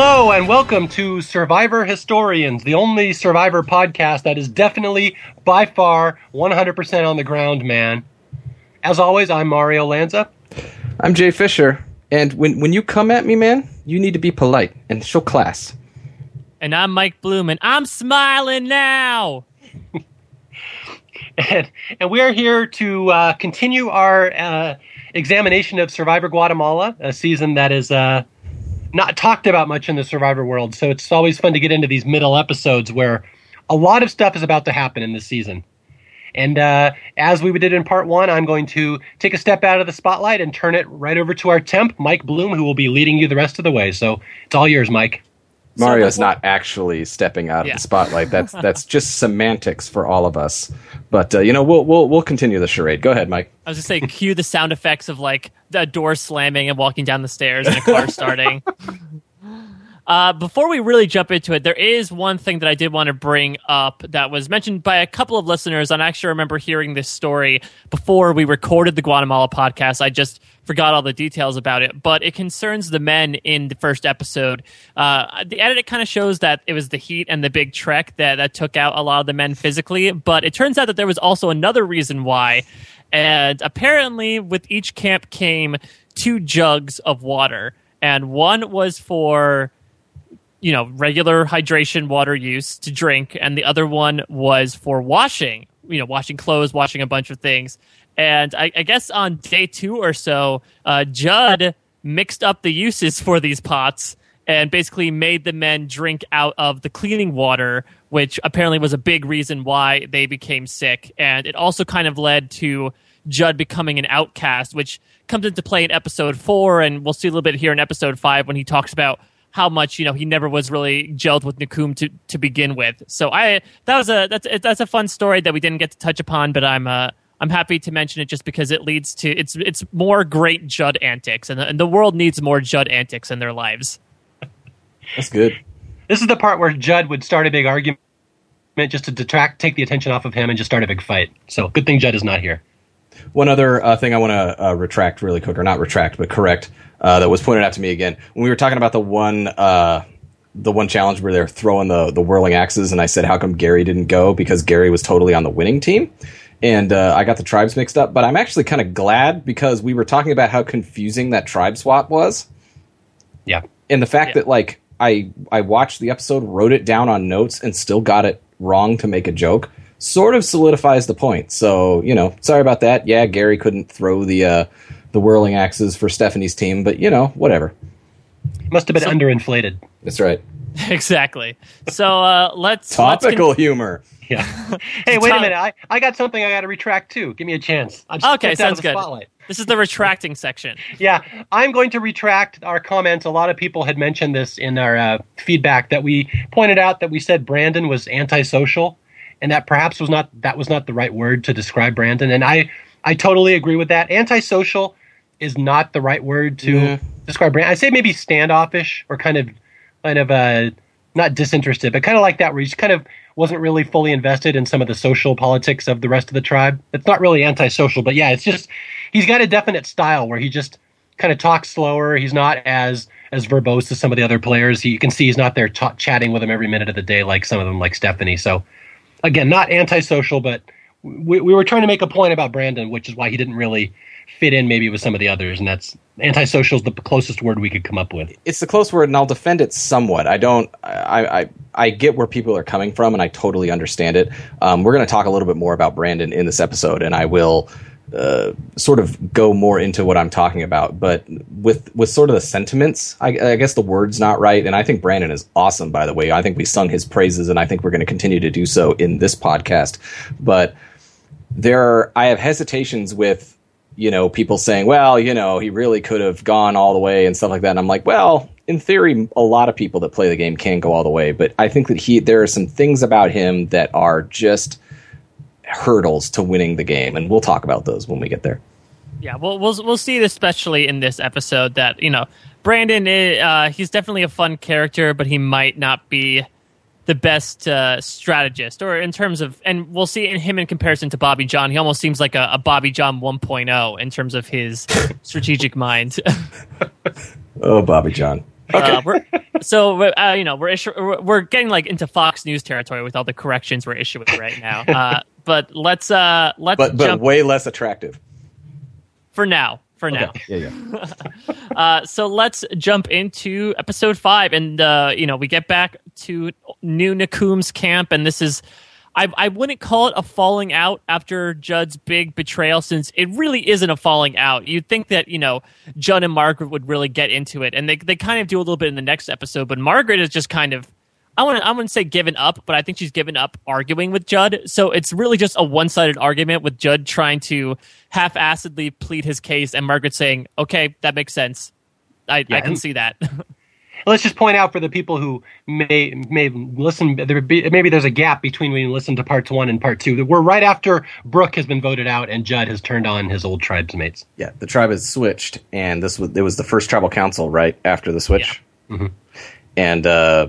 Hello and welcome to Survivor Historians, the only Survivor podcast that is definitely, by far, 100% on the ground, man. As always, I'm Mario Lanza. I'm Jay Fischer, and when when you come at me, man, you need to be polite and show class. And I'm Mike Bloom, and I'm smiling now. and, and we are here to uh, continue our uh, examination of Survivor Guatemala, a season that is uh, not talked about much in the Survivor world. So it's always fun to get into these middle episodes where a lot of stuff is about to happen in this season. And uh, as we did in part one, I'm going to take a step out of the spotlight and turn it right over to our temp, Mike Bloom, who will be leading you the rest of the way. So it's all yours, Mike. Mario's so not actually stepping out yeah. of the spotlight. That's that's just semantics for all of us. But uh, you know, we'll we'll we'll continue the charade. Go ahead, Mike. I was just saying, cue the sound effects of like the door slamming and walking down the stairs and a car starting. Uh, before we really jump into it, there is one thing that I did want to bring up that was mentioned by a couple of listeners. And I actually remember hearing this story before we recorded the Guatemala podcast. I just forgot all the details about it, but it concerns the men in the first episode. Uh, the edit kind of shows that it was the heat and the big trek that, that took out a lot of the men physically, but it turns out that there was also another reason why. And apparently, with each camp came two jugs of water, and one was for you know regular hydration water use to drink and the other one was for washing you know washing clothes washing a bunch of things and i, I guess on day two or so uh, judd mixed up the uses for these pots and basically made the men drink out of the cleaning water which apparently was a big reason why they became sick and it also kind of led to judd becoming an outcast which comes into play in episode four and we'll see a little bit here in episode five when he talks about how much you know he never was really gelled with Nakum to to begin with. So I that was a that's that's a fun story that we didn't get to touch upon, but I'm uh I'm happy to mention it just because it leads to it's it's more great Judd antics, and the, and the world needs more Judd antics in their lives. That's good. This is the part where Judd would start a big argument just to detract, take the attention off of him, and just start a big fight. So good thing Judd is not here. One other uh, thing I want to uh, retract really quick, or not retract, but correct, uh, that was pointed out to me again when we were talking about the one uh, the one challenge where they're throwing the the whirling axes, and I said, "How come Gary didn't go?" Because Gary was totally on the winning team, and uh, I got the tribes mixed up. But I'm actually kind of glad because we were talking about how confusing that tribe swap was. Yeah, and the fact yeah. that like I I watched the episode, wrote it down on notes, and still got it wrong to make a joke sort of solidifies the point. So, you know, sorry about that. Yeah, Gary couldn't throw the uh, the whirling axes for Stephanie's team, but you know, whatever. Must have been so, underinflated. That's right. exactly. So uh, let's topical let's con- humor. Yeah. hey, wait a minute. I, I got something I got to retract too. Give me a chance. okay, sounds good. Spotlight. This is the retracting section. Yeah, I'm going to retract our comments. A lot of people had mentioned this in our uh, feedback that we pointed out that we said Brandon was antisocial and that perhaps was not that was not the right word to describe Brandon. And I I totally agree with that. Antisocial is not the right word to mm-hmm. describe Brandon. I'd say maybe standoffish or kind of kind of uh not disinterested, but kind of like that where he just kind of wasn't really fully invested in some of the social politics of the rest of the tribe. It's not really antisocial, but yeah, it's just he's got a definite style where he just kind of talks slower. He's not as as verbose as some of the other players. He, you can see he's not there t- chatting with them every minute of the day like some of them, like Stephanie. So again, not antisocial, but we, we were trying to make a point about Brandon, which is why he didn't really fit in maybe with some of the others, and that's antisocial is the closest word we could come up with. It's the close word, and I'll defend it somewhat. I don't, I, I, I get where people are coming from, and I totally understand it. Um, we're going to talk a little bit more about Brandon in this episode, and I will uh, sort of go more into what I'm talking about. But with with sort of the sentiments, I, I, guess the word's not right. And I think Brandon is awesome. By the way, I think we sung his praises, and I think we're going to continue to do so in this podcast. But there, are, I have hesitations with you know people saying, well, you know, he really could have gone all the way and stuff like that. And I'm like, well. In theory, a lot of people that play the game can go all the way, but I think that he there are some things about him that are just hurdles to winning the game, and we'll talk about those when we get there. Yeah, we'll we'll we'll see, especially in this episode, that you know Brandon. Eh, uh, he's definitely a fun character, but he might not be the best uh, strategist, or in terms of, and we'll see in him in comparison to Bobby Jon. He almost seems like a, a Bobby Jon 1.0 in terms of his strategic mind. oh, Bobby Jon. Uh, we're, so uh, you know we're, issu- we're we're getting like into Fox News territory with all the corrections we're issuing right now. Uh, but let's uh let's but but jump way less attractive. for now. For now. Yeah, yeah. Uh, so let's jump into episode five, and uh, you know we get back to New Nakum's camp, and this is. I, I wouldn't call it a falling out after Judd's big betrayal, since it really isn't a falling out. You'd think that you know Judd and Margaret would really get into it, and they they kind of do a little bit in the next episode. But Margaret is just kind of I want to I wouldn't say given up, but I think she's given up arguing with Judd. So it's really just a one sided argument with Judd trying to half assedly plead his case, and Margaret saying, "Okay, that makes sense. I, Yeah, I can and- see that." Let's just point out for the people who may may listen. There be, maybe there's a gap between when you listen to parts one and part two. That We're right after Brooke has been voted out and Judd has turned on his old tribesmates. Yeah, the tribe has switched, and this was it was the first tribal council right after the switch, and uh,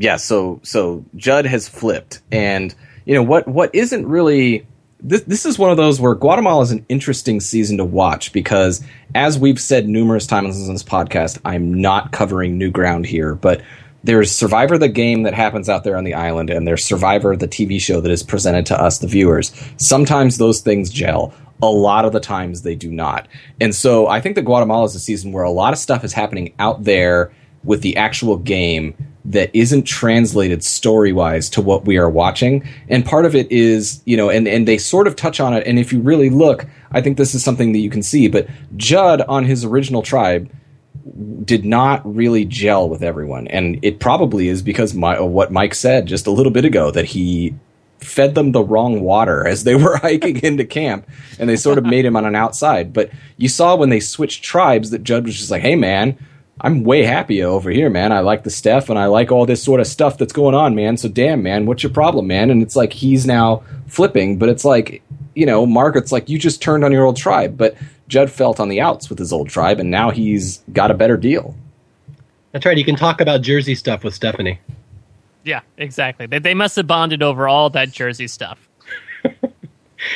yeah, so so Judd has flipped, and you know what what isn't really this this is one of those where Guatemala is an interesting season to watch because as we've said numerous times on this podcast, I'm not covering new ground here, but there's Survivor the game that happens out there on the island, and there's Survivor the TV show that is presented to us, the viewers. Sometimes those things gel. A lot of the times they do not. And so I think that Guatemala is a season where a lot of stuff is happening out there with the actual game that isn't translated story wise to what we are watching. And part of it is, you know, and, and they sort of touch on it. And if you really look, I think this is something that you can see. But Judd on his original tribe did not really gel with everyone. And it probably is because my, what Mike said just a little bit ago that he fed them the wrong water as they were hiking into camp and they sort of made him on an outside. But you saw when they switched tribes that Judd was just like, hey, man, I'm way happier over here, man. I like the Steph and I like all this sort of stuff that's going on, man. So damn, man, what's your problem, man? And it's like he's now flipping, but it's like, you know, Margaret's like, you just turned on your old tribe. But Judd felt on the outs with his old tribe and now he's got a better deal. That's right. You can talk about Jersey stuff with Stephanie. yeah, exactly. They they must have bonded over all that Jersey stuff.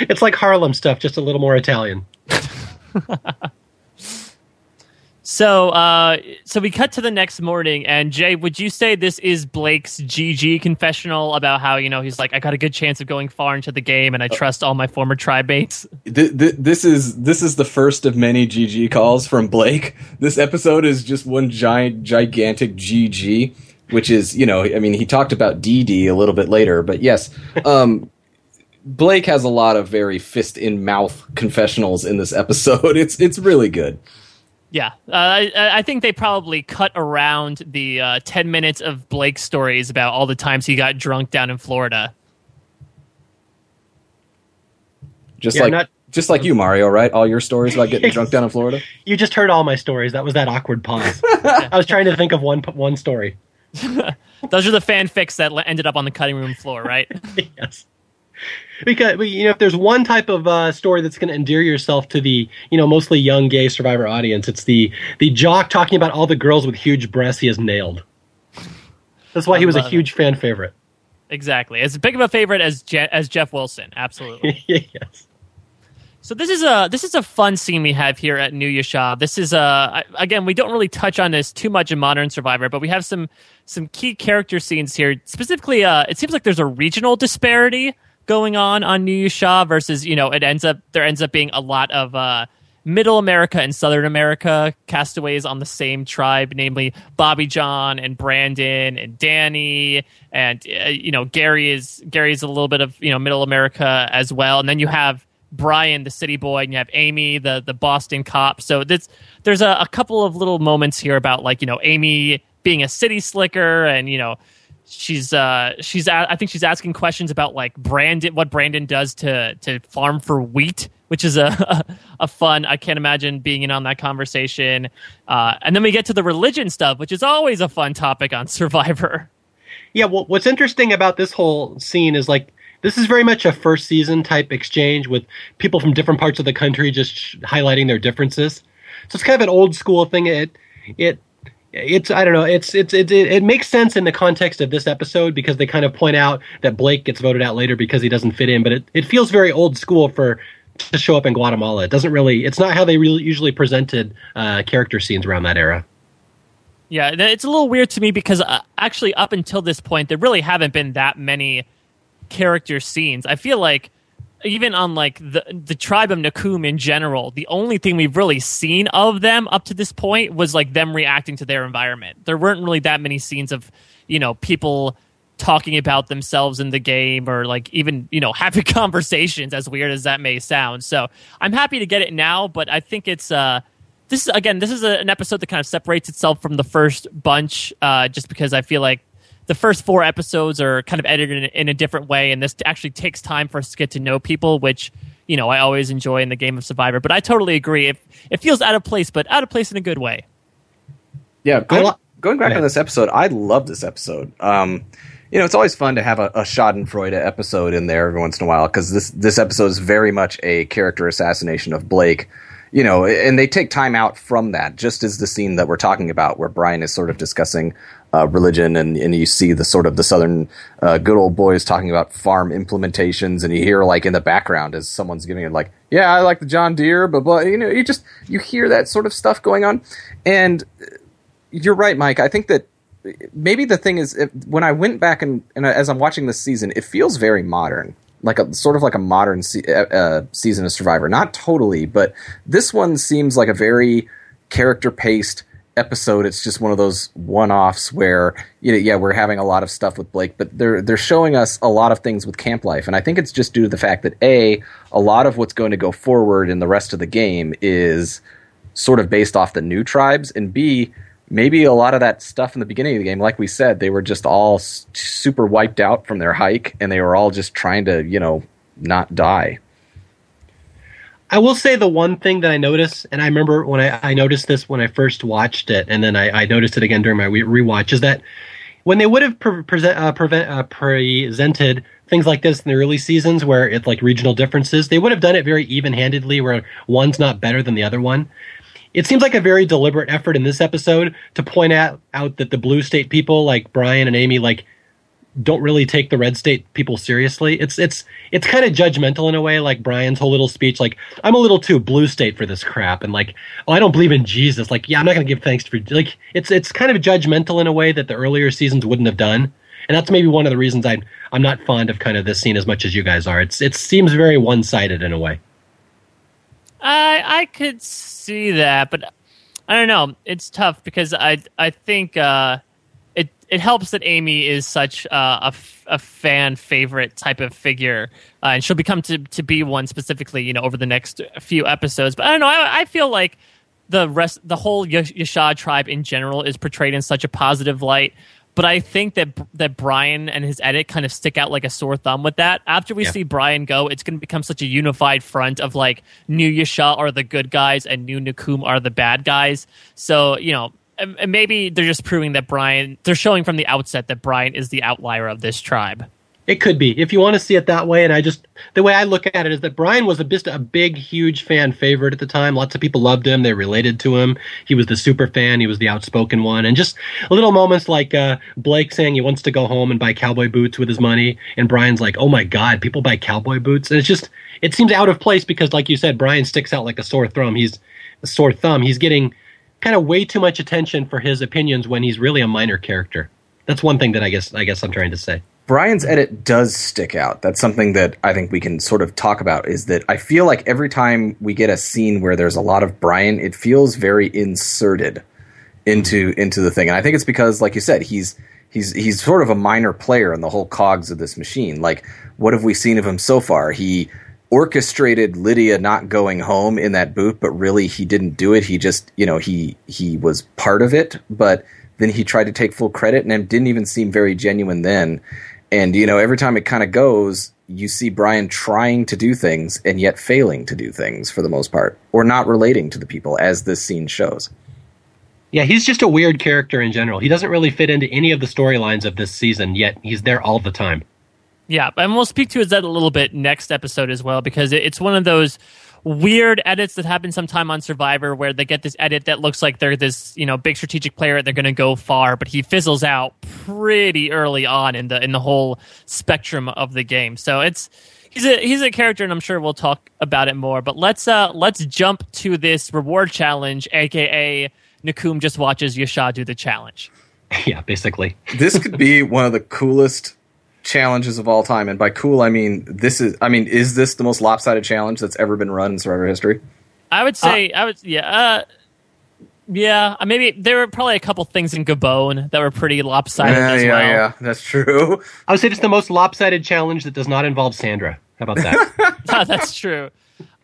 It's like Harlem stuff, just a little more Italian. So, uh, so we cut to the next morning, and Jay, would you say this is Blake's GG confessional about how you know he's like, I got a good chance of going far into the game, and I trust all my former tribe mates. Th- th- this is this is the first of many GG calls from Blake. This episode is just one giant, gigantic GG, which is you know, I mean, he talked about DD a little bit later, but yes, um, Blake has a lot of very fist in mouth confessionals in this episode. It's it's really good. Yeah, uh, I, I think they probably cut around the uh, ten minutes of Blake's stories about all the times he got drunk down in Florida. Just Yeah, like not- just like you, Mario, right? All your stories about getting drunk down in Florida. You just heard all my stories. That was that awkward pause. I was trying to think of one one story. Those are the fanfics that ended up on the cutting room floor, right? yes. Because you know, if there's one type of uh, story that's going to endear yourself to the you know mostly young gay survivor audience, it's the the jock talking about all the girls with huge breasts he has nailed. That's why he was a love it. huge fan favorite. exactly. As big of a favorite as Je- as Jeff Wilson, absolutely. yes. So this is a this is a fun scene we have here at New Yaxha. This is a again we don't really touch on this too much in Modern Survivor, but we have some some key character scenes here. Specifically, uh, it seems like there's a regional disparity going on on New Yaxha versus you know it ends up there ends up being a lot of uh, Middle America and Southern America castaways on the same tribe, namely Bobby Jon and Brandon and Danni, and uh, you know Gary is Gary's a little bit of you know Middle America as well, and then you have Brian, the city boy, and you have Amy, the the Boston cop. So this, there's a, a couple of little moments here about like you know Amy being a city slicker, and you know she's uh she's a- I think she's asking questions about like Brandon, what Brandon does to to farm for wheat, which is a a fun. I can't imagine being in on that conversation. Uh, and then we get to the religion stuff, which is always a fun topic on Survivor. Yeah, well, what's interesting about this whole scene is like this is very much a first season type exchange with people from different parts of the country just highlighting their differences. So it's kind of an old school thing. It it it's I don't know. It's it's it, it, makes sense in the context of this episode because they kind of point out that Blake gets voted out later because he doesn't fit in. But it, it feels very old school for to show up in Guatemala. It doesn't really. It's not how they really usually presented uh, character scenes around that era. Yeah, it's a little weird to me because uh, actually, up until this point, there really haven't been that many character scenes. I feel like even on like the the tribe of Nakum in general, the only thing we've really seen of them up to this point was like them reacting to their environment. There weren't really that many scenes of you know people talking about themselves in the game or like even you know having conversations as weird as that may sound so i'm happy to get it now but i think it's uh this is again this is a, an episode that kind of separates itself from the first bunch uh just because i feel like the first four episodes are kind of edited in, in a different way, and this actually takes time for us to get to know people, which you know I always enjoy in the game of Survivor. But I totally agree. It it feels out of place, but out of place in a good way. Yeah, going, going back on this episode, I love this episode. Um, you know, it's always fun to have a, a Schadenfreude episode in there every once in a while because this this episode is very much a character assassination of Blake you know, and they take time out from that, just as the scene that we're talking about, where Brian is sort of discussing uh, religion, and, and you see the sort of the southern uh, good old boys talking about farm implementations, and you hear like in the background as someone's giving it like, yeah, I like the John Deere, but but you know, you just you hear that sort of stuff going on, and you're right, Mike. I think that maybe the thing is when I went back and, and as I'm watching this season, it feels very modern like a sort of like a modern se- uh, uh, season of Survivor. Not totally, but this one seems like a very character paced episode. It's just one of those one offs where you know, yeah, we're having a lot of stuff with Blake, but they're they're showing us a lot of things with camp life, and I think it's just due to the fact that a a lot of what's going to go forward in the rest of the game is sort of based off the new tribes, and b maybe a lot of that stuff in the beginning of the game, like we said, they were just all super wiped out from their hike, and they were all just trying to, you know, not die. I will say the one thing that I noticed, and I remember when I, I noticed this when I first watched it, and then I, I noticed it again during my rewatch, is that when they would have pre- present, uh, prevent, uh, presented things like this in the early seasons where it's like regional differences, they would have done it very even handedly where one's not better than the other one. It seems like a very deliberate effort in this episode to point out, out that the blue state people like Brian and Amy like don't really take the red state people seriously. It's it's it's kind of judgmental in a way, like Brian's whole little speech, like I'm a little too blue state for this crap, and like oh I don't believe in Jesus. Like yeah, I'm not gonna give thanks for like it's it's kind of judgmental in a way that the earlier seasons wouldn't have done, and that's maybe one of the reasons I I'm not fond of kind of this scene as much as you guys are. It's it seems very one sided in a way. I I could see that, but I don't know. It's tough because I I think uh, it helps that Amy is such uh, a, f- a fan favorite type of figure, uh, and she'll become to to be one specifically, you know, over the next few episodes. But I don't know. I, I feel like the rest, the whole Yashad tribe in general, is portrayed in such a positive light but I think that that Brian and his edit kind of stick out like a sore thumb with that. After we yeah. see Brian go, it's going to become such a unified front of like New Yaxha are the good guys and New Nakum are the bad guys. So you know, and maybe they're just proving that Brian. They're showing from the outset that Brian is the outlier of this tribe. It could be if you want to see it that way. And I just the way I look at it is that Brian was a just a big, huge fan favorite at the time. Lots of people loved him. They related to him. He was the super fan. He was the outspoken one. And just little moments like uh, Blake saying he wants to go home and buy cowboy boots with his money, and Brian's like, "Oh my God, people buy cowboy boots." And it's just it seems out of place because, like you said, Brian sticks out like a sore thumb. He's a sore thumb. He's getting kind of way too much attention for his opinions when he's really a minor character. That's one thing that I guess I guess I'm trying to say. Brian's edit does stick out. That's something that I think we can sort of talk about is that I feel like every time we get a scene where there's a lot of Brian, it feels very inserted into into the thing. And I think it's because like you said, he's he's he's sort of a minor player in the whole cogs of this machine. Like what have we seen of him so far? He orchestrated Lydia not going home in that booth, but really he didn't do it. He just, you know, he he was part of it, but then he tried to take full credit and didn't even seem very genuine then. And you know, every time it kind of goes, you see Brian trying to do things and yet failing to do things for the most part, or not relating to the people as this scene shows. Yeah, he's just a weird character in general. He doesn't really fit into any of the storylines of this season, yet he's there all the time. Yeah, and we'll speak to his that a little bit next episode as well because it's one of those weird edits that happen sometime on Survivor where they get this edit that looks like they're this, you know, big strategic player they're going to go far, but he fizzles out pretty early on in the in the whole spectrum of the game. So it's he's a he's a character and I'm sure we'll talk about it more, but let's uh let's jump to this reward challenge aka Nakum just watches Yaxha do the challenge. yeah, basically. this could be one of the coolest challenges of all time, and by cool I mean this is. I mean, is this the most lopsided challenge that's ever been run in Survivor history? I would say, I would, yeah, uh, yeah. uh, Maybe there were probably a couple things in Gabon that were pretty lopsided yeah, as yeah, well. yeah. That's true. I would say it's the most lopsided challenge that does not involve Sandra. How about that? That's true.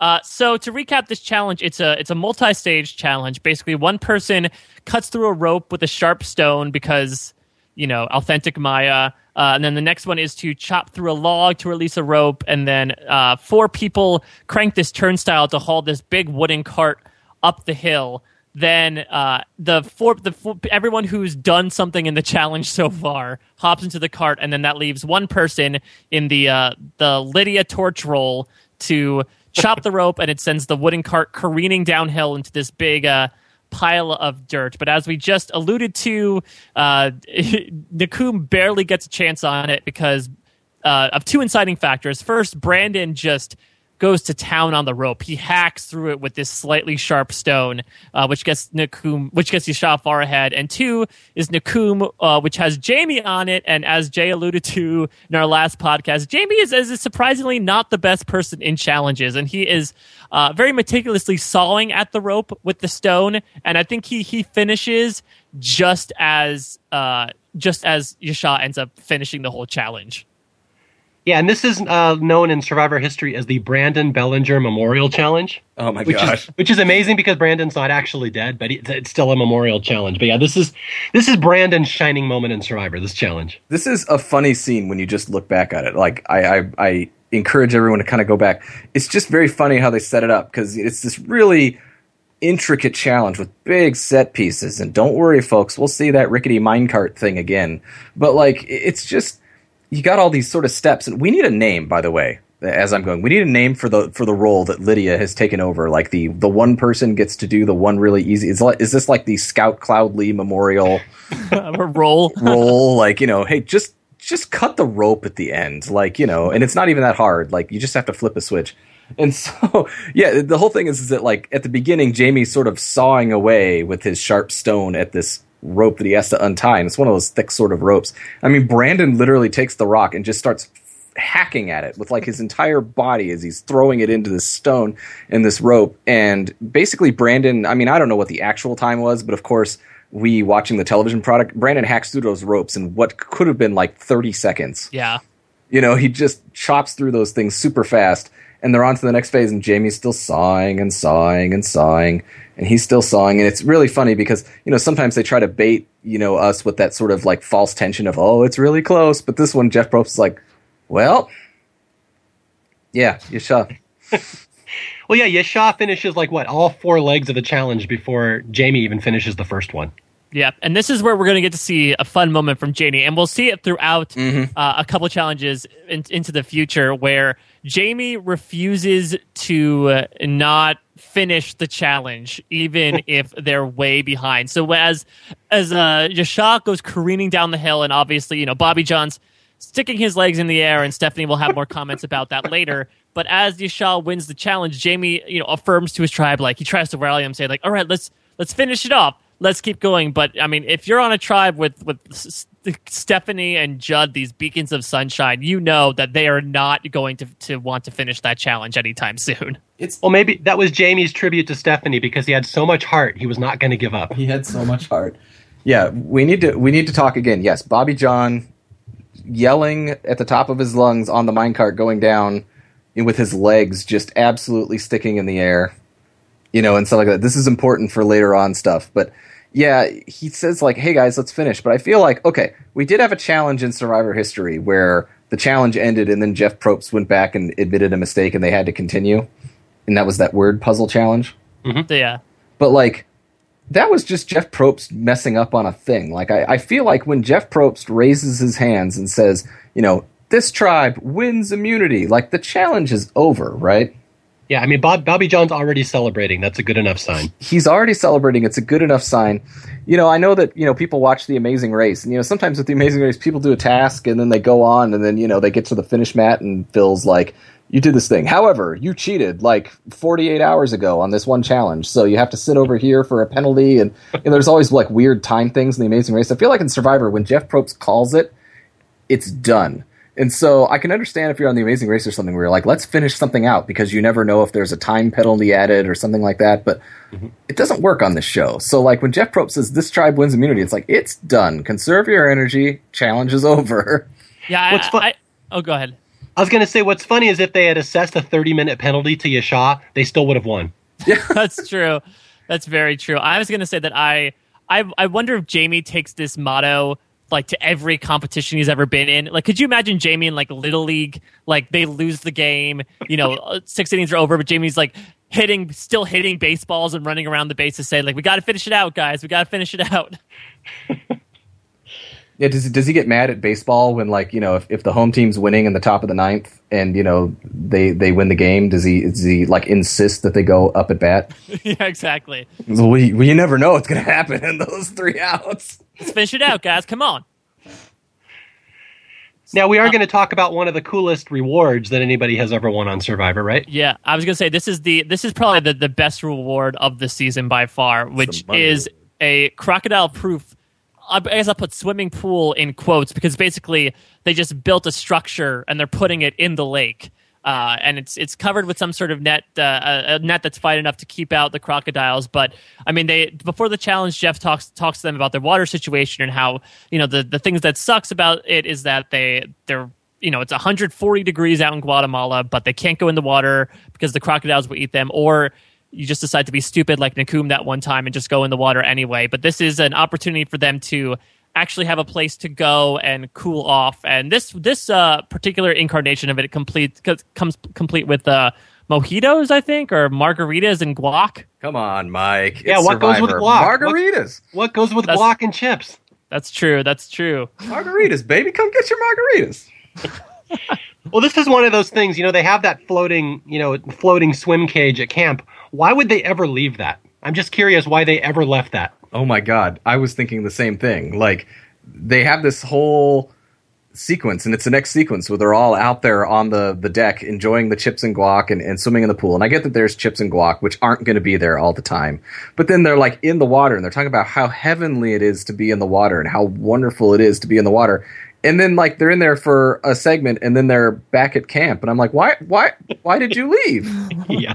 Uh, so to recap this challenge, it's a it's a multi-stage challenge. Basically, one person cuts through a rope with a sharp stone because you know authentic Maya, uh, and then the next one is to chop through a log to release a rope, and then uh, four people crank this turnstile to haul this big wooden cart up the hill. Then uh, the four the four, everyone who's done something in the challenge so far hops into the cart, and then that leaves one person in the uh, the Lydia torch roll to chop the rope, and it sends the wooden cart careening downhill into this big uh, pile of dirt. But as we just alluded to, uh, Nakum barely gets a chance on it because uh, of two inciting factors. First, Brandon just goes to town on the rope. He hacks through it with this slightly sharp stone, uh, which gets Nakum, which gets Yaxha far ahead. And two is Nakum, uh, which has Jamie on it. And as Jay alluded to in our last podcast, Jamie is, is surprisingly not the best person in challenges, and he is uh, very meticulously sawing at the rope with the stone. And I think he he finishes just as uh, just as Yaxha ends up finishing the whole challenge. Yeah, and this is uh, known in Survivor history as the Brandon Bellinger Memorial Challenge. Oh my which gosh. is which is amazing because Brandon's not actually dead, but it's, it's still a memorial challenge. But yeah, this is this is Brandon's shining moment in Survivor. This challenge. This is a funny scene when you just look back at it. Like I, I, I encourage everyone to kind of go back. It's just very funny how they set it up because it's this really intricate challenge with big set pieces. And don't worry, folks, we'll see that rickety minecart thing again. But like, it's just you got all these sort of steps, and we need a name, by the way. As I'm going, we need a name for the for the role that Lydia has taken over. Like the the one person gets to do the one really easy. Is is this like the Scout Cloud Lee Memorial? a roll. roll like you know hey just just cut the rope at the end like you know and it's not even that hard like you just have to flip a switch and so yeah the whole thing is, is that like at the beginning jamie's sort of sawing away with his sharp stone at this rope that he has to untie and it's one of those thick sort of ropes. I mean brandon literally takes the rock and just starts hacking at it with like his entire body as he's throwing it into this stone and this rope. And basically brandon i mean i don't know what the actual time was but of course we watching the television product brandon hacks through those ropes in what could have been like 30 seconds. Yeah. you know he just chops through those things super fast and they're on to the next phase and jamie's still sawing and sawing and sawing and he's still sawing and it's really funny because you know sometimes they try to bait you know us with that sort of like false tension of oh it's really close but this one jeff probst is like well yeah you Well, yeah, Yaxha finishes like what all four legs of the challenge before Jamie even finishes the first one. Yeah, and this is where we're going to get to see a fun moment from Jamie, and we'll see it throughout Mm-hmm. uh, a couple challenges in, into the future, where Jamie refuses to uh, not finish the challenge, even if they're way behind. So as as uh, Yaxha goes careening down the hill, and obviously, you know, Bobby Jon's sticking his legs in the air, and Stephanie will have more comments about that later. But as Yashal wins the challenge, Jamie, you know, affirms to his tribe, like he tries to rally them, say, like, "All right, let's let's finish it off, let's keep going." But I mean, if you're on a tribe with with S- S- Stephanie and Judd, these beacons of sunshine, you know that they are not going to to want to finish that challenge anytime soon. it's Well, maybe that was Jamie's tribute to Stephanie because he had so much heart, he was not going to give up. He had so much heart. Yeah, we need to we need to talk again. Yes, Bobby Jon yelling at the top of his lungs on the minecart going down and with his legs just absolutely sticking in the air. You know, and stuff like that. This is important for later on stuff, but yeah, he says like, "Hey guys, let's finish." But I feel like okay, we did have a challenge in Survivor history where the challenge ended and then Jeff Probst went back and admitted a mistake and they had to continue. And that was that word puzzle challenge So, yeah, but like that was just Jeff Probst messing up on a thing. Like I, I feel like when Jeff Probst raises his hands and says, you know, this tribe wins immunity, like the challenge is over, right? Yeah, I mean, Bob, Bobby Jon's already celebrating. That's a good enough sign. He's already celebrating. It's a good enough sign. You know, I know that, you know, people watch The Amazing Race, and, you know, sometimes with The Amazing Race, people do a task and then they go on and then, you know, they get to the finish mat and Phil's like, you did this thing. However, you cheated like 48 hours ago on this one challenge, so you have to sit over here for a penalty. And, there's always like weird time things in the Amazing Race. I feel like in Survivor, when Jeff Probst calls it, it's done. And so I can understand if you're on the Amazing Race or something where you're like, let's finish something out because you never know if there's a time penalty added or something like that. But mm-hmm. it doesn't work on this show. So like when Jeff Probst says this tribe wins immunity, it's like it's done. Conserve your energy. Challenge is over. Yeah. What's fun? oh, go ahead. I was going to say what's funny is if they had assessed a 30 minute penalty to Yaxha, they still would have won. Yeah, that's true. That's very true. I was going to say that I, I I wonder if Jamie takes this motto like to every competition he's ever been in. Like, could you imagine Jamie in like Little League? Like they lose the game, you know, uh, six innings are over, but Jamie's like hitting, still hitting baseballs and running around the bases, saying like, "We got to finish it out, guys. We got to finish it out." Yeah, does does he get mad at baseball when like you know if, if the home team's winning in the top of the ninth and you know they they win the game? Does he does he like insist that they go up at bat? yeah, exactly. Well, we we never know what's going to happen in those three outs. Let's finish it out, guys. Come on. Now we are going to talk about one of the coolest rewards that anybody has ever won on Survivor, right? Yeah, I was going to say this is the this is probably the, the best reward of the season by far, which is a crocodile proof I guess I'll put swimming pool in quotes because basically they just built a structure and they're putting it in the lake. Uh, and it's it's covered with some sort of net, uh, a net that's fine enough to keep out the crocodiles. But I mean, they before the challenge, Jeff talks talks to them about their water situation and how you know the the things that sucks about it is that they they're you know it's 140 degrees out in Guatemala, but they can't go in the water because the crocodiles will eat them, or you just decide to be stupid like Nakum that one time and just go in the water anyway. But this is an opportunity for them to actually have a place to go and cool off. And this this uh, particular incarnation of it complete comes complete with uh, mojitos, I think, or margaritas and guac. Come on, Mike. It's yeah, what Survivor. goes with guac? Margaritas. What, what goes with that's, guac and chips? That's true. That's true. Margaritas, baby, come get your margaritas. well, this is one of those things. You know, they have that floating, you know, floating swim cage at camp why would they ever leave that? I'm just curious why they ever left that. Oh my god, I was thinking the same thing. Like they have this whole sequence and it's the next sequence where they're all out there on the, the deck enjoying the chips and guac and, and swimming in the pool. And i get that there's chips and guac which aren't going to be there all the time. But then they're like in the water and they're talking about how heavenly it is to be in the water and how wonderful it is to be in the water. And then like they're in there for a segment and then they're back at camp. And i'm like why why why did you leave? Yeah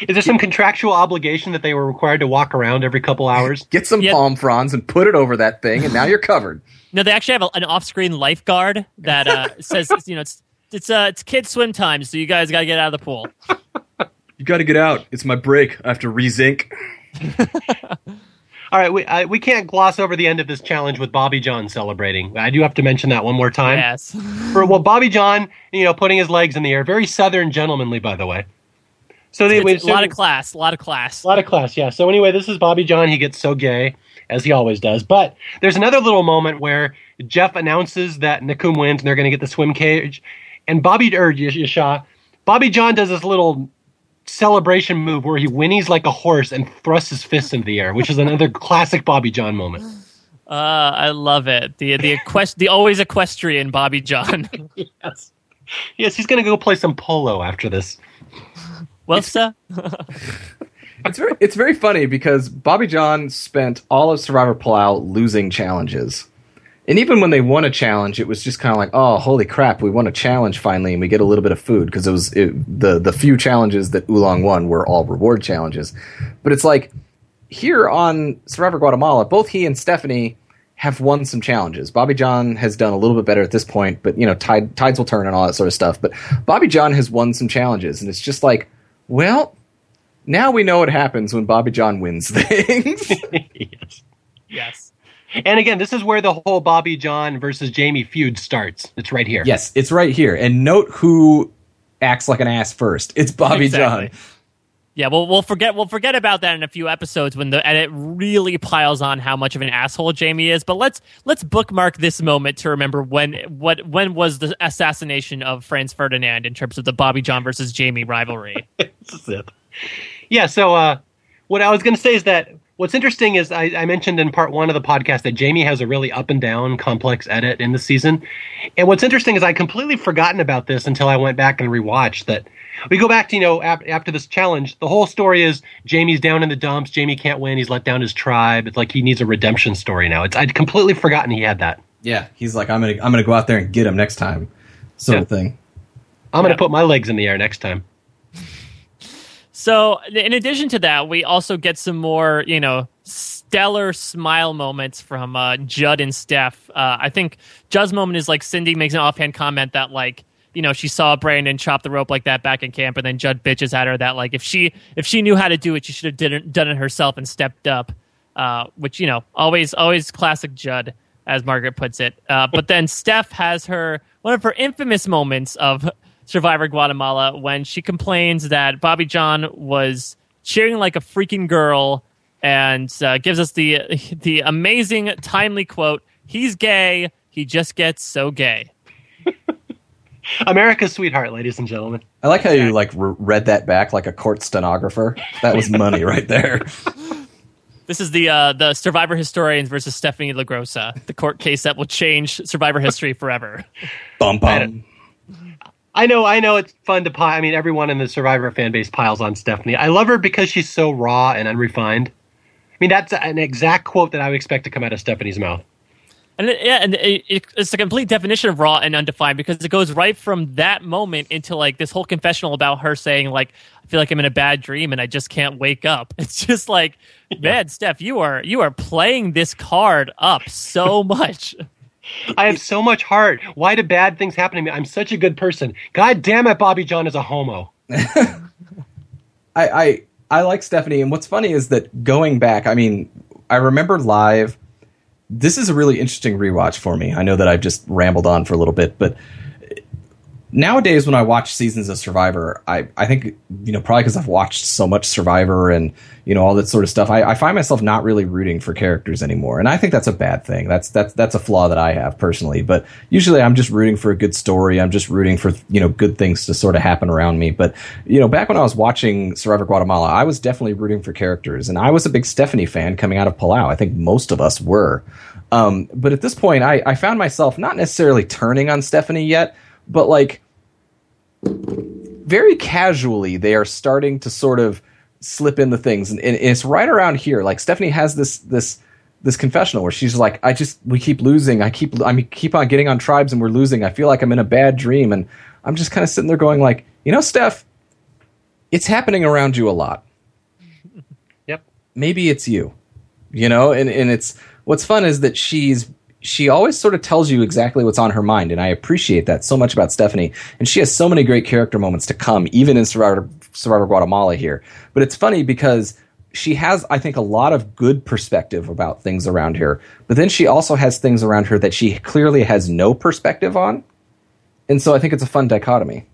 is there some contractual obligation that they were required to walk around every couple hours? Get some yep. palm fronds and put it over that thing, and now you're covered. No, they actually have a, an off-screen lifeguard that uh, says, you know, it's it's uh, it's kid swim time, so you guys got to get out of the pool. you got to get out. It's my break. I have to re-zinc. All right, we I, we can't gloss over the end of this challenge with Bobby Jon celebrating. I do have to mention that one more time. Yes. For well, Bobby Jon, you know, putting his legs in the air, very southern gentlemanly, by the way. So anyway, a lot of class, a lot of class, a lot of class. Yeah. So anyway, this is Bobby Jon. He gets so gay as he always does. But there's another little moment where Jeff announces that Nakum wins and they're going to get the swim cage, and Bobby or Yaxha, Bobby Jon does this little celebration move where he whinnies like a horse and thrusts his fist into the air, which is another classic Bobby Jon moment. Uh, I love it. The the equest the always equestrian Bobby Jon. yes. Yes, he's going to go play some polo after this. Well, sir. it's very it's very funny because Bobby Jon spent all of Survivor Palau losing challenges. And even when they won a challenge, it was just kind of like, oh, holy crap, we won a challenge finally, and we get a little bit of food because it was it, the the few challenges that Ulong won were all reward challenges. But it's like here on Survivor Guatemala, both he and Stephanie have won some challenges. Bobby Jon has done a little bit better at this point, but you know, tide, tides will turn and all that sort of stuff. But Bobby Jon has won some challenges, and it's just like well, now we know what happens when Bobby Jon wins things. yes. yes. And again, this is where the whole Bobby Jon versus Jamie feud starts. It's right here. Yes, it's right here. And note who acts like an ass first. It's Bobby exactly. John. Yeah, well, we'll forget we'll forget about that in a few episodes when the and it really piles on how much of an asshole Jamie is. But let's let's bookmark this moment to remember when what when was the assassination of Franz Ferdinand in terms of the Bobby Jon versus Jamie rivalry. this is it. Yeah. So uh, what I was going to say is that What's interesting is I, I, mentioned in part one of the podcast that Jamie has a really up and down complex edit in the season. And what's interesting is I completely forgotten about this until I went back and rewatched that. We go back to, you know, ap- after this challenge, the whole story is Jamie's down in the dumps. Jamie can't win. He's let down his tribe. It's like he needs a redemption story now. It's I'd completely forgotten he had that. Yeah, he's like, I'm gonna I'm gonna go out there and get him next time, sort yeah. of thing. I'm gonna put my legs in the air next time. So, in addition to that, we also get some more, you know, stellar smile moments from uh, Judd and Steph. Uh, I think Judd's moment is like Cindy makes an offhand comment that like you know she saw Brandon chop the rope like that back in camp, and then Judd bitches at her that like if she if she knew how to do it, she should have done it herself and stepped up. Uh, which you know always always classic Judd, as Margaret puts it. Uh, but then Steph has her one of her infamous moments of Survivor Guatemala when she complains that Bobby Jon was cheering like a freaking girl and uh, gives us the the amazing timely quote he's gay. He just gets so gay. America's sweetheart ladies and gentlemen. I like how you like re- read that back like a court stenographer. That was money right there. This is the uh, the survivor historians versus stephanie LaGrossa the court case that will change survivor history forever. Bum bum I know, I know it's fun to pile. I mean, everyone in the Survivor fan base piles on Stephanie. I love her because she's so raw and unrefined. I mean, that's an exact quote that I would expect to come out of Stephanie's mouth. And it, yeah, and it, it, it's a complete definition of raw and undefined because it goes right from that moment into like this whole confessional about her saying like, "I feel like I'm in a bad dream and I just can't wake up." It's just like, man, Steph, you are you are playing this card up so much. I have so much heart. Why do bad things happen to me? I'm such a good person. God damn it, Bobby Jon is a homo. I, I I like Stephanie, and what's funny is that going back, I mean, I remember live. This is a really interesting rewatch for me. I know that I've just rambled on for a little bit, but nowadays when I watch seasons of Survivor, I, I think you know probably because I've watched so much Survivor and you know all that sort of stuff, I, I, find myself not really rooting for characters anymore, and I think that's a bad thing. That's that's that's a flaw that I have personally. But usually I'm just rooting for a good story. I'm just rooting for you know good things to sort of happen around me. But you know back when I was watching Survivor Guatemala, I was definitely rooting for characters, and I was a big Stephanie fan coming out of Palau. I think most of us were. Um, but at this point, I, I found myself not necessarily turning on Stephanie yet but like very casually they are starting to sort of slip in the things. And, and, it's right around here. Like stephanie has this this this confessional where she's like i just we keep losing. I keep i mean keep on getting on tribes and we're losing. I feel like i'm in a bad dream. And i'm just kind of sitting there going like you know steph it's happening around you a lot. Yep. Maybe it's you you know? And and it's what's fun is that she's she always sort of tells you exactly what's on her mind, and I appreciate that so much about Stephanie. And she has so many great character moments to come, even in Survivor, Survivor Guatemala here. But it's funny because she has, I think, a lot of good perspective about things around her, but then she also has things around her that she clearly has no perspective on. And so I think it's a fun dichotomy.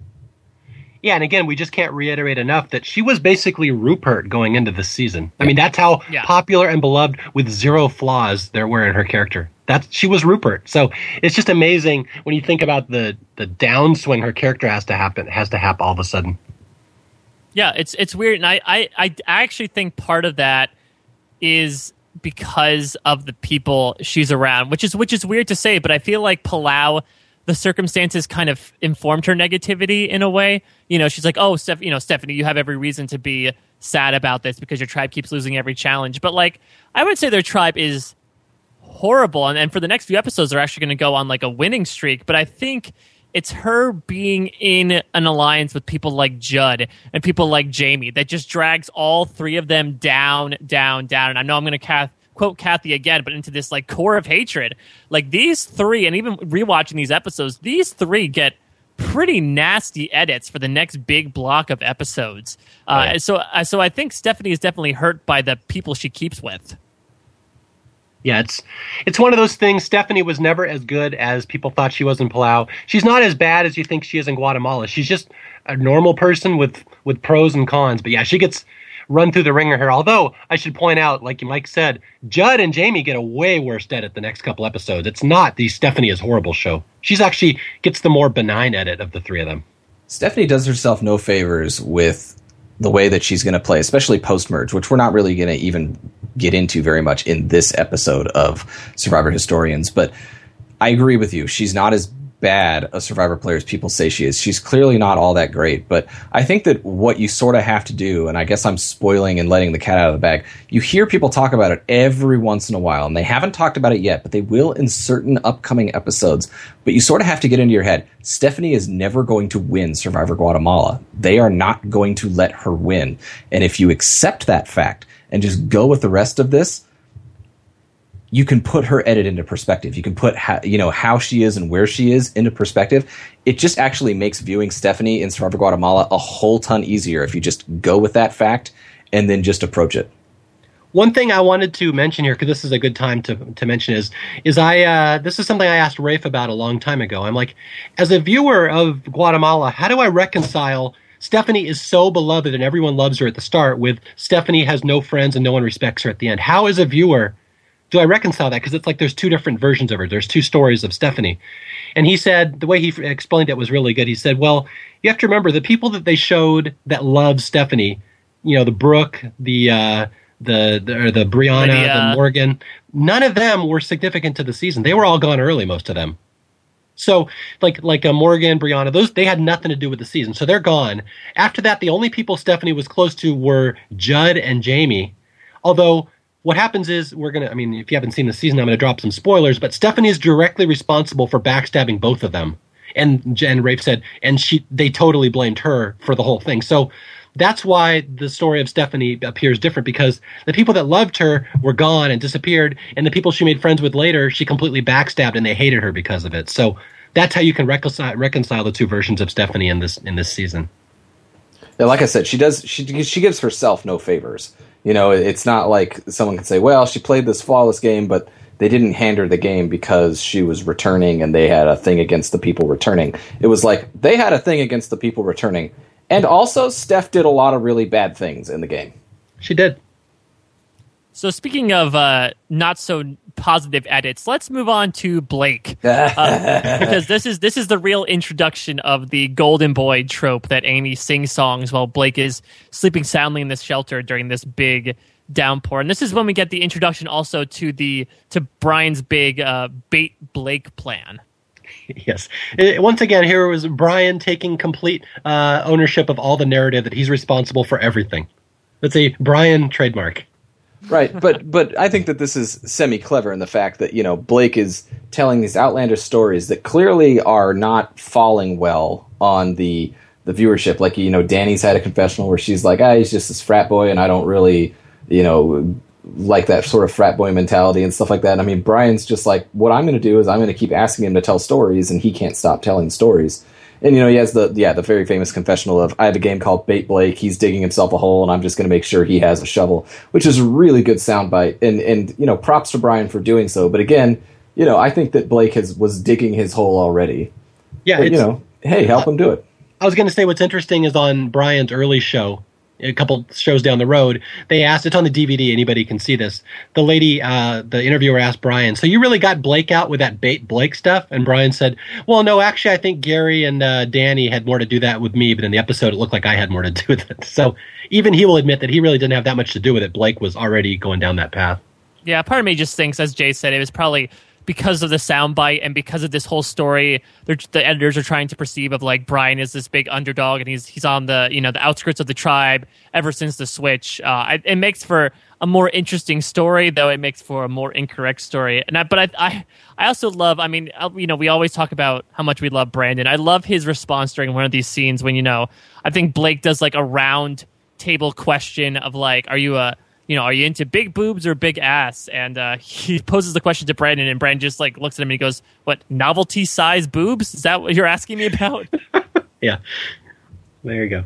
Yeah, and again, we just can't reiterate enough that she was basically Rupert going into this season. I mean, that's how yeah. popular and beloved with zero flaws there were in her character. That's she was Rupert. So it's just amazing when you think about the the downswing her character has to happen has to happen all of a sudden. Yeah, it's it's weird, and I I I actually think part of that is because of the people she's around, which is which is weird to say, but I feel like Palau the circumstances kind of informed her negativity in a way. You know, she's like, "Oh, Steph, you know, Stephanie, you have every reason to be sad about this because your tribe keeps losing every challenge." But like, I would say their tribe is horrible, and, and for the next few episodes, they're actually going to go on like a winning streak. But I think it's her being in an alliance with people like Judd and people like Jamie that just drags all three of them down, down, down. And I know I'm going to quote Kathy again, but into this like core of hatred. Like these three, and even rewatching these episodes, these three get pretty nasty edits for the next big block of episodes. Uh, right. So, uh, so I think Stephanie is definitely hurt by the people she keeps with. Yeah, it's it's one of those things. Stephanie was never as good as people thought she was in Palau. She's not as bad as you think she is in Guatemala. She's just a normal person with with pros and cons. But yeah, she gets run through the ringer here. Although I should point out, like Mike said, Judd and Jamie get a way worse edit the next couple episodes. It's not the Stephanie is horrible show. She's actually gets the more benign edit of the three of them. Stephanie does herself no favors with the way that she's going to play, especially post merge, which we're not really going to even get into very much in this episode of Survivor Historians. But I agree with you. She's not as bad a survivor player as people say she is. She's clearly not all that great, but I think that what you sort of have to do, and I guess I'm spoiling and letting the cat out of the bag, you hear people talk about it every once in a while, and they haven't talked about it yet, but they will in certain upcoming episodes. But you sort of have to get into your head Stephanie is never going to win Survivor Guatemala. They are not going to let her win. And if you accept that fact and just go with the rest of this, you can put her edit into perspective. You can put how, you know how she is and where she is into perspective. It just actually makes viewing Stephanie in Survivor Guatemala a whole ton easier if you just go with that fact and then just approach it. One thing I wanted to mention here, because this is a good time to, to mention, is is I uh, this is something I asked Rafe about a long time ago. I'm like, as a viewer of Guatemala, how do I reconcile Stephanie is so beloved and everyone loves her at the start, with Stephanie has no friends and no one respects her at the end? How, as a viewer, do I reconcile that? Because it's like there's two different versions of her. There's two stories of Stephanie. And he said, the way he explained it was really good. He said, well, you have to remember the people that they showed that love Stephanie, you know, the Brooke, the, uh, the, the, or the Brianna, Lydia. the Morgan, none of them were significant to the season. They were all gone early, most of them. So, like like uh, Morgan, Brianna, those they had nothing to do with the season, so they're gone. After that, the only people Stephanie was close to were Judd and Jamie. Although what happens is we're gonna. I mean, if you haven't seen the season, I'm gonna drop some spoilers. But Stephanie is directly responsible for backstabbing both of them. And Jen Rafe said, and she they totally blamed her for the whole thing. So that's why the story of Stephanie appears different because the people that loved her were gone and disappeared, and the people she made friends with later, she completely backstabbed and they hated her because of it. So that's how you can reconcile reconcile the two versions of Stephanie in this in this season. Yeah, like I said, she does she she gives herself no favors. You know, it's not like someone can say, well, she played this flawless game, but they didn't hand her the game because she was returning and they had a thing against the people returning. It was like they had a thing against the people returning. And also, Steph did a lot of really bad things in the game. She did. So speaking of uh, not so positive edits, let's move on to Blake uh, because this is this is the real introduction of the golden boy trope that Amy sings songs while Blake is sleeping soundly in this shelter during this big downpour. And this is when we get the introduction also to the to Brian's big uh, bait Blake plan. Yes. Once again, here was Brian taking complete uh, ownership of all the narrative that he's responsible for everything. That's a Brian trademark right, but but I think that this is semi clever in the fact that you know Blake is telling these outlandish stories that clearly are not falling well on the the viewership. Like you know, Danni's had a confessional where she's like, "Ah, he's just this frat boy, and I don't really, you know." Like that sort of frat boy mentality and stuff like that. I mean, Brian's just like, what I'm going to do is I'm going to keep asking him to tell stories, and he can't stop telling stories and you know he has the yeah the very famous confessional of I have a game called Bait Blake. He's digging himself a hole, and I'm just going to make sure he has a shovel, which is a really good soundbite. And and you know props to Brian for doing so. But again, you know I think that Blake has was digging his hole already. Yeah, but, you know, hey, help uh, him do it. I was going to say what's interesting is on Brian's early show a couple shows down the road, they asked, it's on the DVD, anybody can see this. The lady, uh, the interviewer asked Brian, so you really got Blake out with that bait Blake stuff? And Brian said, well, no, actually, I think Gary and uh, Danni had more to do that with me, but in the episode, it looked like I had more to do with it. So even he will admit that he really didn't have that much to do with it. Blake was already going down that path. Yeah, part of me just thinks, as Jay said, it was probably because of the soundbite and because of this whole story, the editors are trying to perceive of like Brian is this big underdog and he's he's on the you know the outskirts of the tribe ever since the switch. Uh, it makes for a more interesting story, though it makes for a more incorrect story. And I, but I, I, I also love. I mean, uh, you know, we always talk about how much we love Brandon. I love his response during one of these scenes when you know, I think Blake does like a round table question of like, are you a you know, are you into big boobs or big ass? And uh, he poses the question to Brandon, and Brandon just like looks at him and he goes, "What novelty size boobs? Is that what you're asking me about?" yeah, there you go.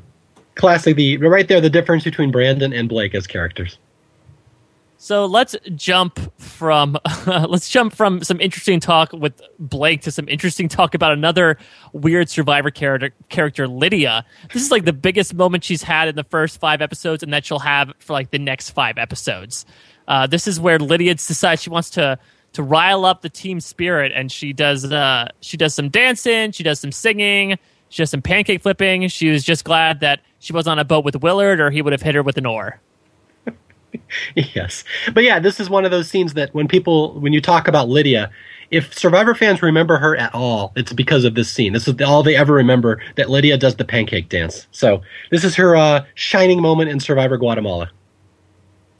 Classic. The right there, the difference between Brandon and Blake as characters. So let's jump from uh, let's jump from some interesting talk with Blake to some interesting talk about another weird survivor character character Lydia. This is like the biggest moment she's had in the first 5 episodes and that she'll have for like the next 5 episodes. Uh, this is where Lydia decides she wants to to rile up the team spirit and she does uh, she does some dancing, she does some singing, she does some pancake flipping. She was just glad that she was on a boat with Willard or he would have hit her with an oar. yes, but yeah, this is one of those scenes that when people when you talk about Lydia, if Survivor fans remember her at all, it's because of this scene. This is all they ever remember that Lydia does the pancake dance. So this is her uh, shining moment in Survivor Guatemala.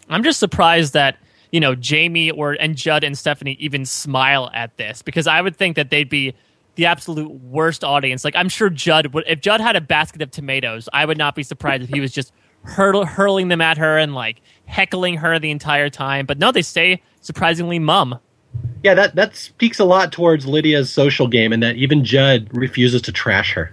I'm just surprised that you know Jamie or and Judd and Stephanie even smile at this because I would think that they'd be the absolute worst audience. Like I'm sure Judd would if Judd had a basket of tomatoes, I would not be surprised if he was just hurl, hurling them at her and like heckling her the entire time. But no, they stay surprisingly mum. Yeah, that that speaks a lot towards Lydia's social game, and that even Judd refuses to trash her.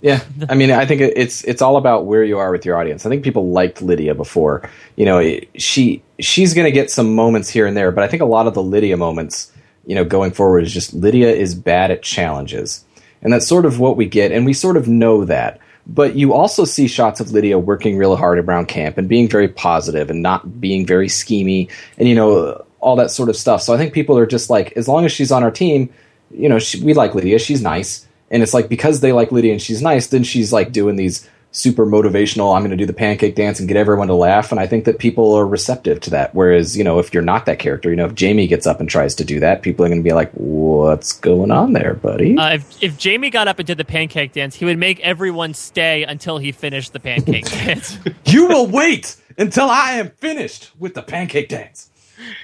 Yeah, I mean, I think it's it's all about where you are with your audience. I think people liked Lydia before. You know, she she's going to get some moments here and there, but I think a lot of the Lydia moments, you know, going forward is just Lydia is bad at challenges, and that's sort of what we get, and we sort of know that. But you also see shots of Lydia working really hard around camp and being very positive and not being very schemy, and you know all that sort of stuff. So I think people are just like, as long as she's on our team, you know, she, we like Lydia. She's nice and it's like because they like Lydia and she's nice, then she's like doing these super motivational. I'm going to do the pancake dance and get everyone to laugh, and I think that people are receptive to that. Whereas you know if you're not that character, you know if Jamie gets up and tries to do that, people are going to be like, "What's going on there, buddy?" Uh, if if Jamie got up and did the pancake dance, he would make everyone stay until he finished the pancake dance. you will wait until I am finished with the pancake dance.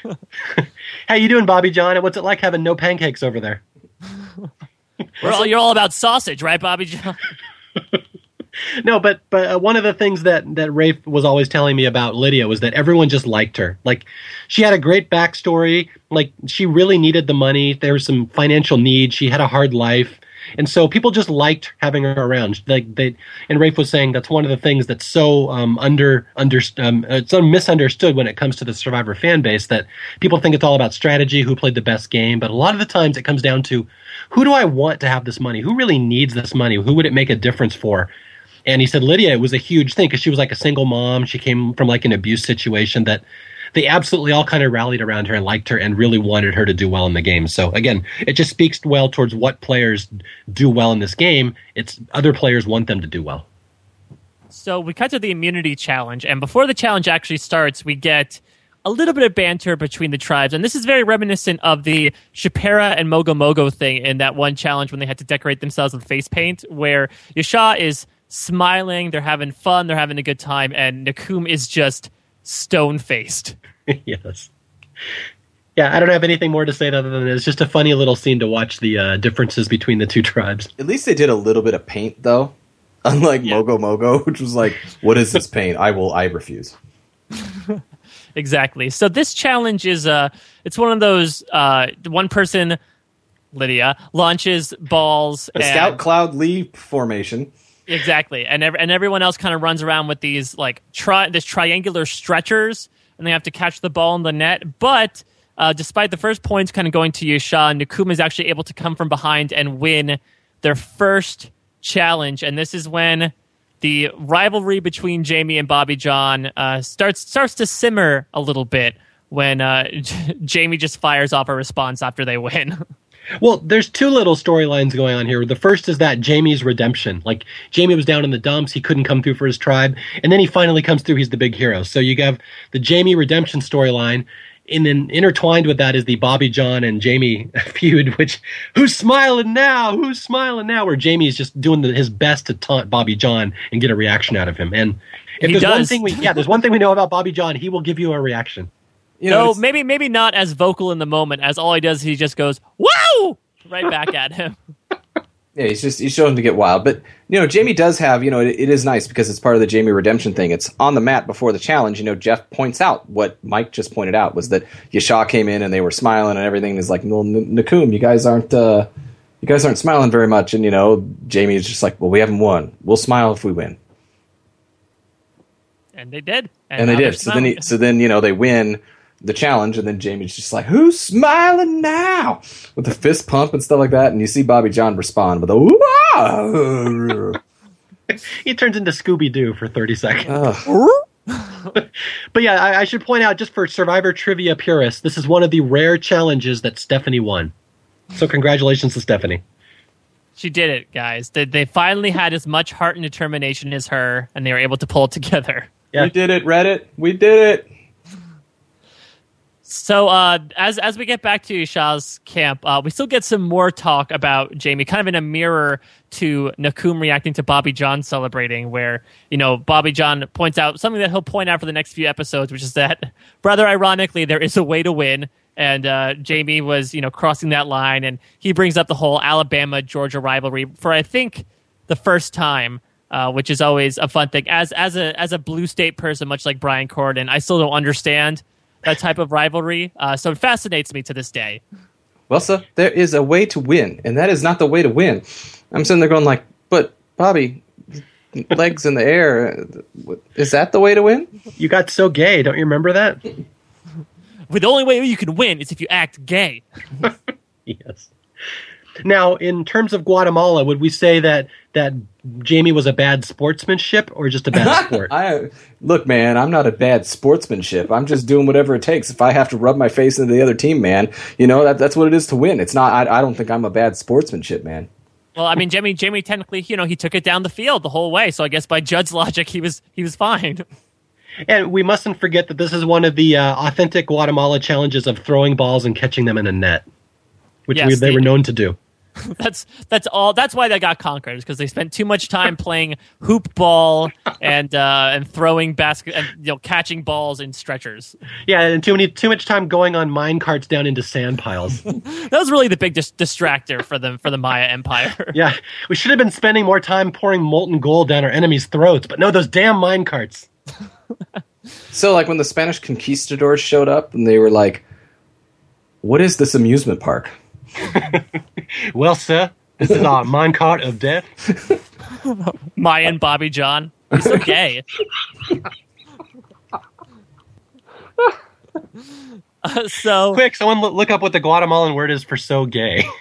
How you doing, Bobby Jon? And what's it like having no pancakes over there? all, you're all about sausage, right, Bobby Jon? no, but but uh, one of the things that that Rafe was always telling me about Lydia was that everyone just liked her. Like she had a great backstory. Like she really needed the money. There was some financial need. She had a hard life. And so people just liked having her around. Like they, and Rafe was saying that's one of the things that's so um, under under um, it's so misunderstood when it comes to the Survivor fan base that people think it's all about strategy, who played the best game, but a lot of the times it comes down to who do I want to have this money? Who really needs this money? Who would it make a difference for? And he said Lydia it was a huge thing because she was like a single mom. She came from like an abuse situation that they absolutely all kind of rallied around her and liked her and really wanted her to do well in the game. So again, it just speaks well towards what players do well in this game. It's other players want them to do well. So we cut to the immunity challenge, and before the challenge actually starts, we get a little bit of banter between the tribes, and this is very reminiscent of the Chapera and Mogo Mogo thing in that one challenge when they had to decorate themselves with face paint, where Yaxha is smiling, they're having fun, they're having a good time, and Nakum is just stone faced. yes. Yeah, I don't have anything more to say other than it's just a funny little scene to watch the uh, differences between the two tribes. At least they did a little bit of paint, though. Unlike yeah. Mogo Mogo, which was like, "What is this paint? I will. I refuse." exactly. So this challenge is uh, it's one of those uh, one person, Lydia launches balls. A and, scout cloud leap formation. Exactly, and ev- and everyone else kind of runs around with these like tri- this triangular stretchers, and they have to catch the ball in the net. But uh, despite the first points kind of going to Yaxha, Nakuma is actually able to come from behind and win their first challenge, and this is when the rivalry between Jamie and Bobby Jon uh, starts starts to simmer a little bit when uh, Jamie just fires off a response after they win. Well, there's two little storylines going on here. The first is that Jamie's redemption. Like Jamie was down in the dumps, he couldn't come through for his tribe, and then he finally comes through. He's the big hero. So you have the Jamie redemption storyline, and then intertwined with that is the Bobby Jon and Jamie feud. Which who's smiling now? Who's smiling now? Where Jamie is just doing the, his best to taunt Bobby Jon and get a reaction out of him. And if he there's does. one thing we yeah, there's one thing we know about Bobby Jon, he will give you a reaction. You know, no, maybe maybe not as vocal in the moment as all he does. He just goes "Wow!" right back at him. Yeah, he's just he's showing to get wild, but you know Jamie does have you know it, it is nice because it's part of the Jamie redemption thing. It's on the mat before the challenge. You know Jeff points out what Mike just pointed out was that Yaxha came in and they were smiling and everything. Is like, well, Nakum, you guys aren't uh, you guys aren't smiling very much, and you know Jamie is just like, well, we haven't won. We'll smile if we win. And they did. And, and they did. So then, he, so then you know they win the challenge, and then Jamie's just like, "Who's smiling now?" with a fist pump and stuff like that, and you see Bobby Jon respond with a he turns into Scooby Doo for thirty seconds. but yeah, I, I, should point out just for Survivor trivia purists, this is one of the rare challenges that Stephanie won. So congratulations to Stephanie. She did it, guys. They, they finally had as much heart and determination as her, and they were able to pull it together. Yeah. We did it, Reddit. We did it. So uh, as as we get back to Yaxha's camp, uh, we still get some more talk about Jamie, kind of in a mirror to Nakum reacting to Bobby Jon celebrating, where you know Bobby Jon points out something that he'll point out for the next few episodes, which is that rather ironically there is a way to win, and uh, Jamie was you know crossing that line, and he brings up the whole Alabama Georgia rivalry for I think the first time. Uh, which is always a fun thing. As as a as a blue state person, much like Brian Corridan, I still don't understand that type of rivalry. Uh, so it fascinates me to this day. Well, sir, there is a way to win, and that is not the way to win. I'm sitting there going like, but Bobby, legs in the air, is that the way to win? You got so gay, don't you remember that? Well, the only way you can win is if you act gay. yes. Now, in terms of Guatemala, would we say that that Jamie was a bad sportsmanship or just a bad sport? I look, man, I'm not a bad sportsmanship. I'm just doing whatever it takes. If I have to rub my face into the other team, man, you know that that's what it is to win. It's not. I, I don't think I'm a bad sportsmanship, man. Well, I mean, Jamie, Jamie technically, you know, he took it down the field the whole way. So I guess by Judd's logic, he was he was fine. And we mustn't forget that this is one of the uh, authentic Guatemala challenges of throwing balls and catching them in a net, which Yes, we, they the- were known to do. that's that's all. That's why they got conquered because they spent too much time playing hoop ball and uh, and throwing basket and you know catching balls in stretchers. Yeah, and too many too much time going on mine carts down into sand piles. That was really the big dis- distractor for them for the Maya Empire. yeah, we should have been spending more time pouring molten gold down our enemies' throats, but no, those damn mine carts. So, like when the Spanish conquistadors showed up, and they were like, "What is this amusement park?" Well, sir, this is our mine cart of death. Maya and Bobby Jon. He's so gay. Uh, so Quick, someone look up what the Guatemalan word is for so gay.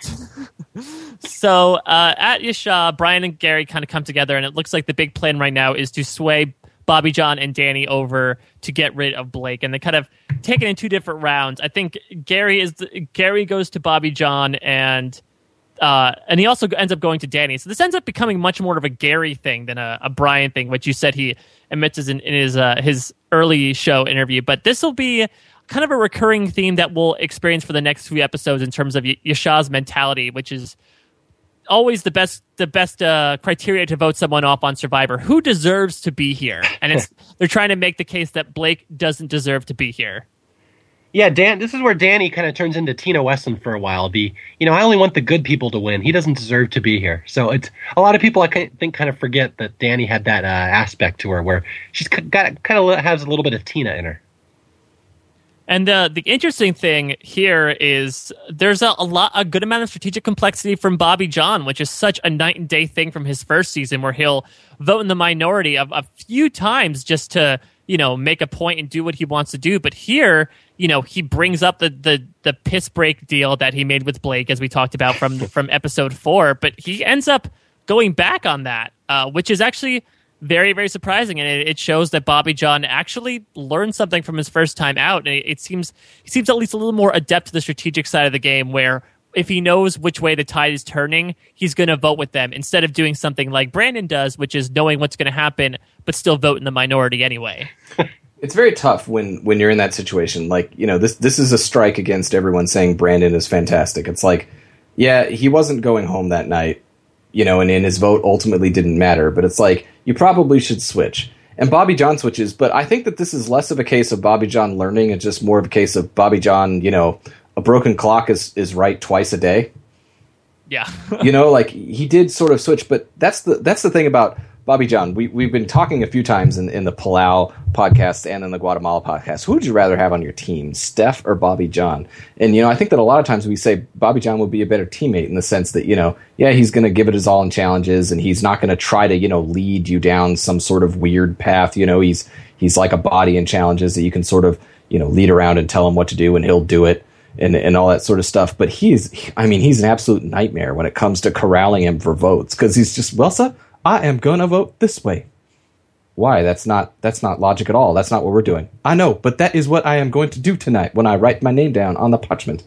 So uh, at Yaxha, Brian and Gary kind of come together, and it looks like the big plan right now is to sway Bobby Jon and Danni over to get rid of Blake, and they kind of take it in two different rounds. I think Gary is the, Gary goes to Bobby Jon, and uh, and he also ends up going to Danni. So this ends up becoming much more of a Gary thing than a, a Brian thing, which you said he admits in, in his uh, his early show interview. But this will be kind of a recurring theme that we'll experience for the next few episodes in terms of Y- Yaxha's mentality, which is always the best the best uh, criteria to vote someone off on Survivor. Who deserves to be here? And it's they're trying to make the case that Blake doesn't deserve to be here. yeah, Dan. This is where Danni kind of turns into Tina Wesson for a while. The you know, I only want the good people to win. He doesn't deserve to be here. So it's a lot of people I think kind of forget that Danni had that uh, aspect to her where she's got kind of has a little bit of Tina in her. And uh, the interesting thing here is there's a, a lot, a good amount of strategic complexity from Bobby Jon, which is such a night and day thing from his first season, where he'll vote in the minority of a few times just to you know make a point and do what he wants to do. But here, you know, he brings up the the the piss break deal that he made with Blake, as we talked about from from episode four. But he ends up going back on that, uh, which is actually very very surprising and it, it shows that bobby jon actually learned something from his first time out and it, it seems he seems at least a little more adept to the strategic side of the game where if he knows which way the tide is turning he's going to vote with them instead of doing something like brandon does which is knowing what's going to happen but still vote in the minority anyway It's very tough when when you're in that situation. Like you know, this this is a strike against everyone saying Brandon is fantastic. It's like, yeah, he wasn't going home that night, you know, and, and his vote ultimately didn't matter. But it's like you probably should switch. And Bobby Jon switches, but I think that this is less of a case of Bobby Jon learning and just more of a case of Bobby Jon, you know, a broken clock is is right twice a day. yeah you know, like he did sort of switch, but that's the that's the thing about Bobby Jon. We we've been talking a few times in, in the Palau podcast and in the Guatemala podcast. Who would you rather have on your team, Steph or Bobby Jon? And you know, I think that a lot of times we say Bobby Jon would be a better teammate in the sense that you know, yeah, he's going to give it his all in challenges, and he's not going to try to you know lead you down some sort of weird path. You know, he's he's like a body in challenges that you can sort of you know lead around and tell him what to do, and he'll do it and and all that sort of stuff. But he's, I mean, he's an absolute nightmare when it comes to corralling him for votes because he's just, well, sir, I am gonna vote this way. Why? That's not that's not logic at all. That's not what we're doing. I know, but that is what I am going to do tonight when I write my name down on the parchment.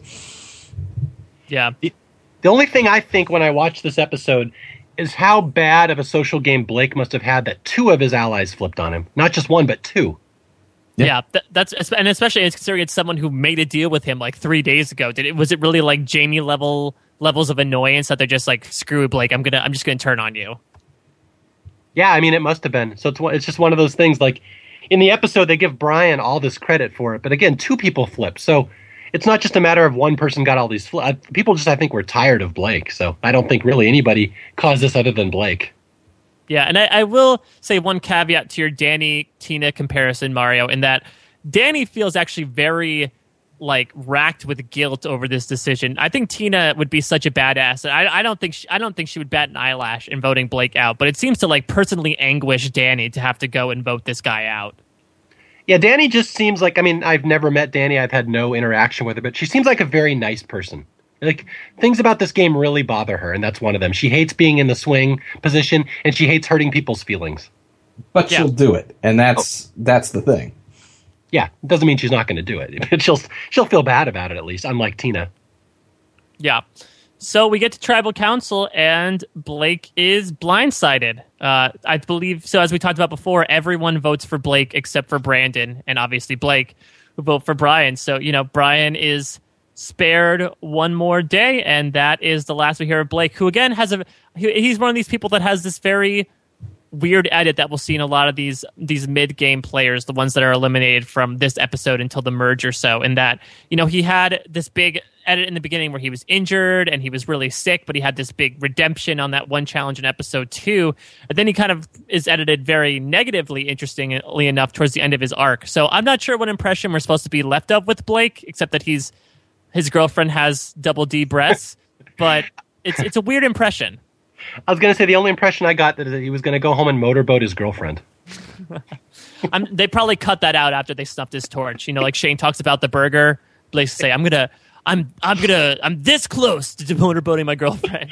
yeah The only thing I think when I watch this episode is how bad of a social game Blake must have had that two of his allies flipped on him. Not just one, but two. Yeah, yeah th- that's and especially considering it's someone who made a deal with him like three days ago. Did it was it really like Jamie level levels of annoyance that they're just like screw Blake? I'm gonna I'm just gonna turn on you. Yeah, I mean it must have been. So it's it's just one of those things. Like in the episode, they give Brian all this credit for it, but again, two people flip. So it's not just a matter of one person got all these. Fl- people just I think were tired of Blake. So I don't think really anybody caused this other than Blake. Yeah, and I, I, will say one caveat to your Danni Tina comparison, Mario, in that Danni feels actually very like racked with guilt over this decision. I think Tina would be such a badass. I, I don't think she, I don't think she would bat an eyelash in voting Blake out. But it seems to like personally anguish Danni to have to go and vote this guy out. Yeah, Danni just seems like I mean I've never met Danni. I've had no interaction with her, but she seems like a very nice person. Like things about this game really bother her, and that's one of them. She hates being in the swing position, and she hates hurting people's feelings. But yeah. she'll do it, and that's oh. that's the thing. Yeah, it doesn't mean she's not going to do it, she'll she'll feel bad about it at least. Unlike Tina. Yeah. So we get to tribal council, and Blake is blindsided. Uh, I believe so. As we talked about before, everyone votes for Blake except for Brandon, and obviously Blake, who vote for Brian. So you know Brian is spared one more day, and that is the last we hear of Blake, who again has a he's one of these people that has this very weird edit that we'll see in a lot of these these mid game players, the ones that are eliminated from this episode until the merge or so. In that, you know, he had this big edit in the beginning where he was injured and he was really sick, but he had this big redemption on that one challenge in episode two. And then he kind of is edited very negatively, interestingly enough, towards the end of his arc. So I'm not sure what impression we're supposed to be left of with Blake, except that he's his girlfriend has double D breasts, but it's it's a weird impression. I was going to say the only impression I got that he was going to go home and motorboat his girlfriend. they probably cut that out after they snuffed his torch. You know, like Shane talks about the burger. Blake say, "I'm gonna, I'm, I'm gonna, I'm this close to motorboating my girlfriend."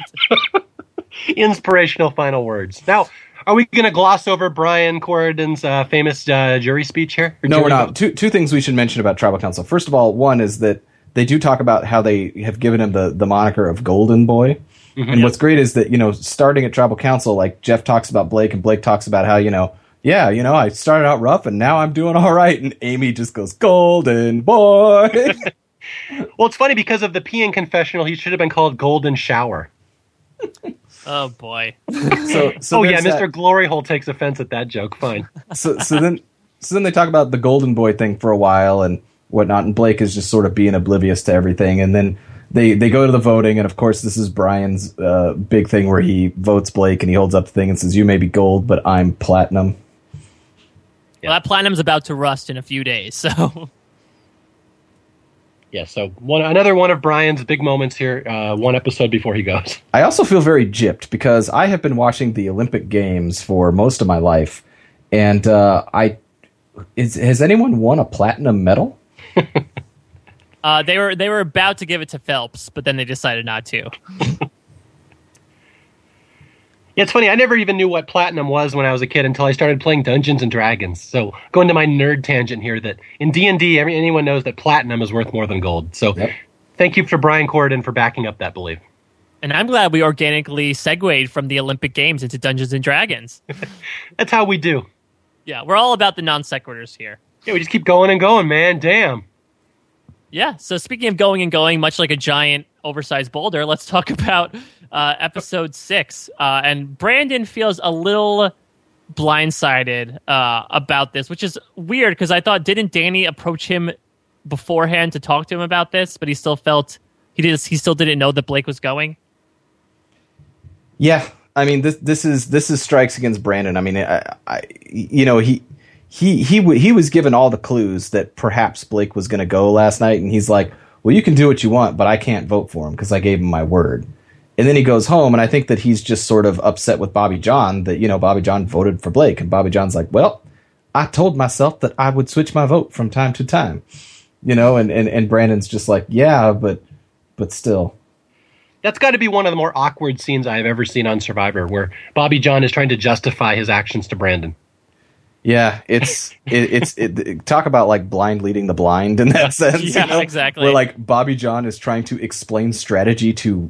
Inspirational final words. Now, are we going to gloss over Brian Corridan's uh, famous uh, jury speech here? No, we're not. Two two things we should mention about Tribal Council. First of all, one is that they do talk about how they have given him the, the moniker of Golden Boy. Mm-hmm, and what's great is that, you know, starting at Tribal Council, like Jeff talks about Blake and Blake talks about how, you know, yeah, you know, I started out rough and now I'm doing all right. And Amy just goes, Golden Boy. well, it's funny because of the peeing confessional, he should have been called Golden Shower. oh, boy. so, so oh, yeah, Mr. That. Glory Hole takes offense at that joke. Fine. So, so then. So then they talk about the Golden Boy thing for a while, and whatnot. And Blake is just sort of being oblivious to everything. And then they they go to the voting, and of course, this is Brian's uh, big thing where he votes Blake and he holds up the thing and says, "You may be gold, but I'm platinum." Well, that platinum's about to rust in a few days, so. Yeah, so one another one of Brian's big moments here. Uh, one episode before he goes. I also feel very gypped because I have been watching the Olympic Games for most of my life, and uh, I is has anyone won a platinum medal? uh, they were they were about to give it to Phelps, but then they decided not to. yeah, it's funny. I never even knew what platinum was when I was a kid until I started playing Dungeons and Dragons. So going to my nerd tangent here, that in D and D, anyone knows that platinum is worth more than gold. So yep. thank you for Brian Corridan for backing up that belief. And I'm glad we organically segued from the Olympic Games into Dungeons and Dragons. That's how we do. Yeah, we're all about the non sequiturs here. Yeah, we just keep going and going, man. Damn. Yeah. So speaking of going and going, much like a giant oversized boulder, let's talk about uh, episode six. Uh, and Brandon feels a little blindsided uh, about this, which is weird because I thought didn't Danni approach him beforehand to talk to him about this, but he still felt he did he still didn't know that Blake was going. Yeah, I mean this this is this is strikes against Brandon. I mean, I, I you know he he he he was given all the clues that perhaps Blake was going to go last night, and he's like, "Well, you can do what you want, but I can't vote for him because I gave him my word." And then he goes home, and I think that he's just sort of upset with Bobby Jon that you know Bobby Jon voted for Blake, and Bobby Jon's like, "Well, I told myself that I would switch my vote from time to time," you know, and and and Brandon's just like, "Yeah, but but still." That's got to be one of the more awkward scenes I've ever seen on Survivor, where Bobby Jon is trying to justify his actions to Brandon. Yeah, it's it, it's it, talk about like blind leading the blind in that sense. yeah, you know? exactly. Where like Bobby Jon is trying to explain strategy to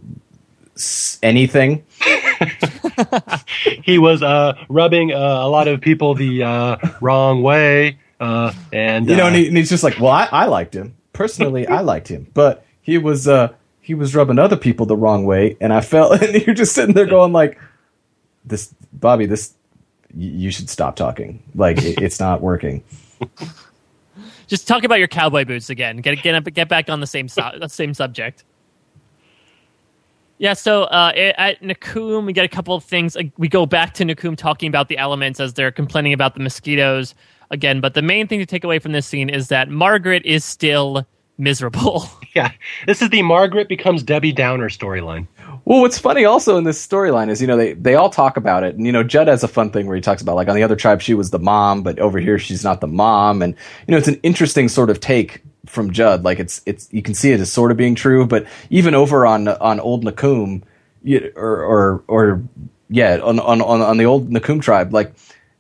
s- anything. he was uh, rubbing uh, a lot of people the uh, wrong way. Uh, and You know, uh, and, he, and he's just like, well, I, I liked him personally. I liked him, but he was uh he was rubbing other people the wrong way, and I felt. And you're just sitting there going like, this Bobby, this y- you should stop talking. Like it, it's not working. Just talk about your cowboy boots again. Get get get back on the same su- the same subject. Yeah, so uh, at Nakum, we get a couple of things. We go back to Nakum talking about the elements as they're complaining about the mosquitoes again. But the main thing to take away from this scene is that Margaret is still miserable. yeah, this is the Margaret becomes Debbie Downer storyline. Well, what's funny also in this storyline is, you know, they, they all talk about it. And, you know, Judd has a fun thing where he talks about, like, on the other tribe, she was the mom, but over here, she's not the mom. And, you know, it's an interesting sort of take from Judd. Like, it's, it's, you can see it as sort of being true, but even over on, on Old Nakum, or, or, or, yeah, on, on, on, the old Nakum tribe, like,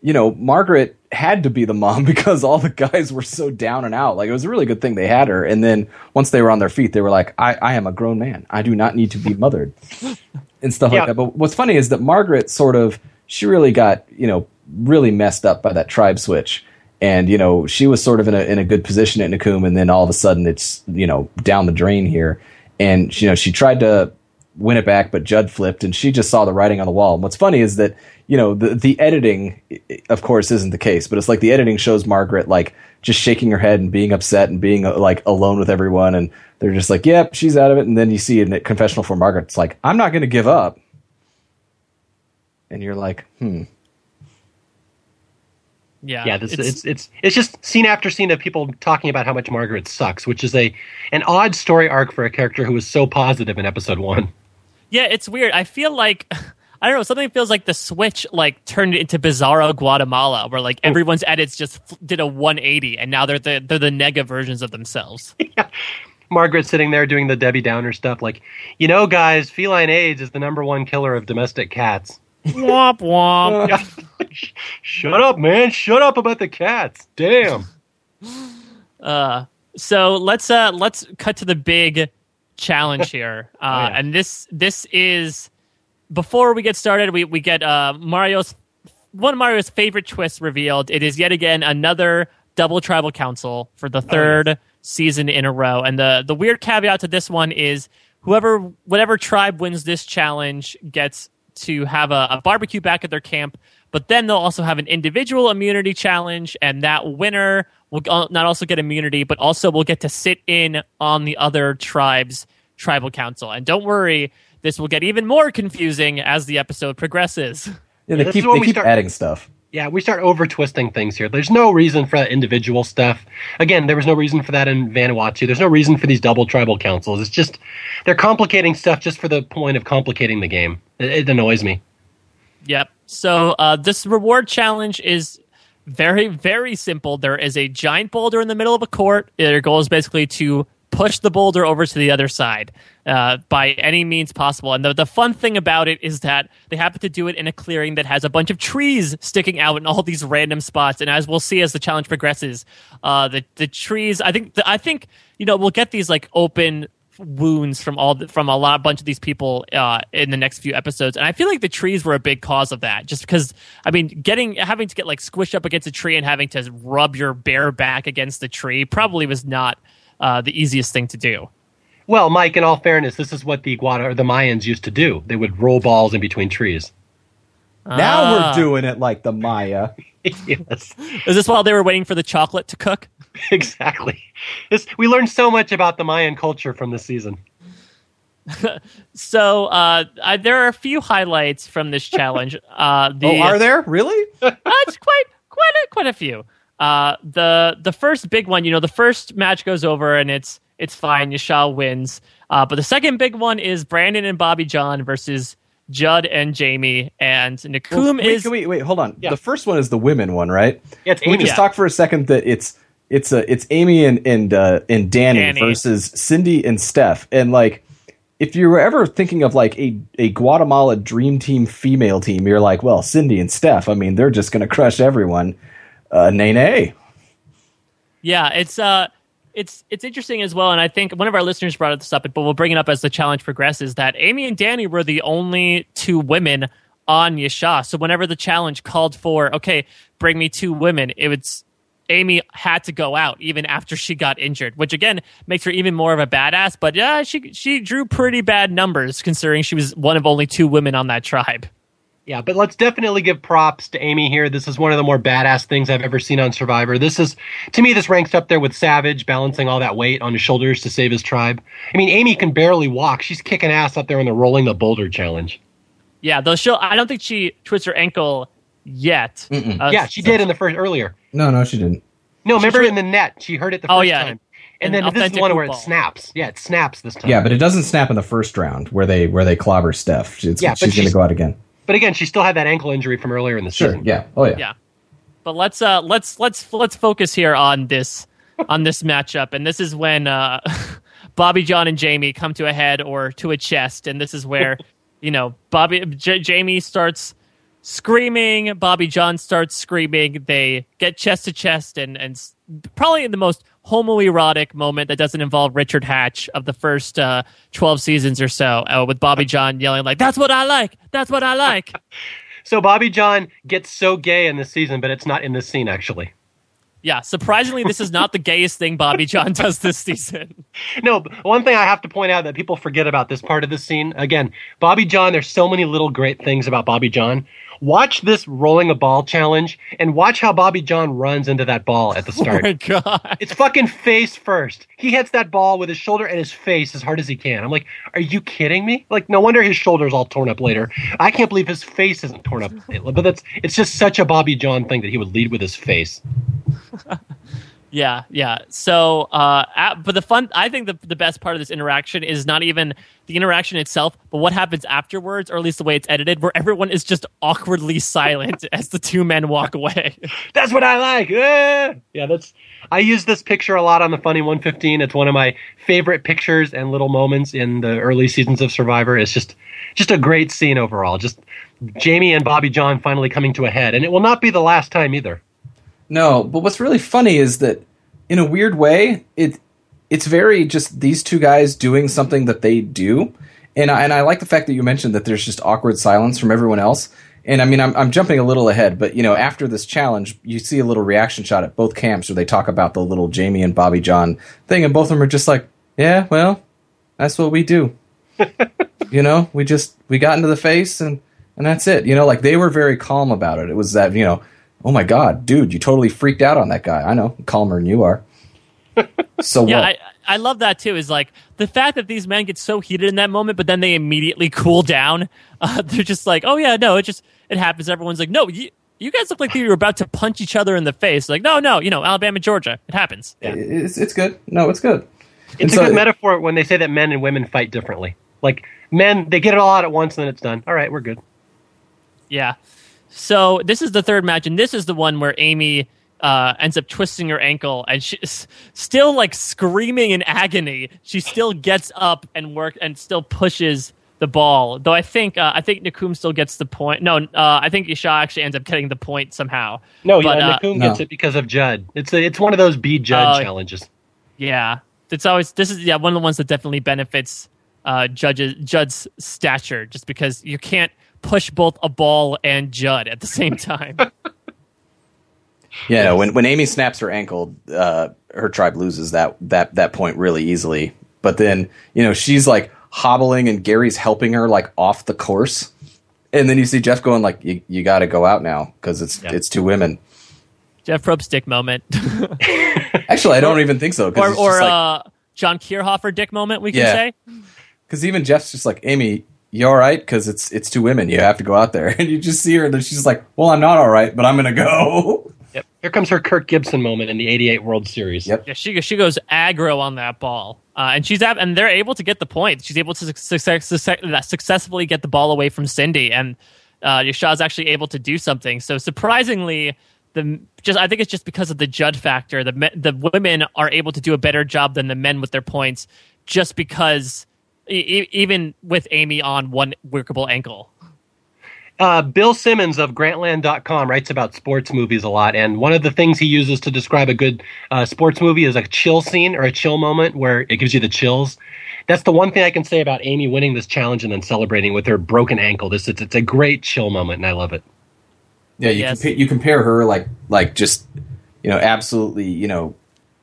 you know, Margaret had to be the mom because all the guys were so down and out. Like it was a really good thing they had her. And then once they were on their feet, they were like, I, I am a grown man. I do not need to be mothered and stuff Yeah. like that. But what's funny is that Margaret sort of, she really got, you know, really messed up by that tribe switch. And, you know, she was sort of in a, in a good position at Nakum. And then all of a sudden it's, you know, down the drain here. And, you know, she tried to win it back, but Judd flipped, and she just saw the writing on the wall. And what's funny is that you know the the editing, i- i- of course, isn't the case, but it's like the editing shows Margaret like just shaking her head and being upset and being uh, like alone with everyone, and they're just like, "Yep, she's out of it." And then you see in the confessional for Margaret, it's like, "I'm not going to give up," and you're like, "Hmm." yeah, yeah, this it's, it's it's just scene after scene of people talking about how much Margaret sucks, which is a an odd story arc for a character who was so positive in episode one. Yeah, it's weird. I feel like I don't know. Something feels like the switch like turned it into Bizarro Guatemala, where like everyone's edits just f- did a 180, and now they're the they're the nega versions of themselves. Margaret sitting there doing the Debbie Downer stuff, like, you know, guys, feline AIDS is the number one killer of domestic cats. womp womp. Shut up, man! Shut up about the cats. Damn. Uh, so let's uh let's cut to the big challenge here. Uh, yeah. and this this is before we get started, we we get uh Mario's one of Mario's favorite twists revealed. It is yet again another double tribal council for the third season in a row. And the the weird caveat to this one is whoever whatever tribe wins this challenge gets to have a, a barbecue back at their camp. But then they'll also have an individual immunity challenge, and that winner will not also get immunity, but also we'll get to sit in on the other tribe's tribal council. And don't worry, this will get even more confusing as the episode progresses. Yeah, they this keep they we keep start- adding stuff. Yeah, we start over twisting things here. There's no reason for that individual stuff. Again, there was no reason for that in Vanuatu. There's no reason for these double tribal councils. It's just they're complicating stuff just for the point of complicating the game. It, it annoys me. Yep. So uh, this reward challenge is very, very simple. There is a giant boulder in the middle of a court. Their goal is basically to push the boulder over to the other side uh, by any means possible. And the, the fun thing about it is that they happen to do it in a clearing that has a bunch of trees sticking out in all these random spots. And as we'll see as the challenge progresses, uh, the the trees. I think the, I think you know we'll get these like open wounds from all the, from a lot bunch of these people uh, in the next few episodes, and I feel like the trees were a big cause of that. Just because I mean, getting having to get like squished up against a tree and having to rub your bare back against the tree probably was not uh, the easiest thing to do. Well, Mike, in all fairness, this is what the Guada or the Mayans used to do. They would roll balls in between trees. Now Ah. we're doing it like the Maya. yes, Is this while they were waiting for the chocolate to cook? exactly. This, we learned so much about the Mayan culture from this season. So uh, I, there are a few highlights from this challenge. Uh, the, oh, are there really? Uh, it's quite quite a, quite a few. Uh, the the first big one, you know, the first match goes over and it's it's fine. Yashal wins. Uh, but the second big one is Brandon and Bobby Jon versus Judd and Jamie. And Nakum wait, is can we- wait, hold on. Yeah. The first one is the women one, right? Yeah, it's Can we just Yeah. talk for a second that it's it's uh, it's Amy and and uh, and Danni, Danni. versus Cindy and Steph, and like if you were ever thinking of like a a Guatemala dream team female team, you're like, well, Cindy and Steph. I mean, they're just going to crush everyone. Uh, nay, nay. Yeah, it's uh it's it's interesting as well, and I think one of our listeners brought this up, but we'll bring it up as the challenge progresses. That Amy and Danni were the only two women on Yaxha. So whenever the challenge called for, okay, bring me two women, it was Amy had to go out even after she got injured, which again makes her even more of a badass. But yeah, she she drew pretty bad numbers considering she was one of only two women on that tribe. Yeah, but let's definitely give props to Amy here. This is one of the more badass things I've ever seen on Survivor. This is, to me, this ranks up there with Savage balancing all that weight on his shoulders to save his tribe. I mean, Amy can barely walk. She's kicking ass up there in the rolling the boulder challenge. Yeah, though she'll. I don't think she twists her ankle yet. Uh, yeah, she did in the first earlier. No, no, she didn't. No, remember in the net, she heard it the oh, first oh, yeah. time. And, and then this is the one where it snaps. Yeah, it snaps this time. Yeah, but it doesn't snap in the first round where they where they clobber Steph. It's, yeah, she's, she's going to go out again. But again, she still had that ankle injury from earlier in the sure, season. Yeah. Oh yeah. Yeah. But let's uh let's let's let's focus here on this on this matchup, and this is when uh, Bobby Jon and Jamie come to a head or to a chest, and this is where you know Bobby J- Jamie starts screaming. Bobby Jon starts screaming. They get chest to chest, and and probably in the most homoerotic moment that doesn't involve Richard Hatch of the first uh, 12 seasons or so, uh, with Bobby Jon yelling like, "That's what I like. That's what I like." so Bobby Jon gets so gay in this season, but it's not in this scene actually. Yeah, surprisingly, this is not the gayest thing Bobby Jon does this season. No, one thing I have to point out that people forget about this part of the scene. Again, Bobby Jon, there's so many little great things about Bobby Jon. Watch this rolling a ball challenge and watch how Bobby Jon runs into that ball at the oh start. Oh my god. It's fucking face first. He hits that ball with his shoulder and his face as hard as he can. I'm like, are you kidding me? Like, no wonder his shoulder's all torn up later. I can't believe his face isn't torn up. But that's it's just such a Bobby Jon thing that he would lead with his face. Yeah, yeah. So, uh, at, but the fun, I think the the best part of this interaction is not even the interaction itself, but what happens afterwards, or at least the way it's edited, where everyone is just awkwardly silent as the two men walk away. that's what I like. Yeah, yeah. That's I use this picture a lot on the Funny 115. It's one of my favorite pictures and little moments in the early seasons of Survivor. It's just just a great scene overall. Just Jamie and Bobby Jon finally coming to a head, and it will not be the last time either. No, but what's really funny is that in a weird way, it it's very just these two guys doing something that they do. And I, and I like the fact that you mentioned that there's just awkward silence from everyone else. And I mean, I'm, I'm jumping a little ahead, but you know, after this challenge, you see a little reaction shot at both camps where they talk about the little Jamie and Bobby Jon thing, and both of them are just like, "Yeah, well, that's what we do." you know, we just we got into the face and and that's it. You know, like they were very calm about it. It was that you know oh my god, dude, you totally freaked out on that guy. I know, calmer than you are. So yeah, I, I love that too. Is like the fact that these men get so heated in that moment, but then they immediately cool down. Uh, they're just like, oh yeah, no, it just it happens. Everyone's like, no, you, you guys look like you were about to punch each other in the face. Like, no, no, you know, Alabama, Georgia, it happens. Yeah. It's it's good. No, it's good. It's and a so, good metaphor when they say that men and women fight differently. Like men, they get it all out at once, and then it's done. All right, we're good. Yeah. So this is the third match, and this is the one where Amy uh, ends up twisting her ankle, and she's still like screaming in agony. She still gets up and work and still pushes the ball. Though I think uh, I think Nakum still gets the point. No, uh, I think Isha actually ends up getting the point somehow. No, but, yeah, uh, Nakum gets no. it because of Judd. It's a, it's one of those be Judd uh, challenges. Yeah, it's always this is yeah one of the ones that definitely benefits uh, Judge's Judd's stature, just because you can't push both a ball and Judd at the same time. yeah, no, when when Amy snaps her ankle, uh, her tribe loses that that that point really easily. But then you know she's like hobbling, and Gary's helping her like off the course, and then you see Jeff going like, "You you got to go out now because it's yeah. it's two women." Jeff Probst dick moment. Actually, I don't even think so. Or, or like, uh, John Kirhoffer dick moment, we can yeah. say. Because even Jeff's just like, Amy, you all right? Because it's it's two women. You have to go out there, and you just see her, and she's like, "Well, I'm not all right, but I'm gonna go." Yep. Here comes her Kirk Gibson moment in the '88 World Series. Yep. Yeah, she she goes aggro on that ball, uh, and she's at, and they're able to get the point. She's able to success, success, successfully get the ball away from Cindy, and uh, Yaxha's actually able to do something. So surprisingly, the just I think it's just because of the Judd factor. The the women are able to do a better job than the men with their points, just because e- even with Amy on one workable ankle. Uh, Bill Simmons of Grantland.com writes about sports movies a lot, and one of the things he uses to describe a good uh, sports movie is a chill scene or a chill moment where it gives you the chills. That's the one thing I can say about Amy winning this challenge and then celebrating with her broken ankle. This it's, it's a great chill moment, and I love it. Yeah, you yes. compare you compare her like like just you know, absolutely, you know,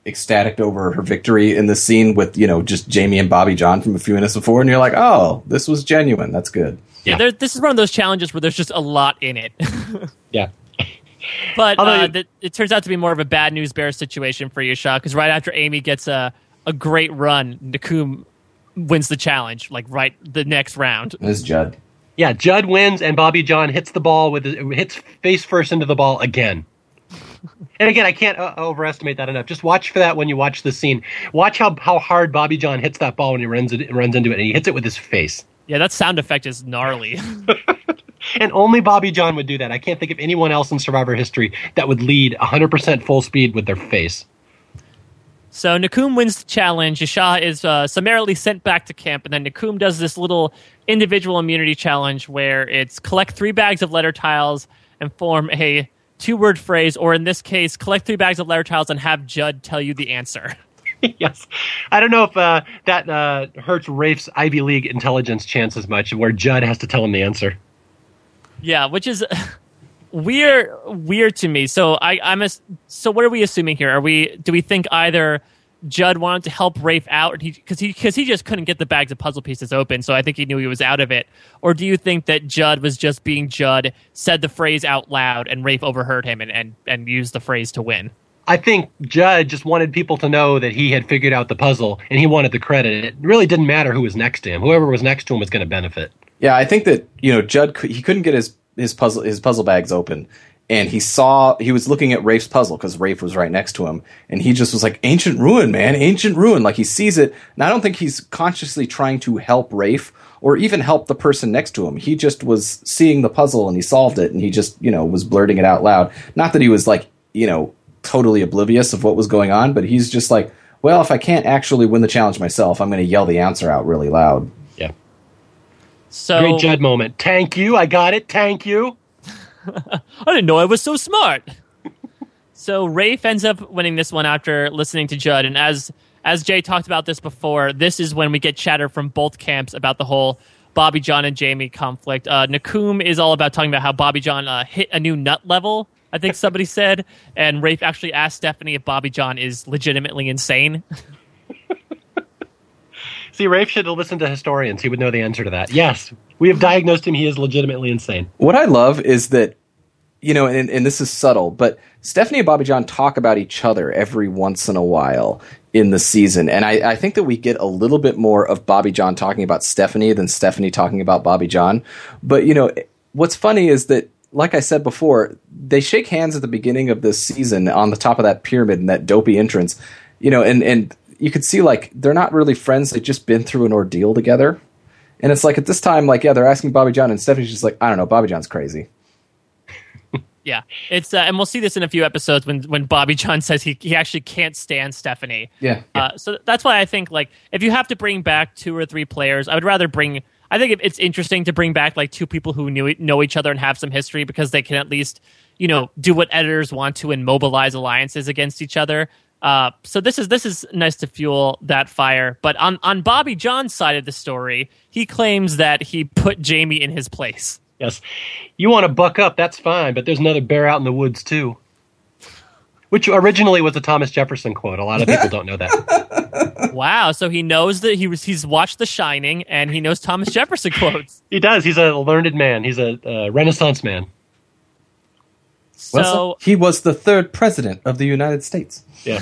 ecstatic over her victory in the scene with you know just Jamie and Bobby Jon from a few minutes before, and you're like, oh, this was genuine. That's good. Yeah, yeah. this is one of those challenges where there's just a lot in it. yeah. But uh, the, it turns out to be more of a bad news bear situation for Yaxha because right after Amy gets a, a great run, Nakum wins the challenge, like right the next round. This Judd. Yeah, Judd wins, and Bobby Jon hits the ball with hits face first into the ball again. And again, I can't uh, overestimate that enough. Just watch for that when you watch the scene. Watch how how hard Bobby Jon hits that ball when he runs it, runs into it, and he hits it with his face. Yeah, that sound effect is gnarly. and only Bobby Jon would do that. I can't think of anyone else in Survivor history that would lead 100% full speed with their face. So Nakum wins the challenge. Yaxha is uh, summarily sent back to camp, and then Nakum does this little individual immunity challenge where it's collect three bags of letter tiles and form a two word phrase, or in this case, collect three bags of letter tiles and have Judd tell you the answer. yes. I don't know if uh, that uh, hurts Rafe's Ivy League intelligence chance as much, where Judd has to tell him the answer. Yeah, which is weird weird to me. So I, I'm a, so what are we assuming here? Are we do we think either Judd wanted to help Rafe out because he because he, he just couldn't get the bags of puzzle pieces open, so I think he knew he was out of it. Or do you think that Judd was just being Judd, said the phrase out loud, and Rafe overheard him and and, and used the phrase to win? I think Judd just wanted people to know that he had figured out the puzzle and he wanted the credit. It really didn't matter who was next to him. Whoever was next to him was going to benefit. Yeah, I think that you know Judd he couldn't get his his puzzle his puzzle bags open, and he saw he was looking at Rafe's puzzle because Rafe was right next to him, and he just was like ancient ruin, man, ancient ruin. Like he sees it, and I don't think he's consciously trying to help Rafe or even help the person next to him. He just was seeing the puzzle and he solved it, and he just you know was blurting it out loud. Not that he was like you know totally oblivious of what was going on, but he's just like, well, if I can't actually win the challenge myself, I'm going to yell the answer out really loud. Yeah. So great Judd moment. Thank you. I got it. Thank you. I didn't know I was so smart. so Rafe ends up winning this one after listening to Judd, and as as Jay talked about this before, this is when we get chatter from both camps about the whole Bobby Jon and Jamie conflict. Uh, Nakum is all about talking about how Bobby Jon uh, hit a new nut level. I think somebody said, and Rafe actually asked Stephanie if Bobby Jon is legitimately insane. See, Rafe should have listened to historians. He would know the answer to that. Yes, we have diagnosed him. He is legitimately insane. What I love is that, you know, and, and this is subtle, but Stephanie and Bobby Jon talk about each other every once in a while in the season. And I, I, think that we get a little bit more of Bobby Jon talking about Stephanie than Stephanie talking about Bobby Jon. But, you know, what's funny is that, like I said before, they shake hands at the beginning of this season on the top of that pyramid and that dopey entrance. You know, and, and you could see like they're not really friends. They've just been through an ordeal together. And it's like at this time, like, yeah, they're asking Bobby Jon, and Stephanie's just like, I don't know, Bobby Jon's crazy. yeah, it's uh, and we'll see this in a few episodes when when Bobby Jon says he he actually can't stand Stephanie. Yeah. Uh, so that's why I think like if you have to bring back two or three players, I would rather bring. I think it's interesting to bring back like two people who knew know each other and have some history because they can at least you know do what editors want to and mobilize alliances against each other. Uh, so this is this is nice to fuel that fire. But on on Bobby Jon's side of the story, he claims that he put Jamie in his place. Yes, you want to buck up, that's fine, but there's another bear out in the woods too. Which originally was a Thomas Jefferson quote. A lot of people don't know that. wow! So he knows that he was he's watched The Shining and he knows Thomas Jefferson quotes. He does. He's a learned man. He's a, a Renaissance man. So well, he was the third president of the United States. Yeah.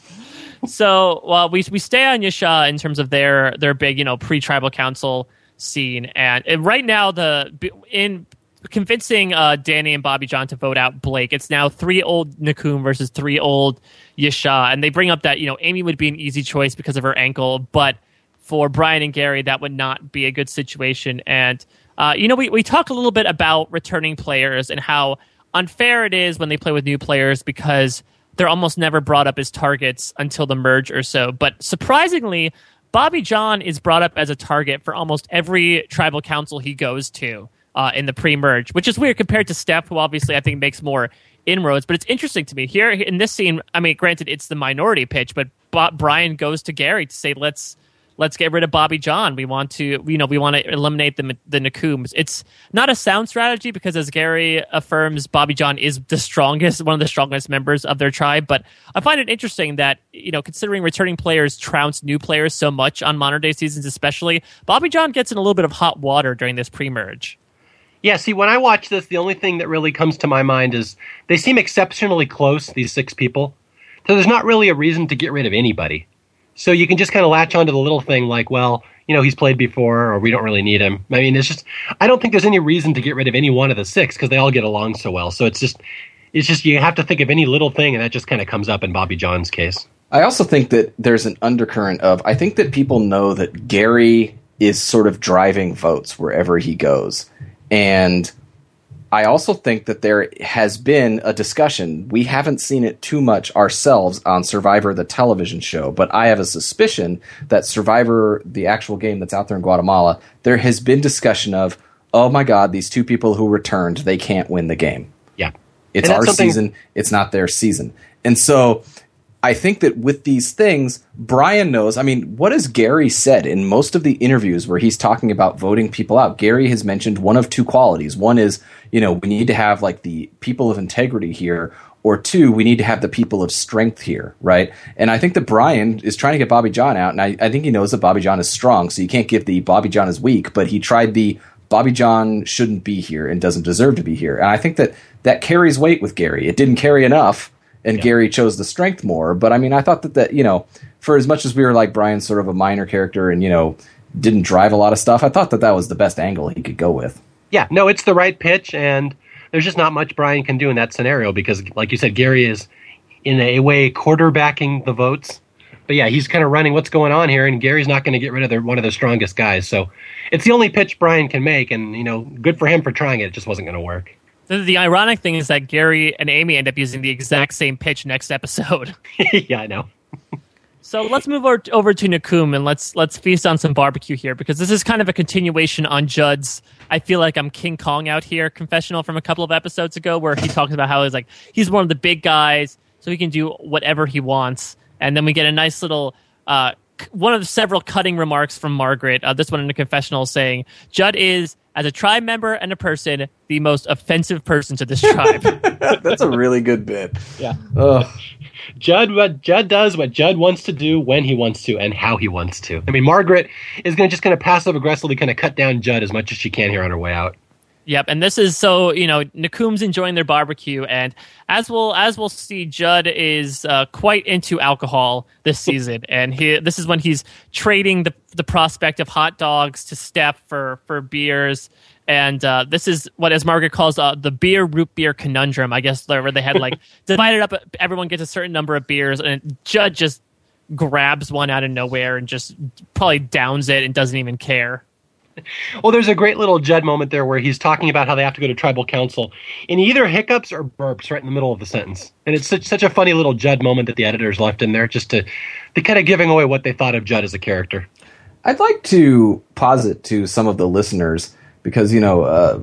so well, we we stay on Yaxha in terms of their their big you know pre tribal council scene, and, and, right now the in convincing uh, Danni and Bobby Jon to vote out Blake. It's now three old Nakum versus three old Yasha, and they bring up that you know Amy would be an easy choice because of her ankle, but for Brian and Gary that would not be a good situation. And uh, you know we we talk a little bit about returning players and how unfair it is when they play with new players because they're almost never brought up as targets until the merge or so. But surprisingly, Bobby Jon is brought up as a target for almost every tribal council he goes to uh, in the pre-merge, which is weird compared to Steph, who obviously I think makes more inroads. But it's interesting to me here in this scene. I mean, granted, it's the minority pitch, but Brian goes to Gary to say, "Let's let's get rid of Bobby Jon. We want to, you know, we want to eliminate the the Nakums. It's not a sound strategy because, as Gary affirms, Bobby Jon is the strongest, one of the strongest members of their tribe. But I find it interesting that you know, considering returning players trounce new players so much on modern day seasons, especially Bobby Jon gets in a little bit of hot water during this pre-merge. Yeah, see, when I watch this, the only thing that really comes to my mind is they seem exceptionally close, these six people. So there's not really a reason to get rid of anybody. So you can just kind of latch onto the little thing like, well, you know, he's played before or we don't really need him. I mean, it's just, I don't think there's any reason to get rid of any one of the six because they all get along so well. So it's just, it's just, you have to think of any little thing and that just kind of comes up in Bobby Jon's case. I also think that there's an undercurrent of, I think that people know that Gary is sort of driving votes wherever he goes. And I also think that there has been a discussion. We haven't seen it too much ourselves on Survivor, the television show, but I have a suspicion that Survivor, the actual game that's out there in Guatemala, there has been discussion of, oh my God, these two people who returned, they can't win the game. Yeah. It's our season, it's not their season. And so I think that with these things, Brian knows. I mean, what has Gary said in most of the interviews where he's talking about voting people out? Gary has mentioned one of two qualities. One is, you know, we need to have like the people of integrity here, or two, we need to have the people of strength here, right? And I think that Brian is trying to get Bobby Jon out, and I, I think he knows that Bobby Jon is strong, so you can't give the Bobby Jon is weak, but he tried the Bobby Jon shouldn't be here and doesn't deserve to be here. And I think that that carries weight with Gary. It didn't carry enough and yeah. Gary chose the strength more. But I mean, I thought that that you know, for as much as we were like Brian's sort of a minor character and you know didn't drive a lot of stuff, I thought that that was the best angle he could go with. Yeah, no, it's the right pitch, and there's just not much Brian can do in that scenario because, like you said, Gary is in a way quarterbacking the votes. But yeah, he's kind of running what's going on here, and Gary's not going to get rid of their, one of the strongest guys. So it's the only pitch Brian can make, and you know, good for him for trying it. It just wasn't going to work. The, the, ironic thing is that Gary and Amy end up using the exact same pitch next episode. yeah, I know. so let's move over, over to Nakum and let's let's feast on some barbecue here because this is kind of a continuation on Judd's. I feel like I'm King Kong out here confessional from a couple of episodes ago where he talks about how he's like he's one of the big guys, so he can do whatever he wants, and then we get a nice little. Uh, one of the several cutting remarks from Margaret, uh, this one in the confessional, saying Judd is as a tribe member and a person, the most offensive person to this tribe. That's a really good bit. Yeah. Ugh. Judd, what Judd does, what Judd wants to do, when he wants to, and how he wants to. I mean, Margaret is going to just kind of passive aggressively kind of cut down Judd as much as she can here on her way out. Yep, and this is so you know Nakum's enjoying their barbecue, and as we'll as we'll see, Judd is uh, quite into alcohol this season, and he this is when he's trading the the prospect of hot dogs to Steph for for beers, and uh, this is what as Margaret calls uh, the beer root beer conundrum. I guess where they had like divided up, everyone gets a certain number of beers, and Judd just grabs one out of nowhere and just probably downs it and doesn't even care. well, there's a great little Judd moment there where he's talking about how they have to go to tribal council, and he either hiccups or burps right in the middle of the sentence, and it's such such a funny little Judd moment that the editors left in there, just to to kind of giving away what they thought of Judd as a character. I'd like to posit to some of the listeners because you know, uh,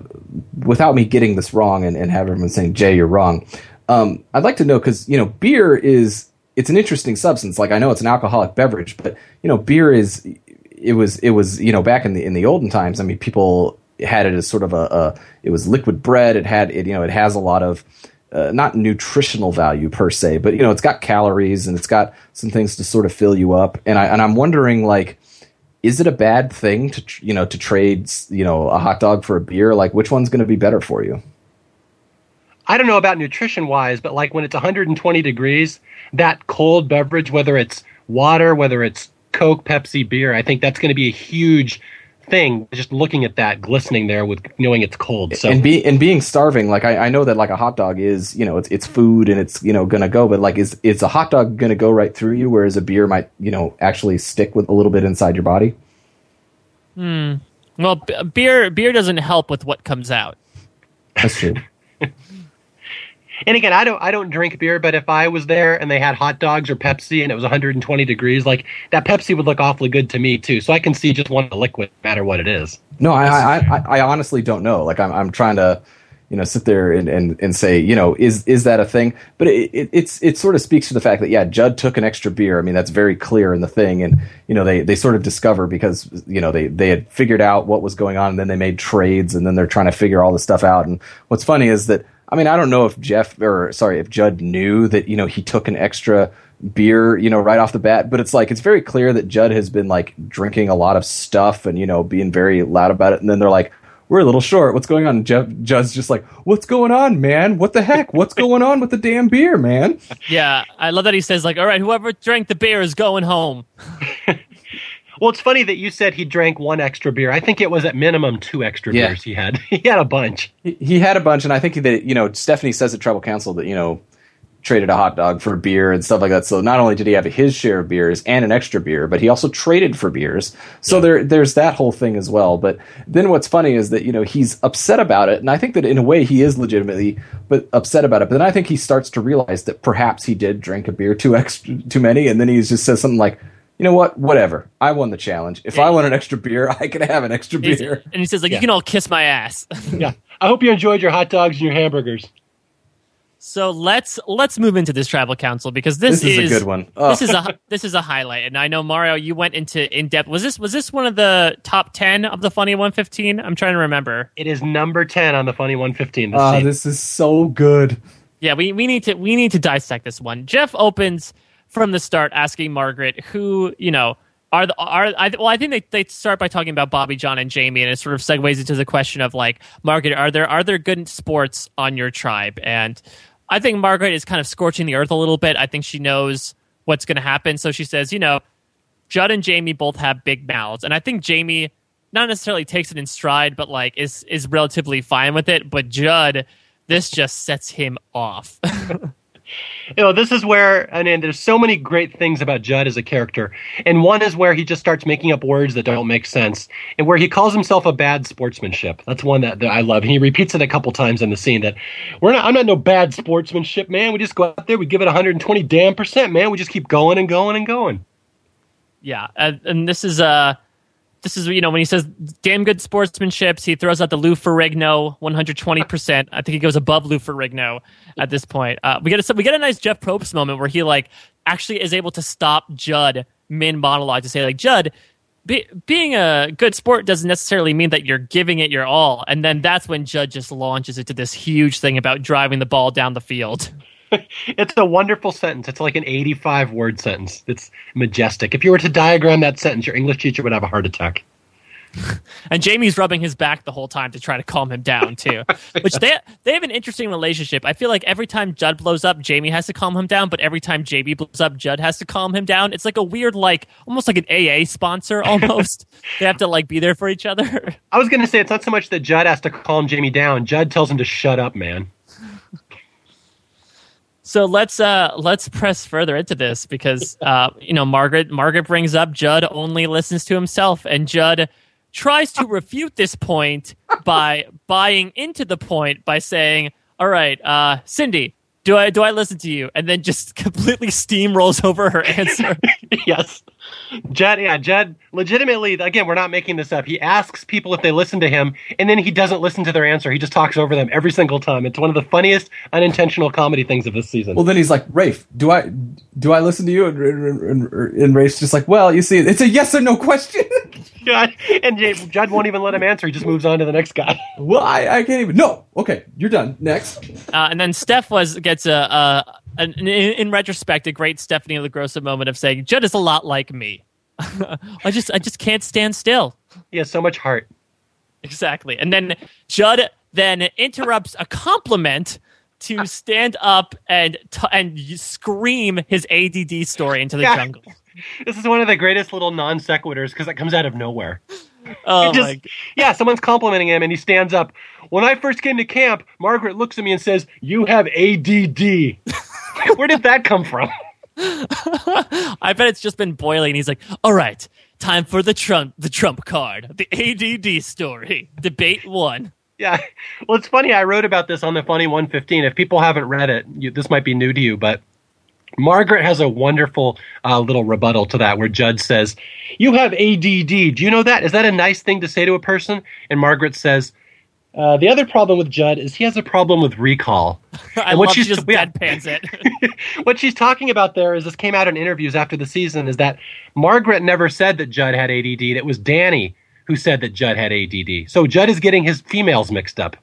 without me getting this wrong and, and have everyone saying Jay, you're wrong. Um, I'd like to know because you know, beer is it's an interesting substance. Like I know it's an alcoholic beverage, but you know, beer is it was it was you know back in the in the olden times. I mean, people had it as sort of a, a it was liquid bread. It had it you know it has a lot of uh, not nutritional value per se, but you know it's got calories and it's got some things to sort of fill you up. And I and I'm wondering like, is it a bad thing to you know to trade you know a hot dog for a beer? Like which one's going to be better for you? I don't know about nutrition wise, but like when it's 120 degrees, that cold beverage, whether it's water, whether it's Coke, Pepsi, beer. I think that's going to be a huge thing just looking at that glistening there with knowing it's cold so. And be and being starving like I, I know that like a hot dog is you know it's it's food and it's you know gonna go but like is is a hot dog gonna go right through you whereas a beer might you know actually stick with a little bit inside your body? Hmm. Well b- beer beer doesn't help with what comes out. That's true and again, I don't I don't drink beer, but if I was there and they had hot dogs or Pepsi and it was 120 degrees, like that Pepsi would look awfully good to me too. So I can see just one liquid, no matter what it is. No, I I, I, I honestly don't know. Like I'm I'm trying to, you know sit there and, and, and say you know is is that a thing but it, it, it's it sort of speaks to the fact that yeah judd took an extra beer i mean that's very clear in the thing and you know they they sort of discover because you know they they had figured out what was going on and then they made trades and then they're trying to figure all this stuff out and what's funny is that i mean i don't know if jeff or sorry if judd knew that you know he took an extra beer, you know, right off the bat. But it's like it's very clear that Judd has been like drinking a lot of stuff and you know being very loud about it. And then they're like, we're a little short. What's going on? Jeff Judd's just like, what's going on, man? What the heck? What's going on with the damn beer, man? Yeah, I love that he says like, all right, whoever drank the beer is going home. well, it's funny that you said he drank one extra beer. I think it was at minimum two extra Yeah. beers he had. He had a bunch. He, he had a bunch, and I think that you know Stephanie says at Tribal Council that you know traded a hot dog for a beer and stuff like that. So not only did he have his share of beers and an extra beer, but he also traded for beers. So there there's that whole thing as well. But then what's funny is that you know he's upset about it, and I think that in a way he is legitimately but upset about it. But then I think he starts to realize that perhaps he did drink a beer too extra too many, and then he just says something like. You know what? Whatever. I won the challenge. If I want an extra beer, I can have an extra He's- beer. and he says like, Yeah. you can all kiss my ass. Yeah. I hope you enjoyed your hot dogs and your hamburgers. So let's let's move into this travel council because this, This is a good one. This Oh. is a this is a highlight, and I know Mario, you went into in depth. Was this was this one of the top ten of the funny one fifteen? I'm trying to remember. It is number 10 on the Funny 115. This Ah, this is so good. Yeah, we, we need to we need to dissect this one. Jeff opens from the start asking Margaret who you know are the are I, well I think they, they start by talking about Bobby Jon and Jamie and it sort of segues into the question of like Margaret are there are there good sports on your tribe and I think Margaret is kind of scorching the earth a little bit. I think she knows what's going to happen, so she says you know Judd and Jamie both have big mouths, and I think Jamie not necessarily takes it in stride, but like is is relatively fine with it. But Judd, this just sets him off. you know, this is where, and, and there's so many great things about Judd as a character. And one is where he just starts making up words that don't make sense, and where he calls himself a bad sportsmanship. That's one that, that I love. And he repeats it a couple times in the scene that we're not, I'm not no bad sportsmanship, man. We just go out there, we give it 120 damn percent, man. We just keep going and going and going. yeah, and, and this is uh this is you know when he says damn good sportsmanship, he throws out the Lou Ferrigno 120. percent I think he goes above Lou Ferrigno at this point. Uh, we get a we get a nice Jeff Probst moment where he like actually is able to stop Judd min monologue to say like Judd. Be, being a good sport doesn't necessarily mean that you're giving it your all, and then that's when Judd just launches into this huge thing about driving the ball down the field. It's a wonderful sentence. It's like an 85 word sentence. It's majestic. If you were to diagram that sentence, your English teacher would have a heart attack. And Jamie's rubbing his back the whole time to try to calm him down too. Which they they have an interesting relationship. I feel like every time Judd blows up, Jamie has to calm him down, but every time Jamie blows up, Judd has to calm him down. It's like a weird, like almost like an AA sponsor almost. they have to like be there for each other. I was going to say it's not so much that Judd has to calm Jamie down. Judd tells him to shut up, man. So let's uh let's press further into this because uh you know Margaret Margaret brings up Judd only listens to himself and Judd tries to refute this point by buying into the point by saying, "All right, uh Cindy, do I do I listen to you?" and then just completely steamrolls over her answer. yes. Judd, yeah, Judd, legitimately, again, we're not making this up. He asks people if they listen to him, and then he doesn't listen to their answer. He just talks over them every single time. It's one of the funniest unintentional comedy things of this season. Well, then he's like, Rafe, do I do I listen to you? And, and, and, and Rafe's just like, well, you see, it's a yes or no question. Yeah, and J- Judd won't even let him answer. He just moves on to the next guy. well, I, I can't even. No, okay, you're done. Next. Uh, and then Steph was gets a, a an, in, in retrospect a great Stephanie LaGrossa moment of saying Judd is a lot like me. I just I just can't stand still. He has so much heart. Exactly. And then Judd then interrupts a compliment to stand up and t- and scream his ADD story into the jungle. This is one of the greatest little non sequiturs because it comes out of nowhere. Oh Just- my yeah, someone's complimenting him and he stands up. When I first came to camp, Margaret looks at me and says, You have ADD. Where did that come from? I bet it's just been boiling. He's like, "All right, time for the trump the trump card, the ADD story, debate one." Yeah. Well, it's funny. I wrote about this on the Funny 115. If people haven't read it, you, this might be new to you, but Margaret has a wonderful uh, little rebuttal to that where Judd says, You have ADD. Do you know that? Is that a nice thing to say to a person? And Margaret says, Uh, the other problem with Judd is he has a problem with recall. I And what love she she's- just yeah. deadpans it. what she's talking about there is this came out in interviews after the season is that Margaret never said that Judd had ADD. It was Danni who said that Judd had ADD. So Judd is getting his females mixed up.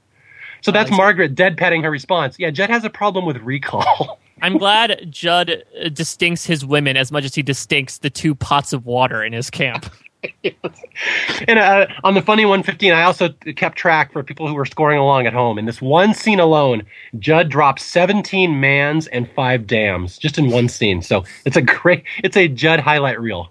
So that's see. Margaret deadpatting her response. Yeah, Judd has a problem with recall. I'm glad Judd uh, distincts his women as much as he distincts the two pots of water in his camp. and uh, on the funny 115, I also kept track for people who were scoring along at home. In this one scene alone, Judd dropped 17 mans and five dams just in one scene. So it's a great, it's a Judd highlight reel.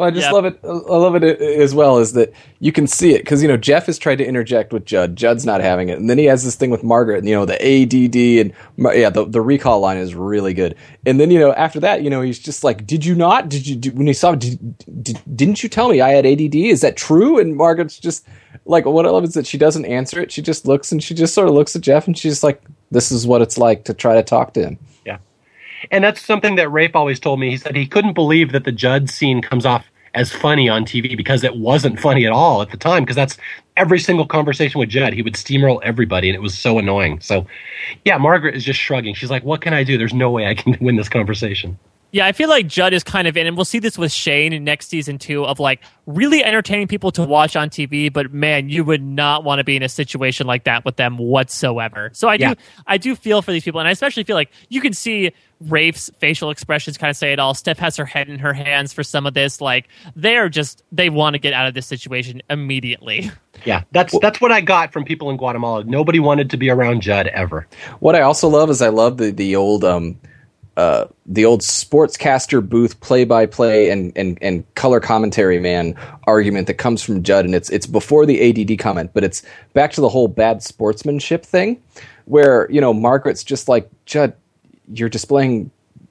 Well, I just Yeah. love it. I love it as well is that you can see it because you know Jeff has tried to interject with Judd. Judd's not having it, and then he has this thing with Margaret. And, you know the ADD and yeah, the the recall line is really good. And then you know after that, you know he's just like, "Did you not? Did you do, when he saw? Did, did, didn't you tell me I had ADD? Is that true?" And Margaret's just like, what I love is that she doesn't answer it. She just looks and she just sort of looks at Jeff and she's like, "This is what it's like to try to talk to him." And that's something that Rafe always told me. He said he couldn't believe that the Judd scene comes off as funny on TV because it wasn't funny at all at the time because that's every single conversation with Judd. He would steamroll everybody and it was so annoying. So, yeah, Margaret is just shrugging. She's like, what can I do? There's no way I can win this conversation. Yeah, I feel like Judd is kind of in, and we'll see this with Shane in next season too, of like really entertaining people to watch on TV. But man, you would not want to be in a situation like that with them whatsoever. So I do, Yeah. I do feel for these people, and I especially feel like you can see Rafe's facial expressions kind of say it all. Steph has her head in her hands for some of this. Like they're just they want to get out of this situation immediately. Yeah, that's that's what I got from people in Guatemala. Nobody wanted to be around Judd ever. What I also love is I love the the old um uh the old sportscaster booth play by play and and and color commentary man argument that comes from Judd and it's it's before the ADD comment but it's back to the whole bad sportsmanship thing where you know Margaret's just like Judd you're displaying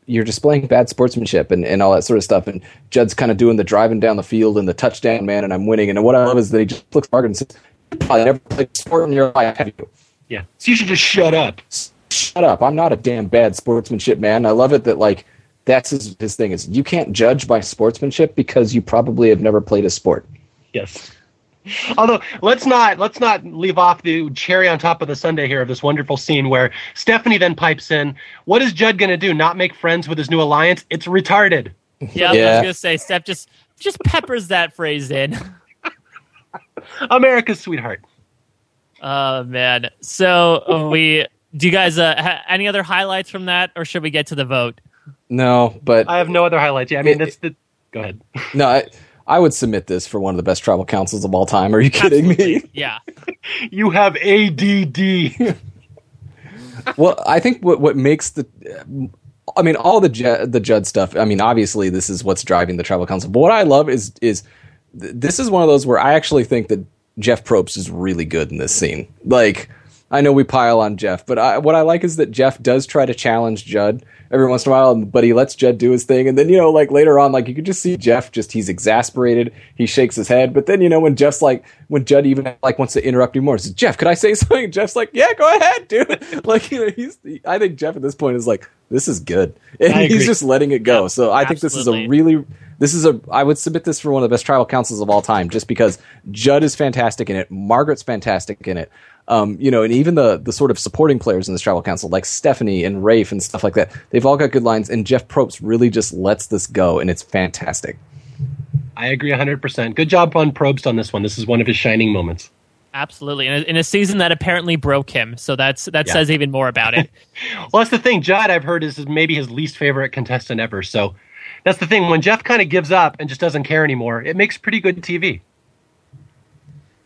you're displaying bad sportsmanship and, and all that sort of stuff. And Judd's kind of doing the driving down the field and the touchdown man, and I'm winning. And what I love is that he just looks at Margaret and says, "You probably never played sport in your life, have you? Yeah, so you should just shut up. Shut up. I'm not a damn bad sportsmanship man. I love it that like that's his, his thing is you can't judge by sportsmanship because you probably have never played a sport. Yes. Although let's not let's not leave off the cherry on top of the Sunday here of this wonderful scene where Stephanie then pipes in. What is Judd going to do? Not make friends with his new alliance? It's retarded. Yeah, I was gonna say Steph just just peppers that phrase in. America's sweetheart. Oh man. So uh, we do you guys uh, ha- any other highlights from that, or should we get to the vote? No, but I have no other highlights. Yeah, I mean that's the. Go ahead. no, I, I would submit this for one of the best tribal councils of all time. Are you kidding me? Yeah. You have ADD. well, I think what what makes the I mean all the Ju- the Judd stuff. I mean, obviously this is what's driving the tribal council. But what I love is is th- this is one of those where I actually think that Jeff Probst is really good in this scene. Like I know we pile on Jeff, but I, what I like is that Jeff does try to challenge Judd every once in a while, but he lets Judd do his thing. And then, you know, like later on, like you could just see Jeff just, he's exasperated. He shakes his head. But then, you know, when Jeff's like, when Judd even like wants to interrupt you more, says, Jeff, could I say something? Jeff's like, yeah, go ahead, dude. like, you know, he's, I think Jeff at this point is like, this is good. And he's just letting it go. Yeah, so I think this is a really, this is a, I would submit this for one of the best tribal councils of all time, just because Judd is fantastic in it. Margaret's fantastic in it. Um, you know, and even the the sort of supporting players in this travel council, like Stephanie and Rafe and stuff like that, they've all got good lines. And Jeff Probst really just lets this go, and it's fantastic. I agree 100%. Good job on Probst on this one. This is one of his shining moments. Absolutely. In a, in a season that apparently broke him. So that's that Yeah. says even more about it. Well, that's the thing. Judd, I've heard, is maybe his least favorite contestant ever. So that's the thing. When Jeff kind of gives up and just doesn't care anymore, it makes pretty good TV.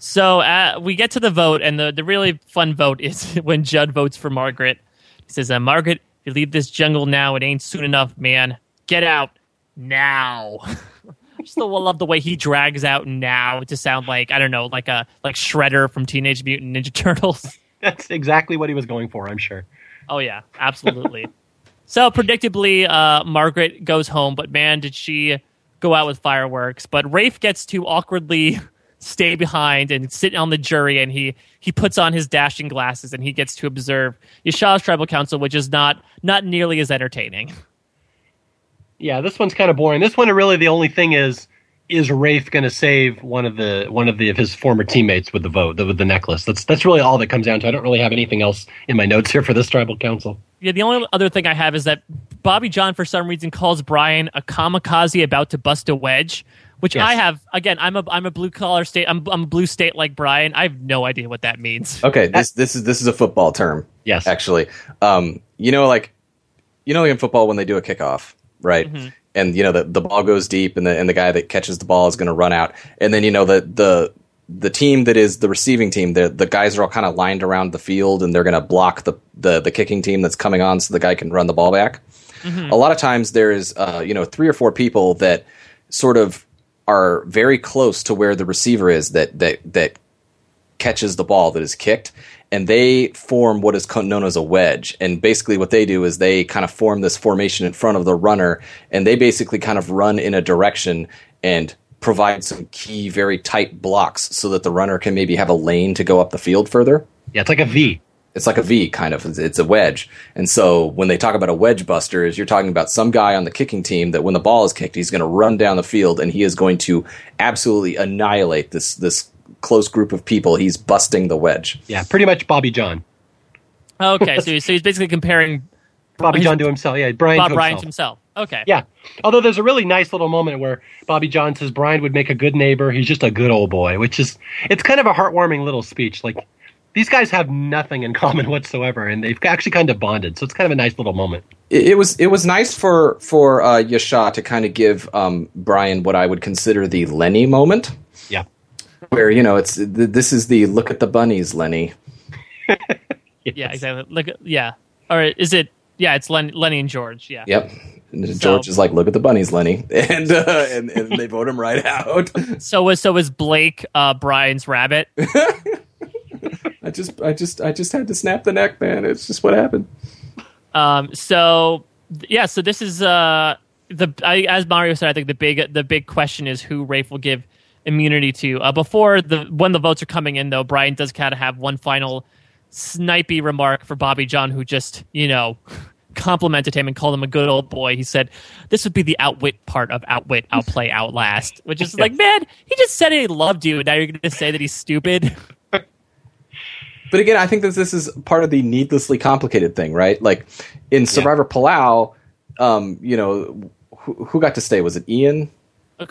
So uh, we get to the vote, and the, the really fun vote is when Judd votes for Margaret. He says, uh, Margaret, if you leave this jungle now, it ain't soon enough, man. Get out now. I still love the way he drags out now to sound like I don't know, like a like Shredder from Teenage Mutant Ninja Turtles. That's exactly what he was going for, I'm sure. Oh yeah, absolutely. so predictably, uh, Margaret goes home, but man, did she go out with fireworks! But Rafe gets to awkwardly stay behind and sit on the jury, and he he puts on his dashing glasses and he gets to observe Yaxha's tribal council, which is not not nearly as entertaining. Yeah, this one's kind of boring. This one, really, the only thing is, is Rafe going to save one of the one of the of his former teammates with the vote, the, with the necklace? That's that's really all that comes down to. I don't really have anything else in my notes here for this tribal council. Yeah, the only other thing I have is that Bobby Jon, for some reason, calls Brian a kamikaze about to bust a wedge, which Yes. I have. Again, I'm a I'm a blue collar state. I'm I'm a blue state like Brian. I have no idea what that means. Okay, this this is this is a football term. Yes. actually, um, you know, like you know, in football when they do a kickoff, right? And you know the the ball goes deep, and the and the guy that catches the ball is going to run out, and then you know the the the team that is the receiving team, the the guys are all kind of lined around the field, and they're going to block the, the the kicking team that's coming on, so the guy can run the ball back. A lot of times there is uh, you know three or four people that sort of are very close to where the receiver is that that that catches the ball that is kicked and they form what is known as a wedge and basically what they do is they kind of form this formation in front of the runner and they basically kind of run in a direction and provide some key very tight blocks so that the runner can maybe have a lane to go up the field further Yeah, it's like a V. it's like a V kind of. It's, it's a wedge. And so when they talk about a wedge buster, is you're talking about some guy on the kicking team that when the ball is kicked, he's going to run down the field and he is going to absolutely annihilate this this close group of people. He's busting the wedge. Yeah, pretty much Bobby Jon. Oh, okay, so so he's basically comparing Bobby Jon to himself. Yeah, Brian Bob to Bryant himself. himself. Okay. Yeah. Although there's a really nice little moment where Bobby Jon says Brian would make a good neighbor. He's just a good old boy, which is it's kind of a heartwarming little speech. Like these guys have nothing in common whatsoever, and they've actually kind of bonded. So it's kind of a nice little moment. It, it was it was nice for for uh, Yaxha to kind of give um, Brian what I would consider the Lenny moment, Yeah. where you know it's th- this is the look at the bunnies, Lenny. Yeah, exactly. Look, yeah. Or is it? Yeah, it's Len, Lenny and George. Yeah. Yep. And So- George is like, look at the bunnies, Lenny, and uh, and, and they vote him right out. So was so was Blake uh, Brian's rabbit? I just, I just, I just had to snap the neck, man. It's just what happened. Um, so yeah, so this is uh the I, as Mario said. I think the big the big question is who Rafe will give immunity to. Uh, before the when the votes are coming in, though, Brian does kind of have one final snipey remark for Bobby Jon, who just you know complimented him and called him a good old boy. He said this would be the outwit part of outwit, outplay, outlast, which is like, man, he just said he loved you, and now you're going to say that he's stupid. But again, I think that this is part of the needlessly complicated thing, right? Like in Survivor Palau, um, you know, who, who got to stay? Was it Ian?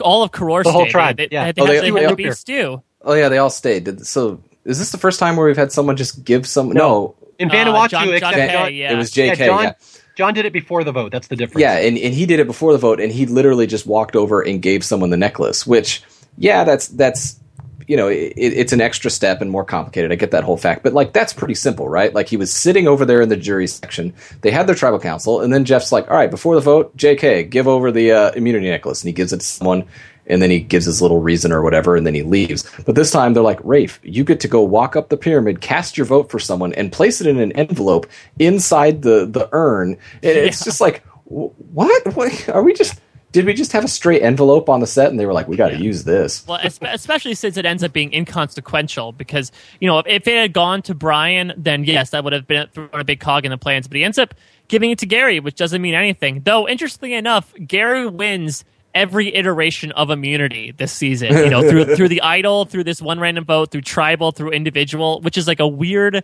All of Koror The whole stayed. tribe, They, they, yeah. had, Oh, they, they- had, they they had all- beef stew. Oh yeah, they all stayed. Did, so is this the first time where we've had someone just give some? No, In Uh, Vanuatu, John- John except Kay, John, yeah. it was J.K. Yeah, John, yeah. John did it before the vote. That's the difference. Yeah, and, and he did it before the vote, and he literally just walked over and gave someone the necklace. Which, yeah, that's that's you know, it, it's an extra step and more complicated. I get that whole fact, but like that's pretty simple, right? Like he was sitting over there in the jury section. They had their tribal council, and then Jeff's like, "All right, before the vote, J.K., give over the uh, immunity necklace," and he gives it to someone. And then he gives his little reason or whatever, and then he leaves. But this time they're like, Rafe, you get to go walk up the pyramid, cast your vote for someone, and place it in an envelope inside the, the urn. And it's just like, what? what? Are we just did we just have a straight envelope on the set and they were like we got to use this Well, especially since it ends up being inconsequential, because you know if, if it had gone to Brian, then yes, that would have been thrown a big cog in the plans. But he ends up giving it to Gary, which doesn't mean anything. Though interestingly enough, Gary wins every iteration of immunity this season. You know, through through the idol, through this one random vote, through tribal, through individual, which is like a weird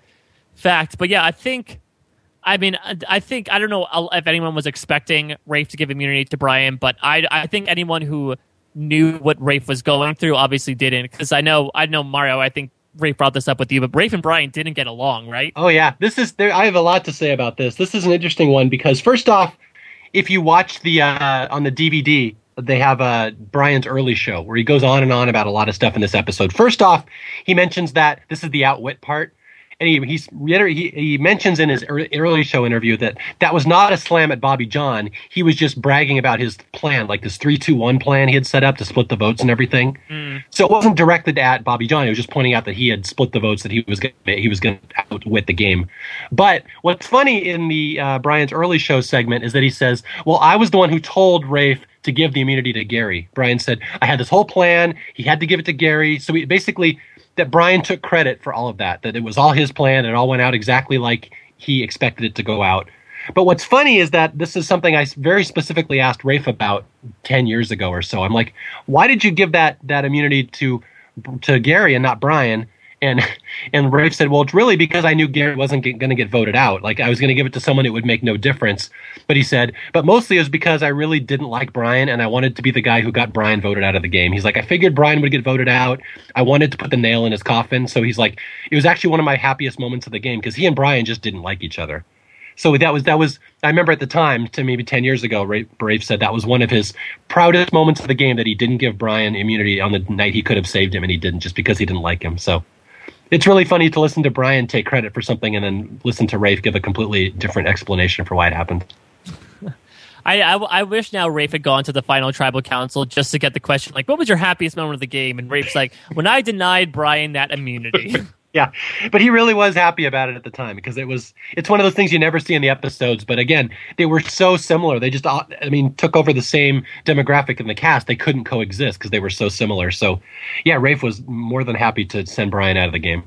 fact. But yeah, I think. I mean, I- think I don't know if anyone was expecting Rafe to give immunity to Brian, but I I think anyone who knew what Rafe was going through obviously didn't because I know I know Mario. I think Rafe brought this up with you, but Rafe and Brian didn't get along, right? Oh yeah, this is there. I have a lot to say about this. This is an interesting one because first off, if you watch the uh, on the DVD, they have uh, Brian's early show where he goes on and on about a lot of stuff in this episode. First off, he mentions that this is the outwit part. And he he's, he he mentions in his ear- early show interview that that was not a slam at Bobby Jon. He was just bragging about his plan, like this three two one plan he had set up to split the votes and everything. So it wasn't directed at Bobby Jon. It was just pointing out that he had split the votes that he was gonna, he was going to outwit the game. But what's funny in the uh, Brian's early show segment is that he says, "Well, I was the one who told Rafe to give the immunity to Gary." Brian said, "I had this whole plan. He had to give it to Gary." So he basically that Brian took credit for all of that. That it was all his plan. It all went out exactly like he expected it to go out. But what's funny is that this is something I very specifically asked Rafe about ten years ago or so. I'm like, why did you give that that immunity to to Gary and not Brian? And and Rafe said, well, it's really because I knew Gary wasn't going to get voted out. Like I was going to give it to someone it would make no difference. But he said, but mostly it was because I really didn't like Brian and I wanted to be the guy who got Brian voted out of the game. He's like, I figured Brian would get voted out. I wanted to put the nail in his coffin. So he's like, it was actually one of my happiest moments of the game because he and Brian just didn't like each other. So that was that was I remember at the time to maybe ten years ago, Rafe said that was one of his proudest moments of the game that he didn't give Brian immunity on the night he could have saved him and he didn't just because he didn't like him. So it's really funny to listen to Brian take credit for something and then listen to Rafe give a completely different explanation for why it happened. I, I, I, wish now Rafe had gone to the final tribal council just to get the question like, what was your happiest moment of the game? And Rafe's like, when I denied Brian that immunity. yeah, but he really was happy about it at the time because it was it's one of those things you never see in the episodes. But again, they were so similar. They just I mean took over the same demographic in the cast. They couldn't coexist because they were so similar. So yeah, Rafe was more than happy to send Brian out of the game.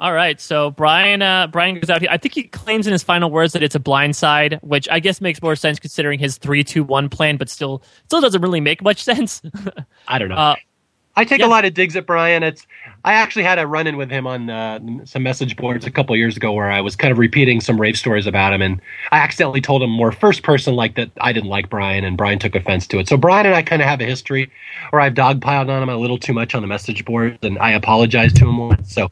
All right, so Brian uh, Brian goes out here. I think he claims in his final words that it's a blind side, which I guess makes more sense considering his three two one plan, but still still doesn't really make much sense. I don't know. Uh, I take yeah. a lot of digs at Brian. It's I actually had a run in with him on uh, some message boards a couple years ago where I was kind of repeating some Rafe stories about him, and I accidentally told him more first person like that I didn't like Brian, and Brian took offense to it. So Brian and I kind of have a history where I've dogpiled on him a little too much on the message boards, and I apologize to him once. So.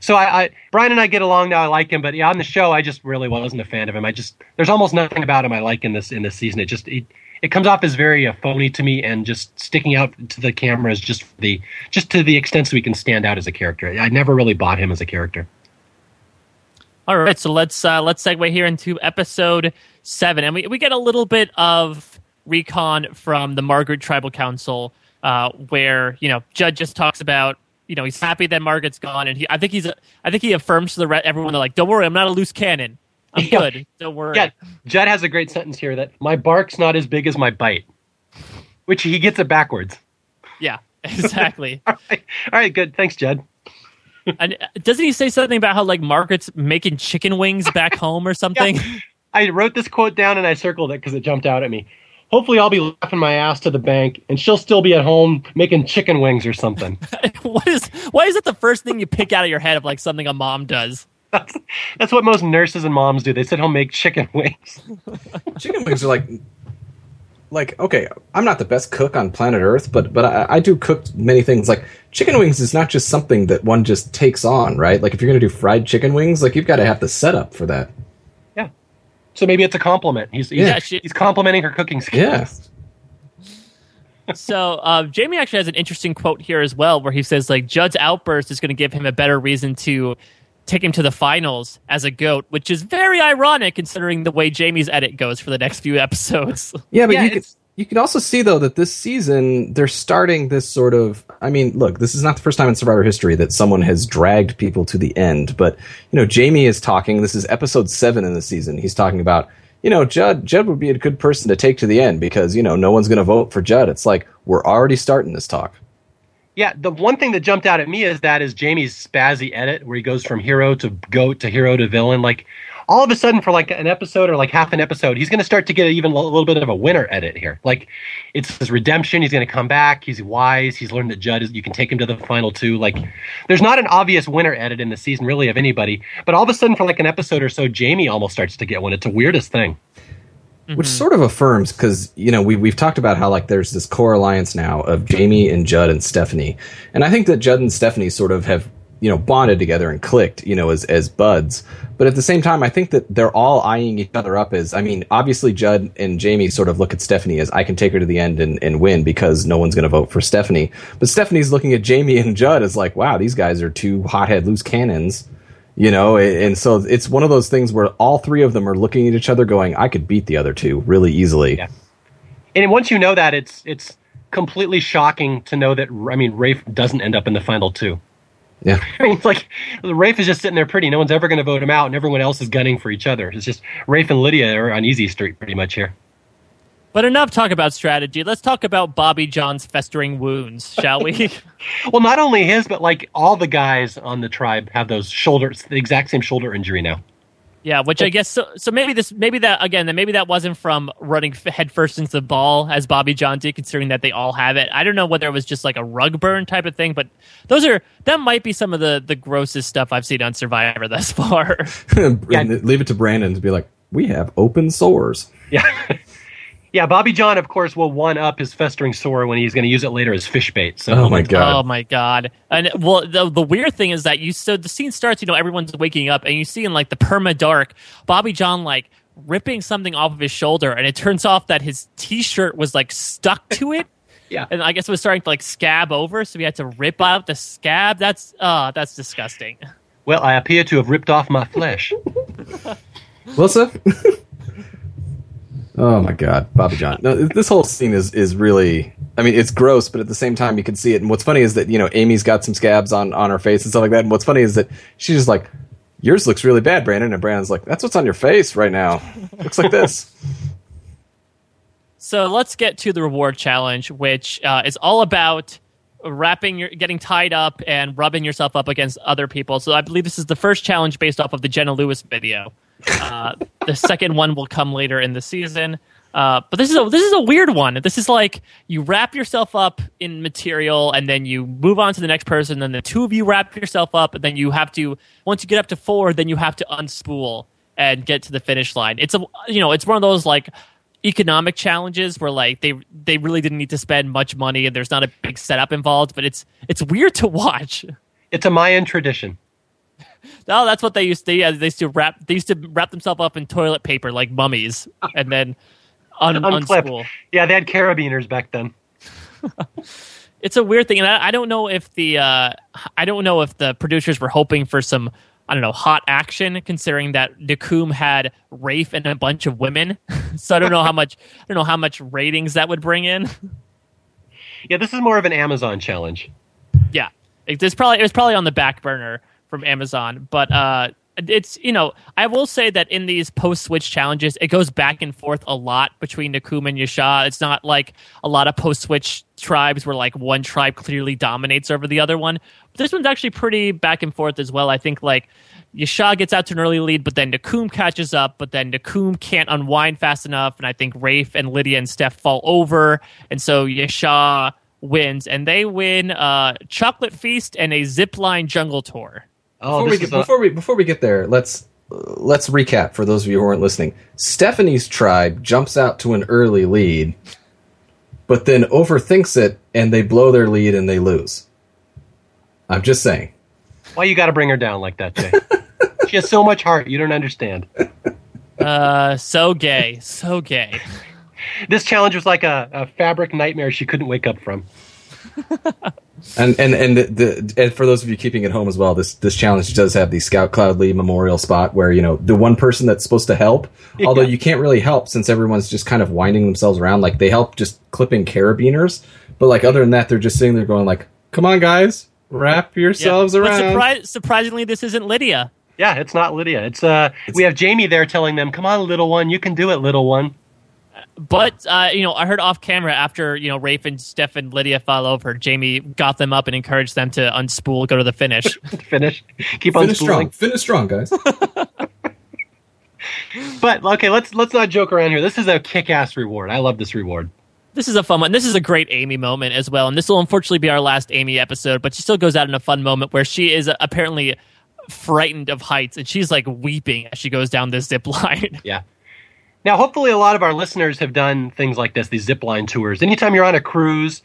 So I, I, Brian and I get along now. I like him, but yeah, on the show, I just really wasn't a fan of him. I just there's almost nothing about him I like in this in this season. It just it, it comes off as very uh, phony to me and just sticking out to the cameras just the just to the extent so he can stand out as a character. I never really bought him as a character. All right, so let's uh, let's segue here into episode seven, and we we get a little bit of recon from the Margaret Tribal Council, uh, where you know Judd just talks about you know he's happy that Margaret's gone, and he I think he's I think he affirms to the re- everyone they're like, don't worry, I'm not a loose cannon. I'm yeah. good. Don't worry. Yeah, Judd has a great sentence here that my bark's not as big as my bite, which he gets it backwards. Yeah, exactly. All right. All right, good. Thanks, Judd. and uh, doesn't he say something about how like Margaret's making chicken wings back home or something? Yeah. I wrote this quote down and I circled it because it jumped out at me. Hopefully, I'll be laughing my ass to the bank, and she'll still be at home making chicken wings or something. what is? Why is it the first thing you pick out of your head of like something a mom does? That's, that's what most nurses and moms do. They sit home make chicken wings. chicken wings are like, like okay, I'm not the best cook on planet Earth, but but I, I do cook many things. Like chicken wings is not just something that one just takes on, right? Like if you're gonna do fried chicken wings, like you've got to have the setup for that. Yeah. So maybe it's a compliment. He's he's, yeah, he's complimenting her cooking skills. Yeah. so uh, Jamie actually has an interesting quote here as well, where he says like Judd's outburst is going to give him a better reason to take him to the finals as a goat, which is very ironic considering the way Jamie's edit goes for the next few episodes. Yeah, but yeah, you could you can also see though that this season they're starting this sort of I mean, look, this is not the first time in Survivor history that someone has dragged people to the end, but you know, Jamie is talking, this is episode 7 in the season. He's talking about you know, Judd Judd would be a good person to take to the end because, you know, no one's going to vote for Judd. It's like we're already starting this talk. Yeah, the one thing that jumped out at me is that is Jamie's spazzy edit where he goes from hero to goat to hero to villain. Like all of a sudden, for like an episode or like half an episode, he's going to start to get even a little bit of a winner edit here. Like it's his redemption. He's going to come back. He's wise. He's learned that Judd is. You can take him to the final two. Like there's not an obvious winner edit in the season really of anybody. But all of a sudden, for like an episode or so, Jamie almost starts to get one. It's the weirdest thing mm-hmm. which sort of affirms because you know we we've talked about how like there's this core alliance now of Jamie and Judd and Stephanie, and I think that Judd and Stephanie sort of have you know bonded together and clicked you know as as buds. But at the same time, I think that they're all eyeing each other up as I mean, obviously Judd and Jamie sort of look at Stephanie as I can take her to the end and, and win because no one's going to vote for Stephanie. But Stephanie's looking at Jamie and Judd as like, wow, these guys are two hothead loose cannons you know and so it's one of those things where all three of them are looking at each other going i could beat the other two really easily. Yeah. and once you know that it's it's completely shocking to know that i mean rafe doesn't end up in the final two. Yeah. I mean it's like rafe is just sitting there pretty no one's ever going to vote him out and everyone else is gunning for each other. It's just rafe and lydia are on easy street pretty much here but enough talk about strategy. Let's talk about Bobby Jon's festering wounds, shall we? well, not only his, but like all the guys on the tribe have those shoulders, the exact same shoulder injury now. Yeah, which I guess so. So maybe this, maybe that again, that maybe that wasn't from running headfirst into the ball as Bobby Jon did, considering that they all have it. I don't know whether it was just like a rug burn type of thing, but those are that might be some of the the grossest stuff I've seen on Survivor thus far. yeah. Leave it to Brandon to be like, we have open sores. Yeah. Yeah, Bobby Jon, of course, will one up his festering sore when he's going to use it later as fish bait. So, oh my god, oh my god! And well, the, the weird thing is that you so the scene starts, you know, everyone's waking up, and you see in like the perma dark, Bobby Jon like ripping something off of his shoulder, and it turns off that his t-shirt was like stuck to it. yeah, and I guess it was starting to like scab over, so we had to rip out the scab. That's uh that's disgusting. Well, I appear to have ripped off my flesh. Melissa. Oh my God, Bobby Jon! No, this whole scene is is really. I mean, it's gross, but at the same time, you can see it. And what's funny is that you know Amy's got some scabs on on her face and stuff like that. And what's funny is that she's just like, "Yours looks really bad, Brandon," and Brandon's like, "That's what's on your face right now. looks like this." So let's get to the reward challenge, which uh, is all about wrapping your getting tied up and rubbing yourself up against other people. So I believe this is the first challenge based off of the Jenna Lewis video. Uh, the second one will come later in the season. Uh, but this is a this is a weird one. This is like you wrap yourself up in material and then you move on to the next person. Then the two of you wrap yourself up, and then you have to once you get up to four, then you have to unspool and get to the finish line. It's a you know it's one of those like economic challenges where like they they really didn't need to spend much money and there's not a big setup involved. But it's it's weird to watch. It's a Mayan tradition. No, that's what they used to. Yeah, they used to wrap. They used to wrap themselves up in toilet paper like mummies, and then un- unspool. Yeah, they had carabiners back then. It's a weird thing, and I, I don't know if the uh, I don't know if the producers were hoping for some I don't know hot action, considering that Nakum had Rafe and a bunch of women. so I don't know how much I don't know how much ratings that would bring in. Yeah, this is more of an Amazon challenge. yeah, it, it's probably it was probably on the back burner from Amazon, but uh, it's you know I will say that in these post switch challenges, it goes back and forth a lot between Nakum and Yaxha. It's not like a lot of post switch tribes where like one tribe clearly dominates over the other one. But this one's actually pretty back and forth as well. I think like. Yaxha gets out to an early lead, but then Nakum catches up, but then Nakum can't unwind fast enough, and I think Rafe and Lydia and Steph fall over, and so Yaxha wins, and they win uh, Chocolate Feast and a zip line jungle tour. Oh, before we get, is a- before we before we get there, let's let's recap for those of you who aren't listening. Stephanie's tribe jumps out to an early lead, but then overthinks it and they blow their lead and they lose. I'm just saying. why you got to bring her down like that, Jay? she has so much heart. You don't understand. Uh, so gay, so gay. This challenge was like a, a fabric nightmare she couldn't wake up from. And and and the, the and for those of you keeping it home as well, this this challenge does have the Scout Cloud Lee Memorial spot where you know the one person that's supposed to help, although you can't really help since everyone's just kind of winding themselves around. Like they help just clipping carabiners, but like other than that, they're just sitting there going like, "Come on, guys, wrap yourselves But around." surpri- surprisingly, this isn't Lydia. Yeah, it's not Lydia. It's uh, we have Jamie there telling them, "Come on, little one, you can do it, little one." But uh, you know, I heard off camera after you know Rafe and Steph and Lydia fell over, Jamie got them up and encouraged them to unspool, go to the finish. Finish, keep on Finish strong, spooling. finish strong, guys. But okay, let's let's not joke around here. This is a kick-ass reward. I love this reward. this is a fun one. This is a great Amy moment as well, and this will unfortunately be our last Amy episode. But she still goes out in a fun moment where she is apparently frightened of heights and she's like weeping as she goes down this zip line. Yeah. Now, hopefully, a lot of our listeners have done things like this, these zip line tours. Anytime you're on a cruise,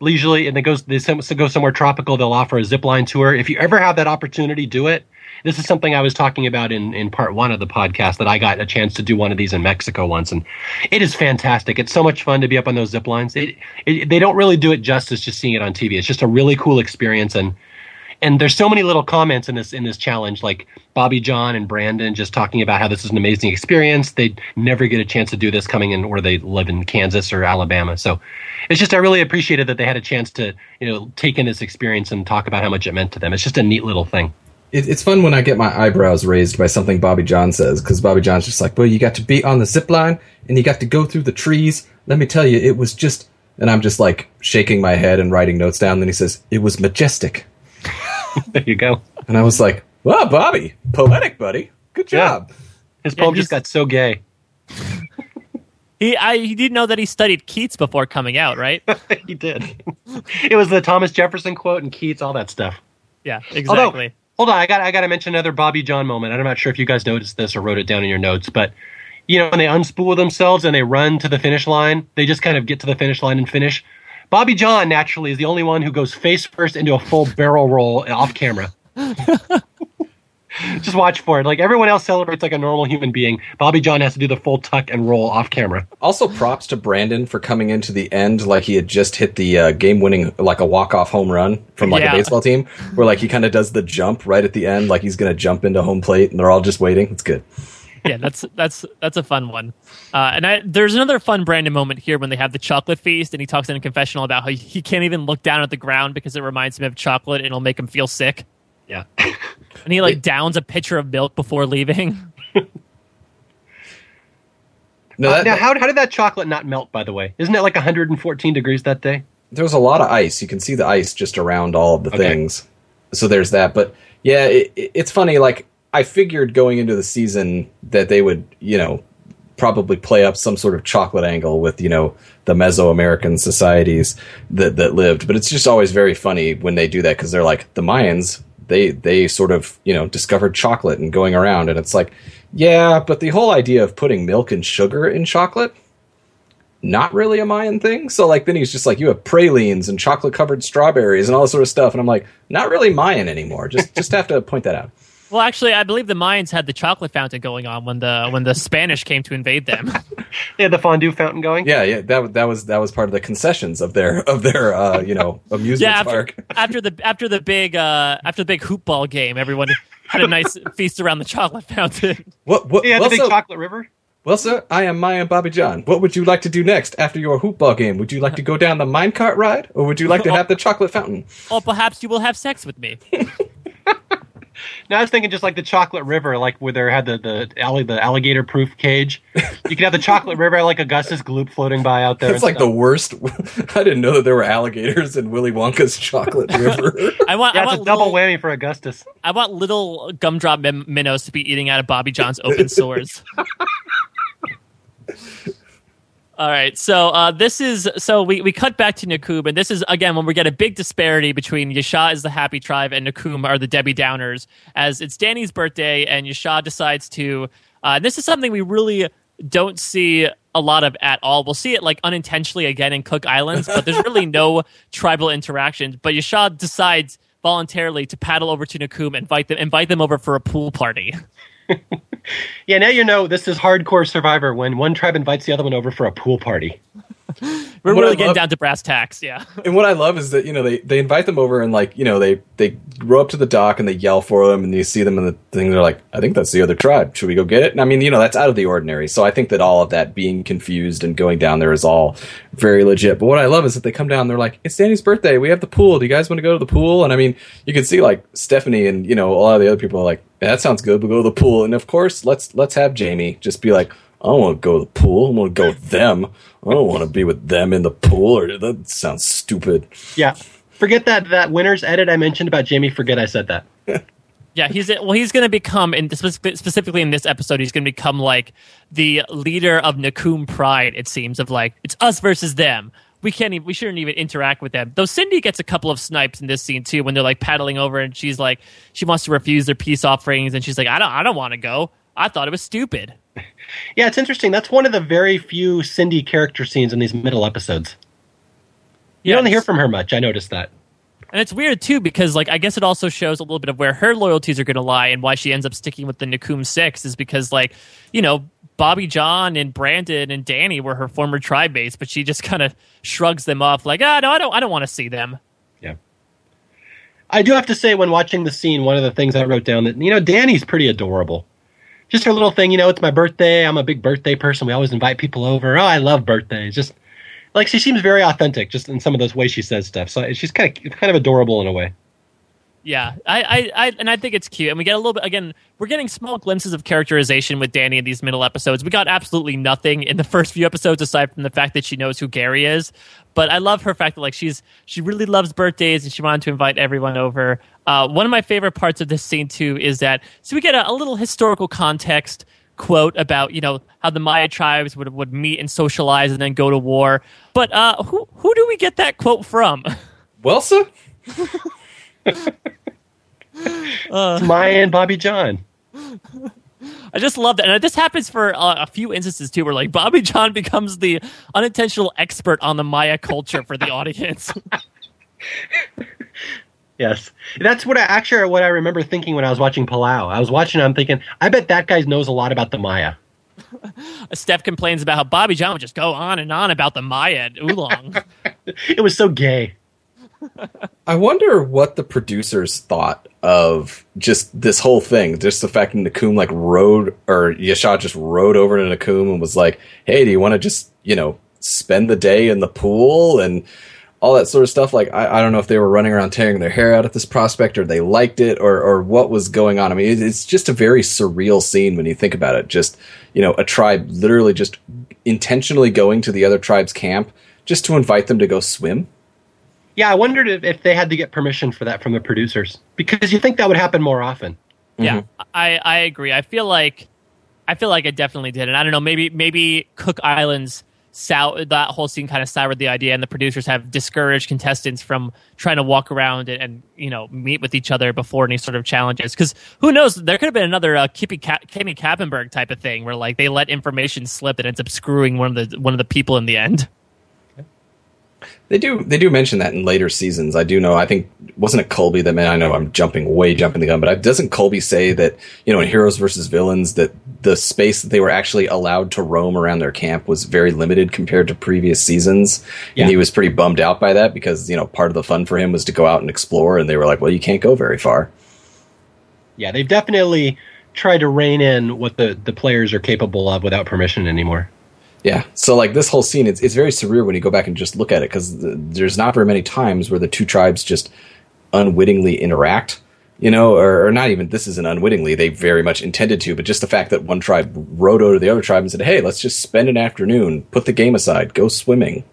leisurely, and they goes they go somewhere tropical, they'll offer a zip line tour. If you ever have that opportunity, do it. This is something I was talking about in, in part one of the podcast that I got a chance to do one of these in Mexico once, and it is fantastic. It's so much fun to be up on those zip lines. It, it, they don't really do it justice just seeing it on TV. It's just a really cool experience, and and there's so many little comments in this in this challenge like bobby jon and brandon just talking about how this is an amazing experience. They never get a chance to do this coming in where they live in kansas or alabama. So it's just i really appreciated that they had a chance to you know take in this experience and talk about how much it meant to them. It's just a neat little thing. It, it's fun when I get my eyebrows raised by something Bobby Jon says because Bobby Jon's just like, well, you got to be on the zip line and you got to go through the trees. Let me tell you, it was just, and I'm just like shaking my head and writing notes down. Then he says, it was majestic, there you go and I was like, wow, Bobby, poetic, buddy, good Yeah. job. His poem he's- just got so gay. He I he didn't know that he studied Keats before coming out, right? he did. it was the Thomas Jefferson quote and Keats, all that stuff. Yeah, Although, exactly. hold on, I got I got to mention another Bobby Jon moment. I'm not sure if you guys noticed this or wrote it down in your notes, but you know when they unspool themselves and they run to the finish line, they just kind of get to the finish line and finish. Bobby Jon naturally is the only one who goes face first into a full barrel roll off camera. just watch for it. Like everyone else celebrates like a normal human being. Bobby Jon has to do the full tuck and roll off camera. Also, props to Brandon for coming into the end like he had just hit the uh, game-winning, like a walk-off home run from like Yeah. a baseball team, where like he kind of does the jump right at the end, like he's gonna jump into home plate, and they're all just waiting. It's good. Yeah, that's that's that's a fun one. Uh, and I, there's another fun Brandon moment here when they have the chocolate feast, and he talks in a confessional about how he can't even look down at the ground because it reminds him of chocolate and it'll make him feel sick. Yeah. And he like downs a pitcher of milk before leaving. No, Uh, now, how, how did that chocolate not melt? By the way, isn't it like 114 degrees that day? there was a lot of ice. You can see the ice just around all of the Okay. things. So there's that. But yeah, it, it- it's funny. Like I figured going into the season that they would, you know, probably play up some sort of chocolate angle with you know the Mesoamerican societies that that lived. But it's just always very funny when they do that because they're like the Mayans. They they sort of you know discovered chocolate and going around, and it's like, yeah, but the whole idea of putting milk and sugar in chocolate not really a Mayan thing. So like then he's just like you have pralines and chocolate covered strawberries and all this sort of stuff, and I'm like not really Mayan anymore. Just just have to point that out. Well, actually, I believe the Mayans had the chocolate fountain going on when the when the Spanish came to invade them. They had the fondue fountain going. Yeah, yeah, that wa- that was that was part of the concessions of their of their uh, you know amusement yeah, after, park. after the after the big uh, after the big hoop ball game, everyone had a nice feast around the chocolate fountain. What what? Yeah, well, the big so, chocolate river. well, sir, I am Mayan Bobby Jon. What would you like to do next after your hoop ball game? Would you like to go down the minecart ride, or would you like to have the chocolate fountain? Or perhaps you will have sex with me. Now I was thinking just like the chocolate river, like where they had the the, alli- the alligator proof cage. You could have the chocolate river like Augustus Gloop floating by out there. It's like the worst. I didn't know that there were alligators in Willy Wonka's chocolate river. I want yeah, I want a double little, whammy for Augustus. I want little gumdrop min- minnows to be eating out of Bobby Jon's open sores. All right, so uh, this is so we, we cut back to Nakum, and this is again when we get a big disparity between Yaxha is the happy tribe and Nakum are the Debbie Downers. As it's Danni's birthday, and Yaxha decides to. Uh, this is something we really don't see a lot of at all. We'll see it like unintentionally again in Cook Islands, but there's really no tribal interactions. But Yaxha decides voluntarily to paddle over to Nakum and invite them invite them over for a pool party. Yeah, now you know this is hardcore Survivor when one tribe invites the other one over for a pool party. We're really getting love- down to brass tacks, yeah. and what I love is that you know they they invite them over and like you know they they row up to the dock and they yell for them and you see them and the thing. They're like I think that's the other tribe. Should we go get it? And I mean you know that's out of the ordinary. So I think that all of that being confused and going down there is all very legit. But what I love is that they come down they're like it's Danni's birthday. We have the pool. Do you guys want to go to the pool? And I mean you can see like Stephanie and you know a lot of the other people are like yeah, that sounds good. We'll go to the pool. And of course let's let's have Jamie just be like I don't want to go to the pool I want to go with them I don't want to be with them in the pool or that sounds stupid. Yeah. Forget that that winner's edit I mentioned about Jamie. Forget I said that. Yeah, he's well. He's going to become, in specifically in this episode, he's going to become like the leader of Nakum Pride. It seems of like it's us versus them. We can't. Even, we shouldn't even interact with them. Though Cindy gets a couple of snipes in this scene too, when they're like paddling over, and she's like, she wants to refuse their peace offerings, and she's like, I don't, I don't want to go. I thought it was stupid. Yeah, it's interesting. That's one of the very few Cindy character scenes in these middle episodes. You don't hear from her much. I noticed that. And it's weird too because like I guess it also shows a little bit of where her loyalties are going to lie and why she ends up sticking with the Nakum Six is because like you know Bobby Jon and Brandon and Danni were her former tribe mates, but she just kind of shrugs them off like ah no I don't I don't want to see them. Yeah. I do have to say, when watching the scene, one of the things I wrote down that you know Danni's pretty adorable. Just her little thing, you know, it's my birthday. I'm a big birthday person. We always invite people over. Oh, I love birthdays. Just like she seems very authentic, just in some of those ways she says stuff. So she's kind of kind of adorable in a way. Yeah, I, I, I, and I think it's cute. And we get a little bit again. We're getting small glimpses of characterization with Danni in these middle episodes. We got absolutely nothing in the first few episodes aside from the fact that she knows who Gary is. But I love her fact that like she's she really loves birthdays and she wanted to invite everyone over. Uh, one of my favorite parts of this scene too is that so we get a, a little historical context quote about you know how the Maya tribes would would meet and socialize and then go to war. But uh, who who do we get that quote from? Welsa? uh, Maya and Bobby Jon. I just love that, and this happens for uh, a few instances too, where like Bobby Jon becomes the unintentional expert on the Maya culture for the audience. yes, that's what I actually what I remember thinking when I was watching Palau. I was watching, I'm thinking, I bet that guy knows a lot about the Maya. Steph complains about how Bobby Jon would just go on and on about the Maya at Ulong. it was so gay. I wonder what the producers thought of just this whole thing. Just the fact that Nakum like rode or Yashad just rode over to Nakum and was like, "Hey, do you want to just you know spend the day in the pool and all that sort of stuff?" Like, I, I, don't know if they were running around tearing their hair out at this prospect or they liked it or or what was going on. I mean, it's just a very surreal scene when you think about it. Just you know, a tribe literally just intentionally going to the other tribe's camp just to invite them to go swim yeah, I wondered if, if they had to get permission for that from the producers because you think that would happen more often. Yeah, mm-hmm. I, I agree. I feel like I feel like it definitely did, and I don't know. Maybe maybe Cook Islands sour that whole scene kind of soured the idea, and the producers have discouraged contestants from trying to walk around and, and you know meet with each other before any sort of challenges. Because who knows, there could have been another uh, Kippy Ka- Kimmy Kappenberg type of thing where like they let information slip that ends up screwing one of the one of the people in the end. They do they do mention that in later seasons. I do know. I think wasn't it Colby that man? I know I'm jumping way jumping the gun, but doesn't Colby say that you know in Heroes versus Villains that the space that they were actually allowed to roam around their camp was very limited compared to previous seasons, yeah. and he was pretty bummed out by that because you know part of the fun for him was to go out and explore, and they were like, well, you can't go very far. Yeah, they've definitely tried to rein in what the the players are capable of without permission anymore. Yeah. So like this whole scene, it's it's very surreal when you go back and just look at it because there's not very many times where the two tribes just unwittingly interact. You know, or, or, not even this isn't unwittingly; they very much intended to. But just the fact that one tribe rode over to the other tribe and said, "Hey, let's just spend an afternoon, put the game aside, go swimming."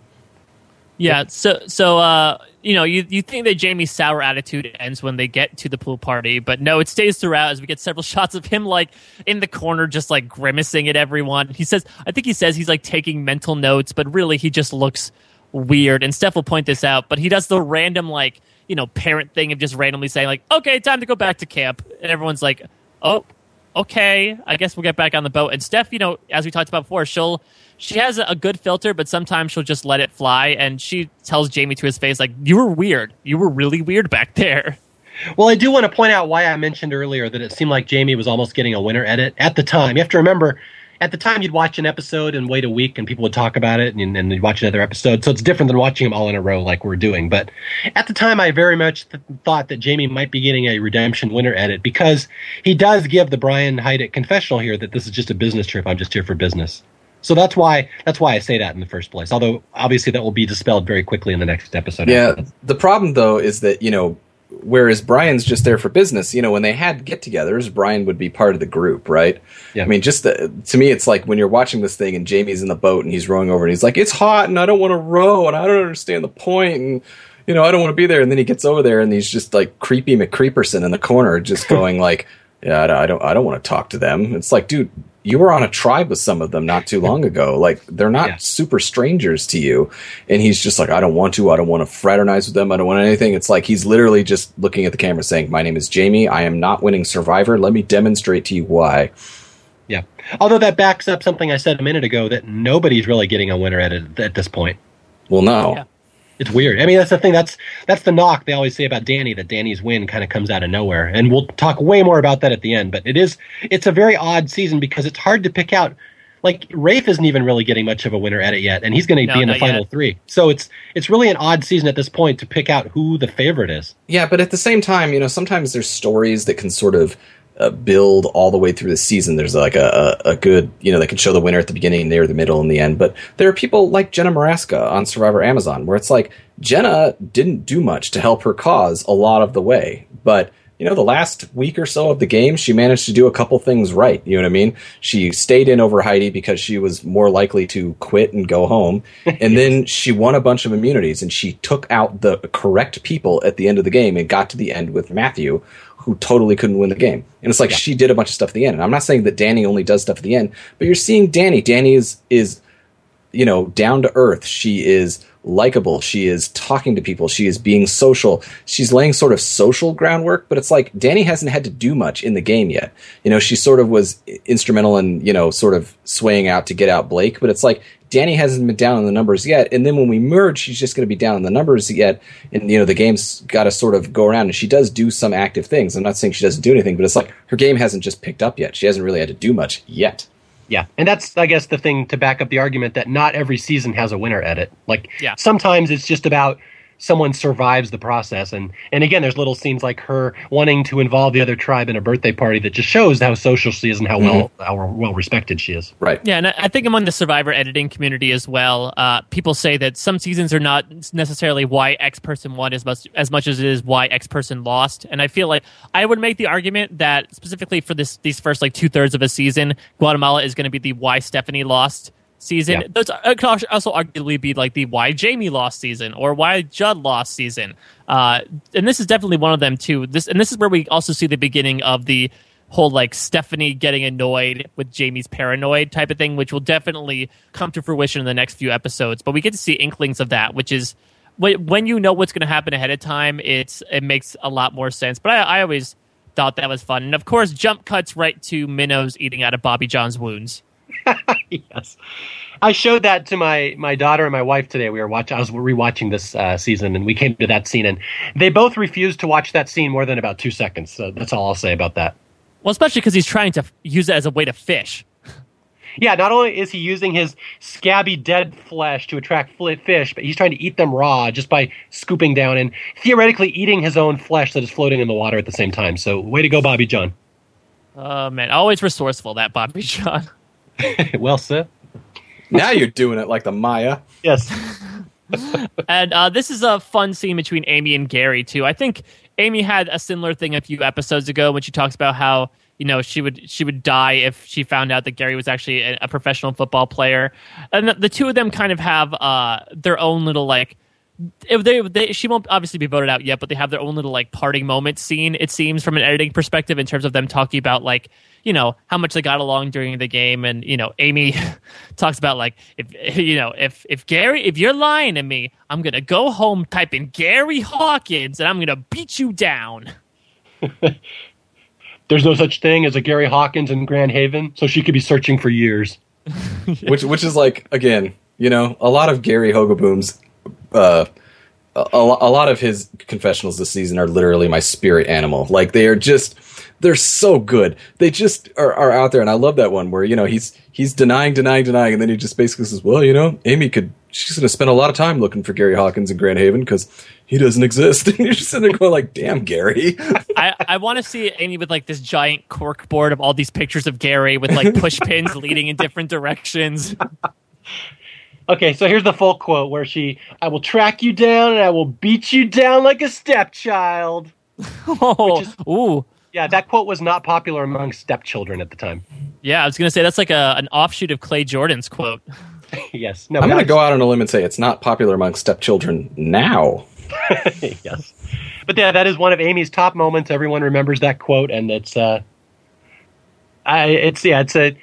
Yeah. So so uh, you know, you, you think that Jamie's sour attitude ends when they get to the pool party, but no, it stays throughout as we get several shots of him like in the corner, just like grimacing at everyone. He says, I think he says he's like taking mental notes, but really he just looks weird. And Steph will point this out, but he does the random like, you know, parent thing of just randomly saying like, okay, time to go back to camp. And everyone's like, oh, okay, I guess we'll get back on the boat. And Steph, you know, as we talked about before, she'll she has a good filter, but sometimes she'll just let it fly. And she tells Jamie to his face, like, "You were weird. You were really weird back there." Well, I do want to point out why I mentioned earlier that it seemed like Jamie was almost getting a winner edit at the time. You have to remember, at the time you'd watch an episode and wait a week, and people would talk about it, and, and you'd watch another episode. So it's different than watching them all in a row like we're doing. But at the time, I very much th- thought that Jamie might be getting a redemption winner edit because he does give the Brian Heidik confessional here that this is just a business trip. I'm just here for business. So that's why that's why I say that in the first place. Although obviously that will be dispelled very quickly in the next episode. Yeah, the problem though is that you know whereas Brian's just there for business, you know, when they had get-togethers, Brian would be part of the group, right? Yeah. I mean, just the, to me, it's like when you're watching this thing and Jamie's in the boat and he's rowing over and he's like, "It's hot and I don't want to row and I don't understand the point and you know I don't want to be there." And then he gets over there and he's just like creepy McCreeperson in the corner, just going like, "Yeah, I don't, I don't want to talk to them." It's like, dude, you were on a tribe with some of them not too long ago. Like they're not yeah. super strangers to you. And he's just like, I don't want to. I don't want to fraternize with them. I don't want anything. It's like he's literally just looking at the camera saying, My name is Jamie. I am not winning Survivor. Let me demonstrate to you why. Yeah. Although that backs up something I said a minute ago that nobody's really getting a winner at it at this point. Well, no. Yeah. It's weird. I mean, that's the thing. That's that's the knock they always say about Danni. That Danni's win kind of comes out of nowhere, and we'll talk way more about that at the end. But it is it's a very odd season because it's hard to pick out. Like Rafe isn't even really getting much of a winner at it yet, and he's going to no, be in the final yet. three. So it's it's really an odd season at this point to pick out who the favorite is. Yeah, but at the same time, you know, sometimes there's stories that can sort of uh, build all the way through the season. There's like a, a, a, good, you know, they can show the winner at the beginning, near the middle, and the end. But there are people like Jenna Morasca on Survivor Amazon, where it's like Jenna didn't do much to help her cause a lot of the way, but you know, the last week or so of the game, she managed to do a couple things right. You know what I mean? She stayed in over Heidi because she was more likely to quit and go home. And then she won a bunch of immunities and she took out the correct people at the end of the game and got to the end with Matthew, who totally couldn't win the game. And it's like yeah. she did a bunch of stuff at the end. And I'm not saying that Danni only does stuff at the end, but you're seeing Danni. Danni is is you know down to earth. She is likable. She is talking to people. She is being social. She's laying sort of social groundwork, but it's like Danni hasn't had to do much in the game yet. You know, she sort of was instrumental in, you know, sort of swaying out to get out Blake, but it's like Danni hasn't been down in the numbers yet. And then when we merge, she's just going to be down in the numbers yet. And, you know, the game's got to sort of go around and she does do some active things. I'm not saying she doesn't do anything, but it's like her game hasn't just picked up yet. She hasn't really had to do much yet. Yeah, and that's I guess the thing to back up the argument that not every season has a winner edit. Like yeah. sometimes it's just about someone survives the process. And and again there's little scenes like her wanting to involve the other tribe in a birthday party that just shows how social she is and how mm-hmm. well how well respected she is. Right. Yeah and i think among the survivor editing community as well uh, people say that some seasons are not necessarily why x person won as much as much as it is why x person lost. And i feel like i would make the argument that specifically for this these first like two-thirds of a season guatemala is going to be the why stephanie lost season. Yeah. Those uh, could also arguably be like the why Jamie lost season or why Judd lost season. Uh, and this is definitely one of them too. This and this is where we also see the beginning of the whole like Stephanie getting annoyed with Jamie's paranoid type of thing, which will definitely come to fruition in the next few episodes. But we get to see inklings of that, which is when you know what's going to happen ahead of time. It's it makes a lot more sense. But I, I always thought that was fun, and of course, jump cuts right to Minnows eating out of Bobby Jon's wounds. yes, I showed that to my my daughter and my wife today. We were watching. I was rewatching this uh, season, and we came to that scene, and they both refused to watch that scene more than about two seconds. So that's all I'll say about that. Well, especially because he's trying to use it as a way to fish. Yeah, not only is he using his scabby dead flesh to attract fish, but he's trying to eat them raw just by scooping down and theoretically eating his own flesh that is floating in the water at the same time. So, way to go, Bobby Jon. Oh man, always resourceful that Bobby John. well said. Now you're doing it like the Maya. Yes. and uh, this is a fun scene between Amy and Gary too. I think Amy had a similar thing a few episodes ago when she talks about how you know she would she would die if she found out that Gary was actually a, a professional football player, and the, the, two of them kind of have uh, their own little like if they, they, she won't obviously be voted out yet, but they have their own little like parting moment scene. It seems from an editing perspective in terms of them talking about like you know how much they got along during the game, and you know Amy talks about like if you know if if Gary if you're lying to me, I'm gonna go home, type in Gary Hawkins, and I'm gonna beat you down. There's no such thing as a Gary Hawkins in Grand Haven, so she could be searching for years. which which is like again, you know, a lot of Gary Hogaboom's uh, a, a lot of his confessionals this season are literally my spirit animal. Like they are just they're so good. They just are, are out there, and I love that one where you know he's he's denying, denying, denying, and then he just basically says, "Well, you know, Amy could she's going to spend a lot of time looking for Gary Hawkins in Grand Haven because he doesn't exist." And you're just sitting there going, "Like, damn, Gary." I I want to see Amy with like this giant cork board of all these pictures of Gary with like push pins leading in different directions. Okay, so here's the full quote where she, I will track you down and I will beat you down like a stepchild. oh, is, ooh. Yeah, that quote was not popular among stepchildren at the time. Yeah, I was going to say that's like a, an offshoot of Clay Jordan's quote. yes. No, I'm going to go out on a limb and say it's not popular among stepchildren now. yes. But yeah, that is one of Amy's top moments. Everyone remembers that quote, and it's, uh, I, it's, yeah, it's a,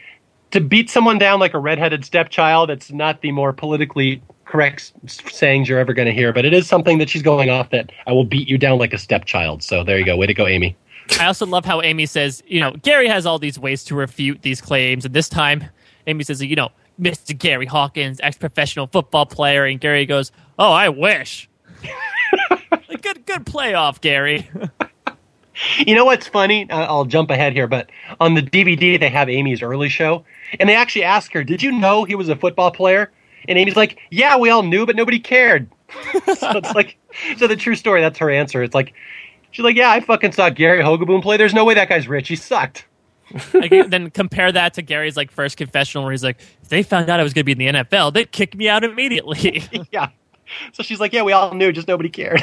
to beat someone down like a redheaded stepchild, it's not the more politically correct sayings you're ever going to hear, but it is something that she's going off that I will beat you down like a stepchild. So there you go. Way to go, Amy. I also love how Amy says, you know, Gary has all these ways to refute these claims, and this time Amy says, you know, Mr. Gary Hawkins, ex professional football player, and Gary goes, Oh, I wish. good good playoff, Gary. you know what's funny? Uh, I'll jump ahead here, but on the DVD they have Amy's early show, and they actually ask her, "Did you know he was a football player?" And Amy's like, "Yeah, we all knew, but nobody cared." so it's like, so the true story. That's her answer. It's like, she's like, "Yeah, I fucking saw Gary Hogaboom play. There's no way that guy's rich. He sucked." like, then compare that to Gary's like first confessional, where he's like, "If they found out I was going to be in the NFL, they'd kick me out immediately." yeah. So she's like, "Yeah, we all knew, just nobody cared."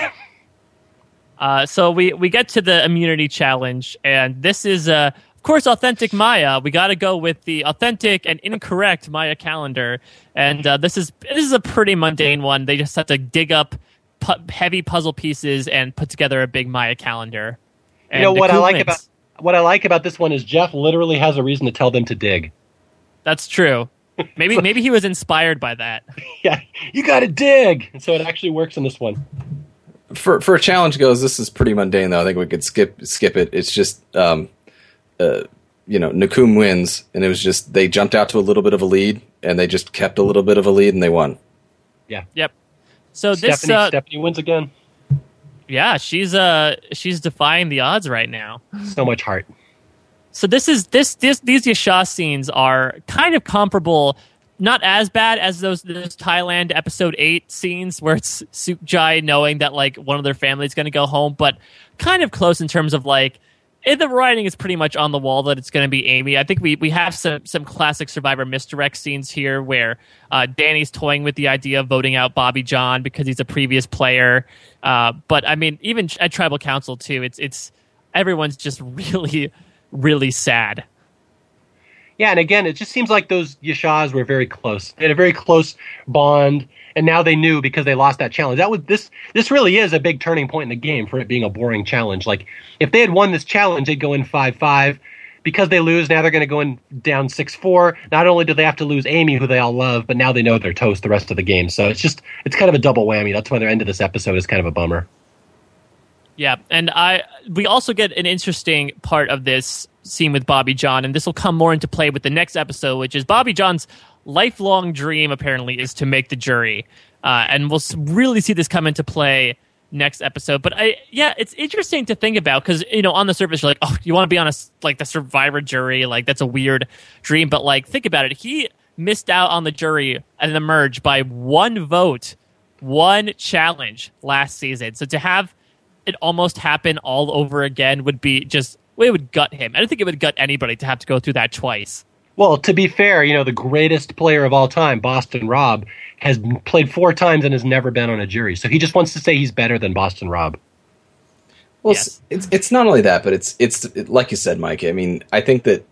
Uh, so we we get to the immunity challenge, and this is uh, of course authentic Maya. We got to go with the authentic and incorrect Maya calendar, and uh, this is this is a pretty mundane one. They just have to dig up pu- heavy puzzle pieces and put together a big Maya calendar. you know what I like wins. about what I like about this one is Jeff literally has a reason to tell them to dig. That's true. Maybe maybe he was inspired by that. Yeah, you got to dig, and so it actually works in this one. For for a challenge goes, this is pretty mundane though. I think we could skip skip it. It's just, um, uh, you know, Nakum wins, and it was just they jumped out to a little bit of a lead, and they just kept a little bit of a lead, and they won. Yeah. Yep. So Stephanie, this uh, Stephanie wins again. Yeah, she's uh she's defying the odds right now. So much heart. So this is this this these Yaxha scenes are kind of comparable, not as bad as those those Thailand episode eight scenes where it's Sook Jai knowing that like one of their family is going to go home, but kind of close in terms of like the writing is pretty much on the wall that it's going to be Amy. I think we, we have some some classic Survivor misdirect scenes here where uh, Danni's toying with the idea of voting out Bobby Jon because he's a previous player. Uh, but I mean, even at Tribal Council too, it's it's everyone's just really really sad. Yeah, and again, it just seems like those Yaxhas were very close. They had a very close bond, and now they knew because they lost that challenge. That was this. This really is a big turning point in the game for it being a boring challenge. Like if they had won this challenge, they'd go in five five. Because they lose, now they're going to go in down six four. Not only do they have to lose Amy, who they all love, but now they know they're toast the rest of the game. So it's just it's kind of a double whammy. That's why their end of this episode is kind of a bummer. Yeah, and I we also get an interesting part of this scene with Bobby Jon, and this will come more into play with the next episode, which is Bobby Jon's lifelong dream apparently is to make the jury, uh, and we'll really see this come into play next episode. But I, yeah, it's interesting to think about because you know on the surface you're like, oh, you want to be on a like the Survivor jury, like that's a weird dream. But like think about it, he missed out on the jury and the merge by one vote, one challenge last season. So to have it almost happen all over again would be just it would gut him. I don't think it would gut anybody to have to go through that twice. Well, to be fair, you know, the greatest player of all time, Boston Rob, has played four times and has never been on a jury. So he just wants to say he's better than Boston Rob. Well, yes. it's it's not only that, but it's it's it, like you said, Mike. I mean, I think that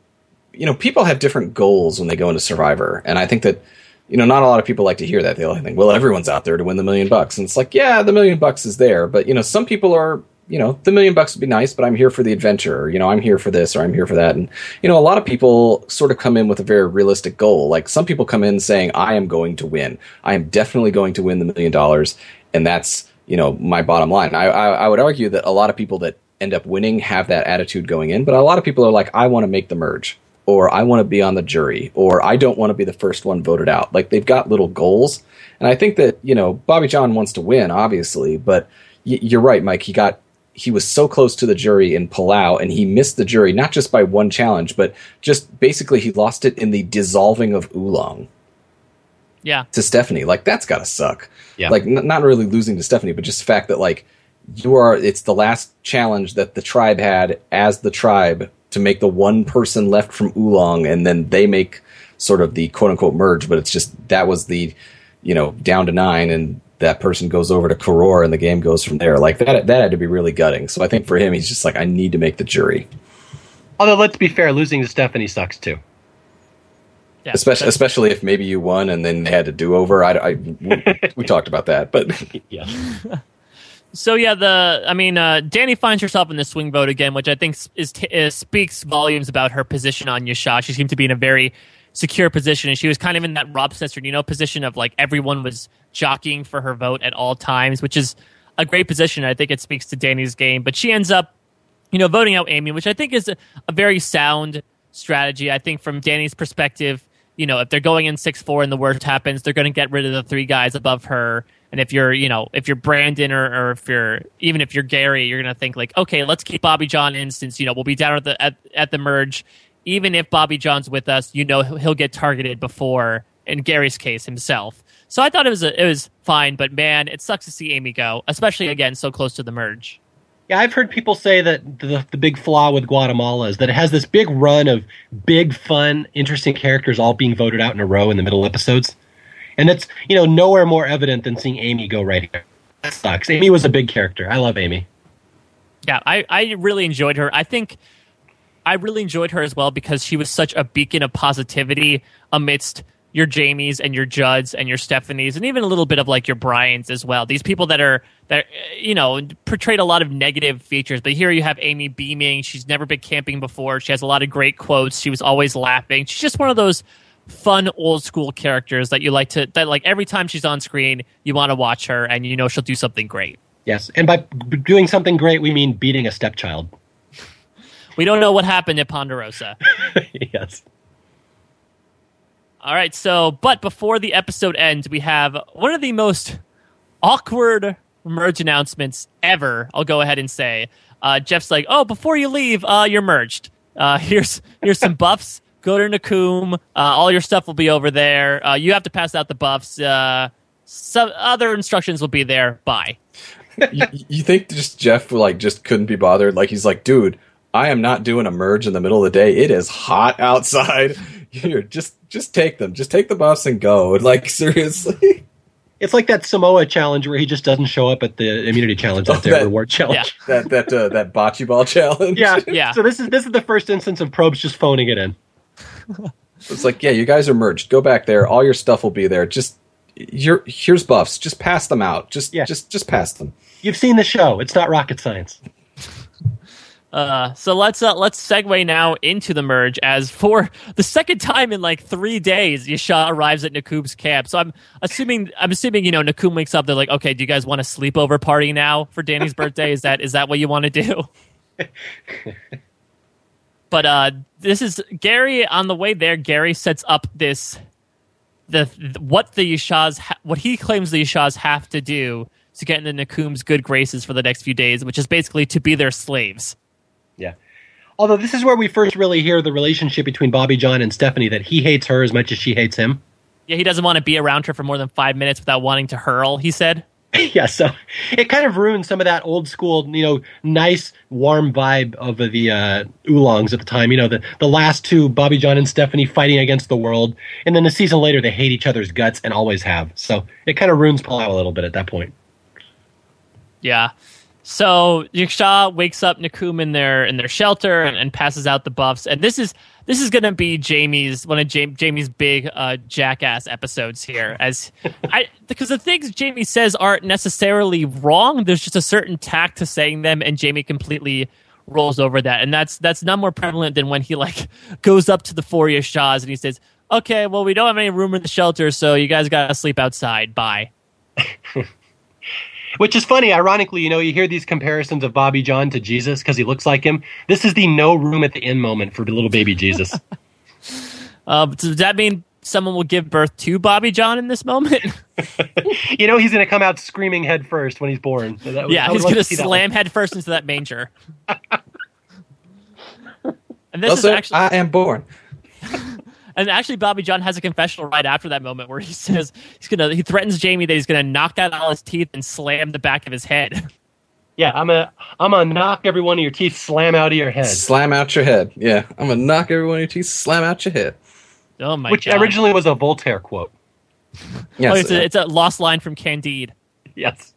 you know people have different goals when they go into Survivor, and I think that you know, not a lot of people like to hear that. They like think, well, everyone's out there to win the million bucks. And it's like, yeah, the million bucks is there. But, you know, some people are, you know, the million bucks would be nice, but I'm here for the adventure. You know, I'm here for this or I'm here for that. And, you know, a lot of people sort of come in with a very realistic goal. Like some people come in saying, I am going to win. I am definitely going to win the million dollars. And that's, you know, my bottom line. I, I, I would argue that a lot of people that end up winning have that attitude going in, but a lot of people are like, I want to make the merge or I want to be on the jury, or I don't want to be the first one voted out. Like they've got little goals. And I think that, you know, Bobby Jon wants to win, obviously, but y- you're right, Mike. He got, he was so close to the jury in Palau and he missed the jury, not just by one challenge, but just basically he lost it in the dissolving of Ulong. Yeah. To Stephanie. Like that's got to suck. Yeah. Like n- not really losing to Stephanie, but just the fact that like you are, it's the last challenge that the tribe had as the tribe to make the one person left from Ulong, and then they make sort of the quote unquote merge. But it's just that was the you know down to nine, and that person goes over to Koror, and the game goes from there. Like that that had to be really gutting. So I think for him, he's just like, I need to make the jury. Although let's be fair, losing to Stephanie sucks too. Yeah, especially especially if maybe you won and then they had to do over. I, I we, we talked about that, but yeah. So yeah, the I mean, uh, Danni finds herself in the swing vote again, which I think is, is speaks volumes about her position on Yaxha. She seemed to be in a very secure position, and she was kind of in that Rob you know, position of like everyone was jockeying for her vote at all times, which is a great position. I think it speaks to Danni's game, but she ends up, you know, voting out Amy, which I think is a, a very sound strategy. I think from Danni's perspective, you know, if they're going in six four and the worst happens, they're going to get rid of the three guys above her and if you're, you know, if you're Brandon or, or if you're even if you're Gary, you're gonna think like, okay, let's keep Bobby Jon in since you know we'll be down at the at, at the merge. Even if Bobby Jon's with us, you know he'll get targeted before in Gary's case himself. So I thought it was a, it was fine, but man, it sucks to see Amy go, especially again so close to the merge. Yeah, I've heard people say that the, the big flaw with Guatemala is that it has this big run of big, fun, interesting characters all being voted out in a row in the middle episodes. And it's, you know, nowhere more evident than seeing Amy go right here. That sucks. Amy was a big character. I love Amy. Yeah, I, I really enjoyed her. I think I really enjoyed her as well because she was such a beacon of positivity amidst your Jamies and your Judds and your Stephanies and even a little bit of like your Brians as well. These people that are that you know portrayed a lot of negative features, but here you have Amy beaming. She's never been camping before. She has a lot of great quotes. She was always laughing. She's just one of those fun old school characters that you like to that like every time she's on screen you want to watch her and you know she'll do something great. Yes, and by doing something great we mean beating a stepchild. We don't know what happened at Ponderosa. yes. All right, so but before the episode ends, we have one of the most awkward merge announcements ever. I'll go ahead and say, uh, Jeff's like, "Oh, before you leave, uh, you're merged. Uh, here's here's some buffs. Go to Nakum. Uh, all your stuff will be over there. Uh, you have to pass out the buffs. Uh, some other instructions will be there. Bye." you, you think just Jeff like just couldn't be bothered? Like he's like, dude, I am not doing a merge in the middle of the day. It is hot outside. Here, just just take them. Just take the buffs and go. Like seriously. It's like that Samoa challenge where he just doesn't show up at the immunity challenge, at Oh, the that- reward challenge. that that uh, that bocce ball challenge. Yeah. Yeah. So this is this is the first instance of Probst just phoning it in. It's like, yeah, you guys are merged. Go back there. All your stuff will be there. Just here, here's buffs. Just pass them out. Just Yeah. just just pass them. You've seen the show. It's not rocket science. Uh, so let's uh, let's segue now into the merge. As for the second time in like three days, Yaxha arrives at Nakum's camp. So I'm assuming I'm assuming you know Nakum wakes up. They're like, okay, do you guys want a sleepover party now for Danni's birthday? Is that is that what you want to do? but uh, this is Gary on the way there. Gary sets up this the what the Yaxhas ha- what he claims the Yaxhas have to do to get into Nakum's good graces for the next few days, which is basically to be their slaves. Yeah. Although this is where we first really hear the relationship between Bobby Jon and Stephanie that he hates her as much as she hates him. Yeah, he doesn't want to be around her for more than five minutes without wanting to hurl. He said, yeah, so it kind of ruins some of that old school, you know, nice, warm vibe of the uh, Ulongs at the time. You know, the, the last two, Bobby Jon and Stephanie fighting against the world. And then a season later, they hate each other's guts and always have. So it kind of ruins Palau a little bit at that point. "Yeah." So Yaxha wakes up Nakum in their in their shelter and, and passes out the buffs. And this is this is going to be Jamie's one of Jam- Jamie's big uh, jackass episodes here. As I because the things Jamie says aren't necessarily wrong. There's just a certain tact to saying them, and Jamie completely rolls over that. And that's that's not more prevalent than when he like goes up to the four Yaxhas and he says, "Okay, well we don't have any room in the shelter, so you guys got to sleep outside. Bye." Which is funny, ironically, you know, you hear these comparisons of Bobby Jon to Jesus because he looks like him. This is the no room at the inn moment for the little baby Jesus. Uh, does that mean someone will give birth to Bobby Jon in this moment? you know, he's going to come out screaming head first when he's born. So that yeah, he's going to see that slam headfirst into that manger. and this Also, is actually, I am born. And actually, Bobby Jon has a confessional right after that moment where he says he's gonna, he threatens Jamie that he's gonna knock out all his teeth and slam the back of his head. Yeah, I'm gonna I'm gonna knock every one of your teeth slam out of your head. Slam out your head. Yeah, I'm gonna knock every one of your teeth. Slam out your head. Oh my Which god! originally was a Voltaire quote. Yes, oh, it's, a, it's a lost line from Candide. Yes.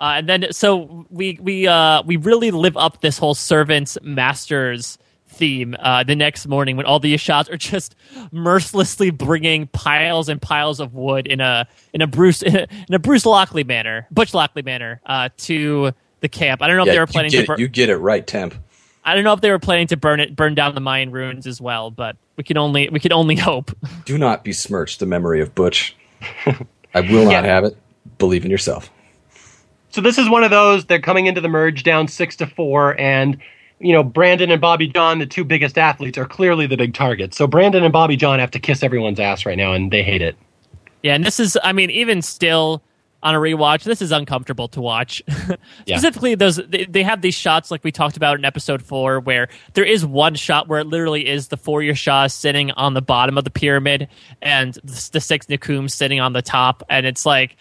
Uh, and then so we we uh, we really live up this whole servants masters theme uh, the next morning when all the shots are just mercilessly bringing piles and piles of wood in a in a Bruce in a, Bruce Lockley manner, Butch Lockley manner uh, to the camp. I don't know yeah, if they were you planning get to it, bur- you get it right, temp. I don't know if they were planning to burn it burn down the Mayan ruins as well, but we can only we can only hope. Do not besmirch the memory of Butch. I will not Yeah. have it. Believe in yourself. So this is one of those. They're coming into the merge down six to four, and you know Brandon and Bobby Jon, the two biggest athletes, are clearly the big targets. So Brandon and Bobby Jon have to kiss everyone's ass right now, and they hate it. Yeah, and this is, I mean, even still on a rewatch, this is uncomfortable to watch. Specifically, those they, they have these shots like we talked about in episode four, where there is one shot where it literally is the four Yaxha sitting on the bottom of the pyramid and the, the six Nakum sitting on the top, and it's like.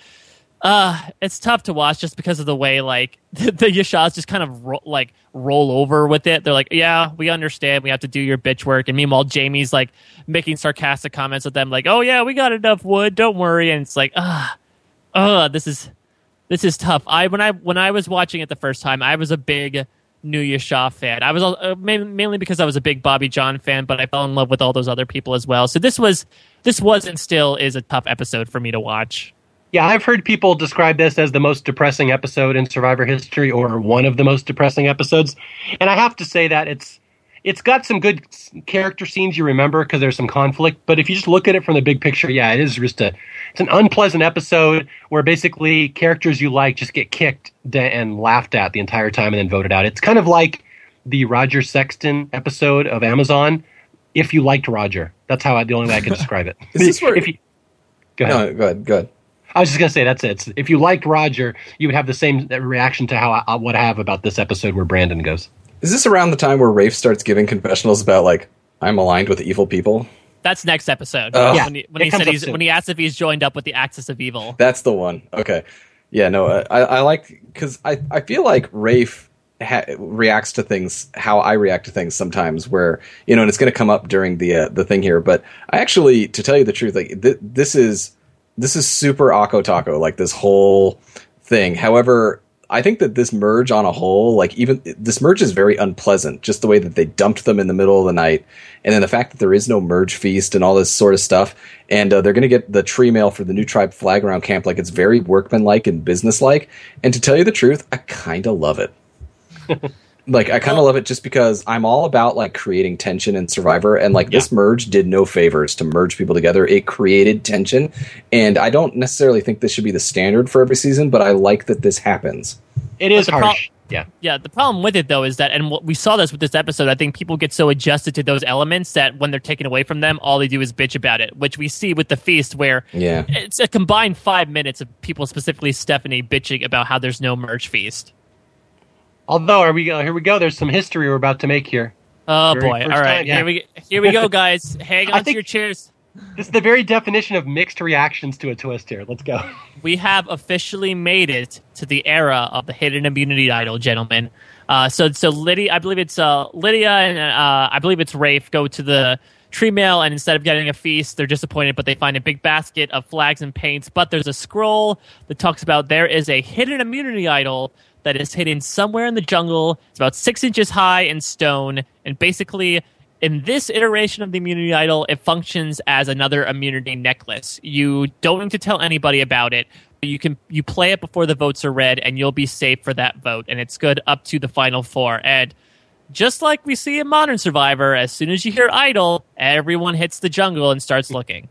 Uh, it's tough to watch just because of the way like the, the Yaxhas just kind of ro- like roll over with it. They're like, "Yeah, we understand. We have to do your bitch work." And meanwhile, Jamie's like making sarcastic comments at them, like, "Oh yeah, we got enough wood. Don't worry." And it's like, ah, uh, this is this is tough. I when I when I was watching it the first time, I was a big Yaxha fan. I was uh, mainly because I was a big Bobby Jon fan, but I fell in love with all those other people as well. So this was this was and still is a tough episode for me to watch. Yeah, I've heard people describe this as the most depressing episode in Survivor history, or one of the most depressing episodes. And I have to say that it's it's got some good character scenes you remember because there's some conflict. But if you just look at it from the big picture, yeah, it is just a it's an unpleasant episode where basically characters you like just get kicked and laughed at the entire time and then voted out. It's kind of like the Roger Sexton episode of Amazon. If you liked Roger, that's how I, the only way I can describe it. is this where? If you, go ahead. No, go ahead. Go ahead. I was just gonna say that's it. If you liked Roger, you would have the same reaction to how I, what I have about this episode where Brandon goes. Is this around the time where Rafe starts giving confessionals about like I'm aligned with evil people? That's next episode. Oh. Yeah, when he, when he said he's soon. when he asked if he's joined up with the Axis of Evil. That's the one. Okay. Yeah. No. I, I like because I I feel like Rafe ha- reacts to things how I react to things sometimes. Where you know, and it's going to come up during the uh, the thing here. But I actually, to tell you the truth, like th- this is this is super Akko Taco. Like this whole thing. However, I think that this merge on a whole, like even this merge is very unpleasant. Just the way that they dumped them in the middle of the night, and then the fact that there is no merge feast and all this sort of stuff, and uh, they're going to get the tree mail for the new tribe flag around camp. Like it's very workmanlike and businesslike. And to tell you the truth, I kind of love it. like I kind of love it just because I'm all about like creating tension in Survivor, and like yeah. this merge did no favors to merge people together. It created tension, and I don't necessarily think this should be the standard for every season, but I like that this happens. It is harsh. Pro- yeah. Yeah. The problem with it though is that, and we saw this with this episode, I think people get so adjusted to those elements that when they're taken away from them, all they do is bitch about it, which we see with the feast where yeah. it's a combined five minutes of people, specifically Stephanie, bitching about how there's no merge feast. Although, are we here we go. There's some history we're about to make here. Oh Very boy! All right, time, yeah. here we here we go, guys. Hang on to your chairs. This is the very definition of mixed reactions to a twist here. Let's go. We have officially made it to the era of the hidden immunity idol, gentlemen. Uh, so, so Lydia, I believe it's uh, Lydia and uh, I believe it's Rafe go to the tree mail, and instead of getting a feast, they're disappointed, but they find a big basket of flags and paints. But there's a scroll that talks about there is a hidden immunity idol that is hidden somewhere in the jungle. It's about six inches high in stone, and basically, in this iteration of the immunity idol, it functions as another immunity necklace. You don't need to tell anybody about it. But you can you play it before the votes are read, and you'll be safe for that vote. And it's good up to the final four. And just like we see in Modern Survivor, as soon as you hear idol, everyone hits the jungle and starts looking.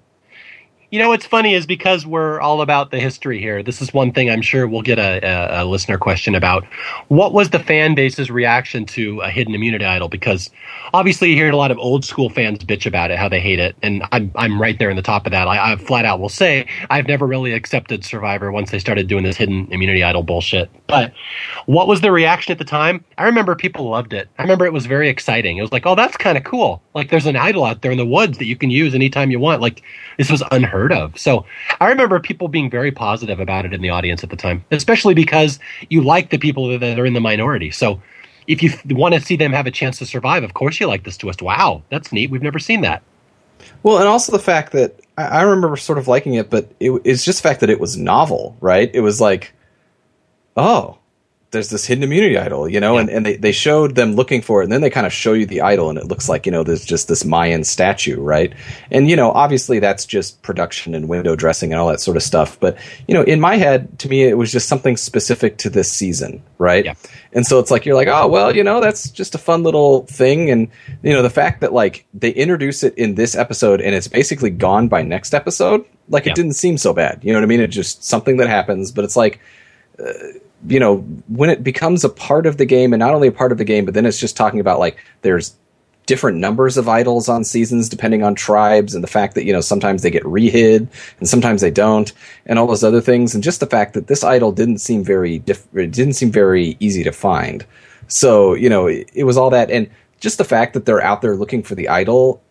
You know what's funny is because we're all about the history here. This is one thing I'm sure we'll get a, a, a, listener question about. What was the fan base's reaction to a hidden immunity idol? Because obviously you hear a lot of old school fans bitch about it, how they hate it, and I'm I'm right there in the top of that. I, I flat out will say I've never really accepted Survivor once they started doing this hidden immunity idol bullshit. But what was the reaction at the time? I remember people loved it. I remember it was very exciting. It was like, oh, that's kind of cool. Like there's an idol out there in the woods that you can use anytime you want. Like this was unheard heard of. So I remember people being very positive about it in the audience at the time, especially because you like the people that are in the minority. So if you want to see them have a chance to survive, of course you like this twist. Wow, that's neat. We've never seen that. Well, and also the fact that I remember sort of liking it, but it, it's just the fact that it was novel, right? It was like, oh, there's this hidden immunity idol, you know, yeah. and, and they, they showed them looking for it, and then they kind of show you the idol, and it looks like, you know, there's just this Mayan statue, right? And, you know, obviously that's just production and window dressing and all that sort of stuff. But, you know, in my head, to me, it was just something specific to this season, right? Yeah. And so it's like, you're like, oh, well, you know, that's just a fun little thing. And, you know, the fact that, like, they introduce it in this episode and it's basically gone by next episode, like, yeah. it didn't seem so bad. You know what I mean? It's just something that happens, but it's like, uh, you know, when it becomes a part of the game, and not only a part of the game, but then it's just talking about like there's different numbers of idols on seasons depending on tribes, and the fact that you know sometimes they get rehid and sometimes they don't, and all those other things, and just the fact that this idol didn't seem very diff- it didn't seem very easy to find. So you know, it, it was all that, and just the fact that they're out there looking for the idol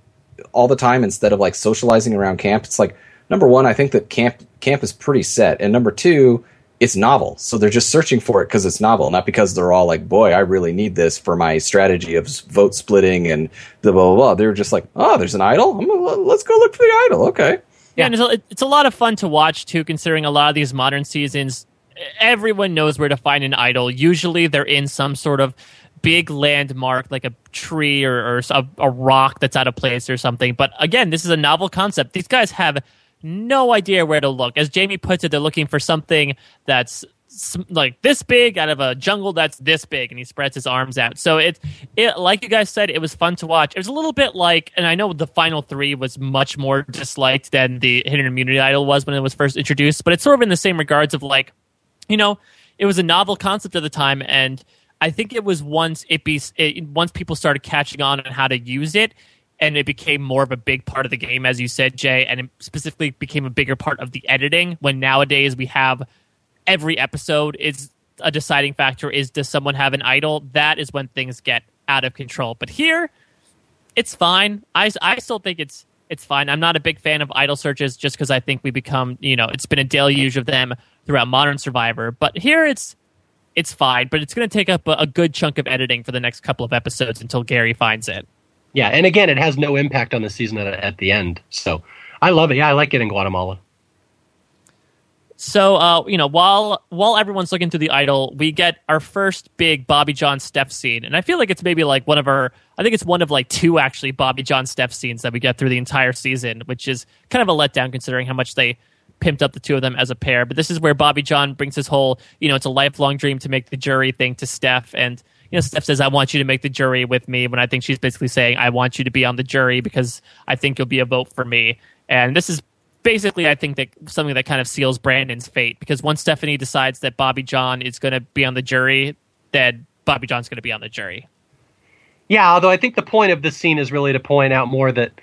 all the time instead of like socializing around camp. It's like number one, I think that camp camp is pretty set, and number two it's novel. So they're just searching for it because it's novel, not because they're all like, boy, I really need this for my strategy of vote splitting and the blah, blah, blah. They're just like, oh, there's an idol. Let's go look for the idol. Okay. Yeah, and it's a, it's a lot of fun to watch too, considering a lot of these modern seasons, everyone knows where to find an idol. Usually they're in some sort of big landmark like a tree or, or a, a rock that's out of place or something. But again, this is a novel concept. These guys have no idea where to look. As Jamie puts it, they're looking for something that's like this big out of a jungle that's this big and he spreads his arms out so it it like you guys said it was fun to watch it was a little bit like and i know the final three was much more disliked than the hidden immunity idol was when it was first introduced but it's sort of in the same regards of like you know it was a novel concept at the time and i think it was once it be it, once people started catching on on how to use it and it became more of a big part of the game as you said jay and it specifically became a bigger part of the editing when nowadays we have every episode is a deciding factor is does someone have an idol? That is when things get out of control. But here it's fine. I, I still think it's it's fine. I'm not a big fan of idol searches just because i think we become you know it's been a deluge of them throughout modern survivor. But here it's it's fine. But it's going to take up a, a good chunk of editing for the next couple of episodes until gary finds it yeah and again it has no impact on the season at, at the end so i love it yeah i like it in guatemala so, uh, you know, while while everyone's looking through the idol, we get our first big Bobby Jon Steph scene, and I feel like it's maybe like one of our. I think it's one of like two actually Bobby Jon Steph scenes that we get through the entire season, which is kind of a letdown considering how much they pimped up the two of them as a pair. But this is where Bobby Jon brings his whole, you know, it's a lifelong dream to make the jury thing to Steph, and you know, Steph says, "I want you to make the jury with me," when I think she's basically saying, "I want you to be on the jury because I think you'll be a vote for me." And this is basically, I think that something that kind of seals Brandon's fate because once Stephanie decides that Bobby Jon is going to be on the jury, then Bobby Jon's going to be on the jury. Yeah, although I think the point of this scene is really to point out more that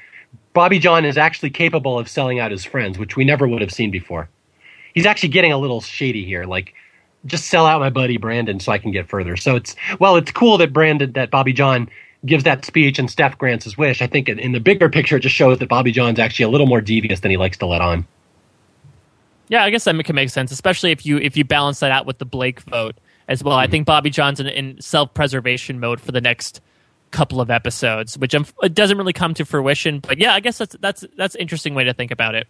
Bobby Jon is actually capable of selling out his friends, which we never would have seen before. He's actually getting a little shady here, like just sell out my buddy Brandon so I can get further. So it's well, it's cool that Brandon that Bobby Jon gives that speech and Steph grants his wish, I think in the bigger picture, it just shows that Bobby Jon's actually a little more devious than he likes to let on. Yeah, I guess that can make sense, especially if you if you balance that out with the Blake vote as well. Mm-hmm. I think Bobby Jon's in, in self preservation mode for the next couple of episodes, which I'm, it doesn't really come to fruition. But yeah, I guess that's that's that's an interesting way to think about it.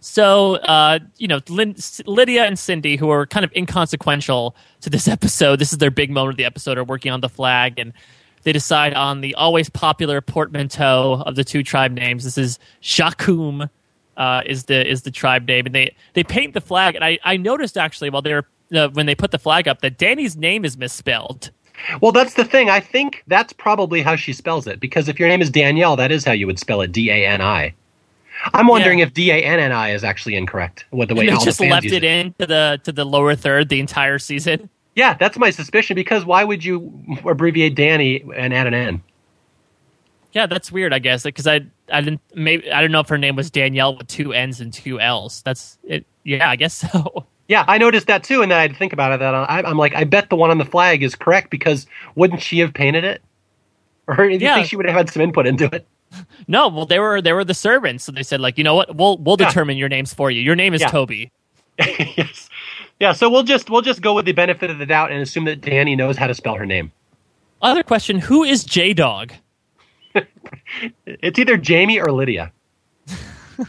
So, uh, you know, Lin- Lydia and Cindy, who are kind of inconsequential to this episode, this is their big moment of the episode, are working on the flag, and they decide on the always popular portmanteau of the two tribe names. This is Xhakum, uh, is the is the tribe name, and they they paint the flag. And I I noticed actually while they're uh, when they put the flag up that Danni's name is misspelled. Well, that's the thing. I think that's probably how she spells it because if your name is Danielle, that is how you would spell it D A N I. I'm wondering yeah. if D A N N I is actually incorrect with the way they just left it, it into the to the lower third the entire season. Yeah, that's my suspicion. Because why would you abbreviate Danni and add an N? Yeah, that's weird. I guess because I I didn't maybe I don't know if her name was Danielle with two N's and two L's. That's it. Yeah, I guess so. Yeah, I noticed that too, and then I had to think about it. That I, am like, I bet the one on the flag is correct because wouldn't she have painted it? Or do you yeah. think she would have had some input into it? No, well they were they were the servants, so they said like, you know what, we'll we'll yeah. determine your names for you. Your name is yeah. Toby. yes. Yeah, so we'll just we'll just go with the benefit of the doubt and assume that Danni knows how to spell her name. Other question: Who is J Dog? it's either Jamie or Lydia.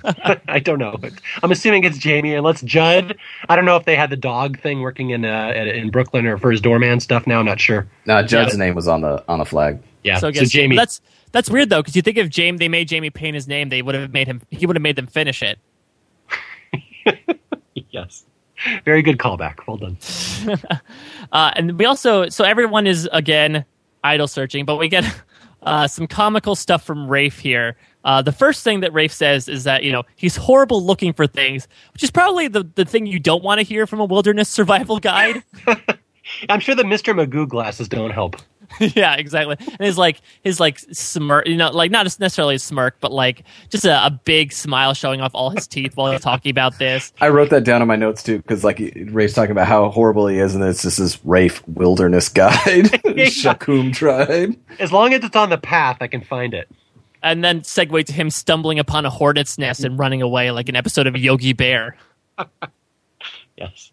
I don't know. I'm assuming it's Jamie, and let's Judd. I don't know if they had the dog thing working in uh, in Brooklyn or for his doorman stuff. Now, I'm not sure. No, Judd's yeah. name was on the on the flag. Yeah, so, so Jamie. That's that's weird though, because you think if Jamie they made Jamie paint his name, they would have made him. He would have made them finish it. yes, very good callback. Well done. uh, and we also so everyone is again idol searching, but we get uh, some comical stuff from Rafe here. Uh, the first thing that Rafe says is that you know he's horrible looking for things, which is probably the the thing you don't want to hear from a wilderness survival guide. I'm sure the Mr. Magoo glasses don't help. yeah, exactly. And his like his like smirk, you know, like not necessarily a smirk, but like just a, a, big smile showing off all his teeth while he's talking about this. I wrote that down in my notes too because like Rafe's talking about how horrible he is, and it's just this Rafe Wilderness Guide, Xhakum tribe. As long as it's on the path, I can find it. And then segue to him stumbling upon a hornet's nest and running away like an episode of Yogi Bear. yes.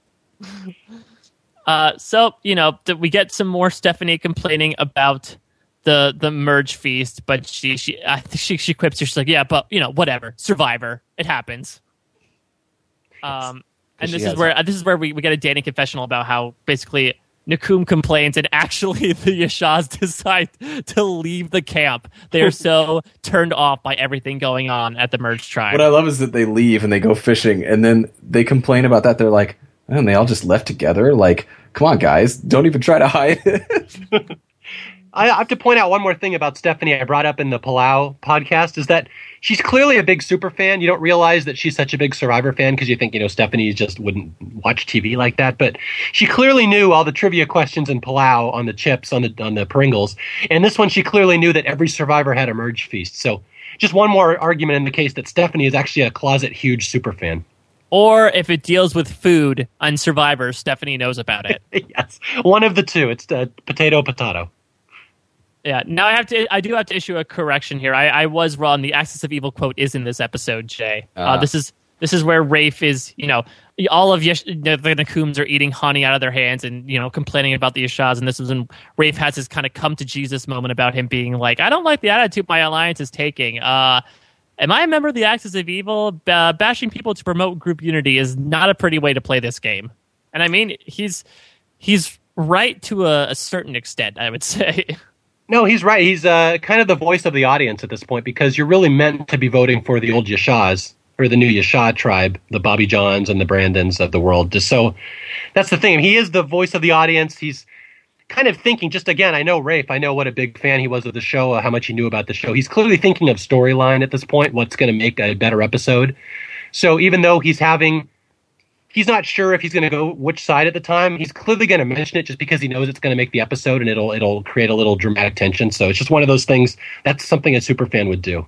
Uh, so you know, th- we get some more Stephanie complaining about the the merge feast, but she she I think she she quips her. She's like, yeah, but you know, whatever, Survivor, it happens. Um, and this is where uh, this is where we, we get a Danni confessional about how basically Nakum complains, and actually the Yaxhas decide to leave the camp. They are so turned off by everything going on at the merge tribe. What I love is that they leave and they go fishing, and then they complain about that. They're like, and they all just left together. Like, come on, guys, don't even try to hide it. I have to point out one more thing about Stephanie I brought up in the Palau podcast is that she's clearly a big super fan. You don't realize that she's such a big Survivor fan because you think, you know, Stephanie just wouldn't watch TV like that. But she clearly knew all the trivia questions in Palau on the chips, on the on the Pringles. And this one she clearly knew that every Survivor had a merge feast. So just one more argument in the case that Stephanie is actually a closet huge super fan. Or if it deals with food on Survivor, Stephanie knows about it. yes, one of the two. It's uh, potato potato. Yeah. Now I have to. I do have to issue a correction here. I, I was wrong. The Axis of Evil quote is in this episode, Jay. Uh, uh, this is this is where Rafe is. You know, all of Yesh, the Nakums are eating honey out of their hands and you know complaining about the Yaxhas. And this is when Rafe has his kind of come to Jesus moment about him being like, I don't like the attitude my alliance is taking. Uh, am I a member of the Axis of Evil? Bashing people to promote group unity is not a pretty way to play this game. And I mean, he's he's right to a, a certain extent. I would say. No, he's right. He's uh, kind of the voice of the audience at this point because you're really meant to be voting for the old Yaxhas or the new Yaxha tribe, the Bobby Johns and the Brandons of the world. Just so that's the thing. He is the voice of the audience. He's kind of thinking. Just again, I know Rafe. I know what a big fan he was of the show. Uh, how much he knew about the show. He's clearly thinking of storyline at this point. What's going to make a better episode. So even though he's having he's not sure if he's going to go which side at the time. He's clearly going to mention it just because he knows it's going to make the episode and it'll it'll create a little dramatic tension. So it's just one of those things. That's something a super fan would do.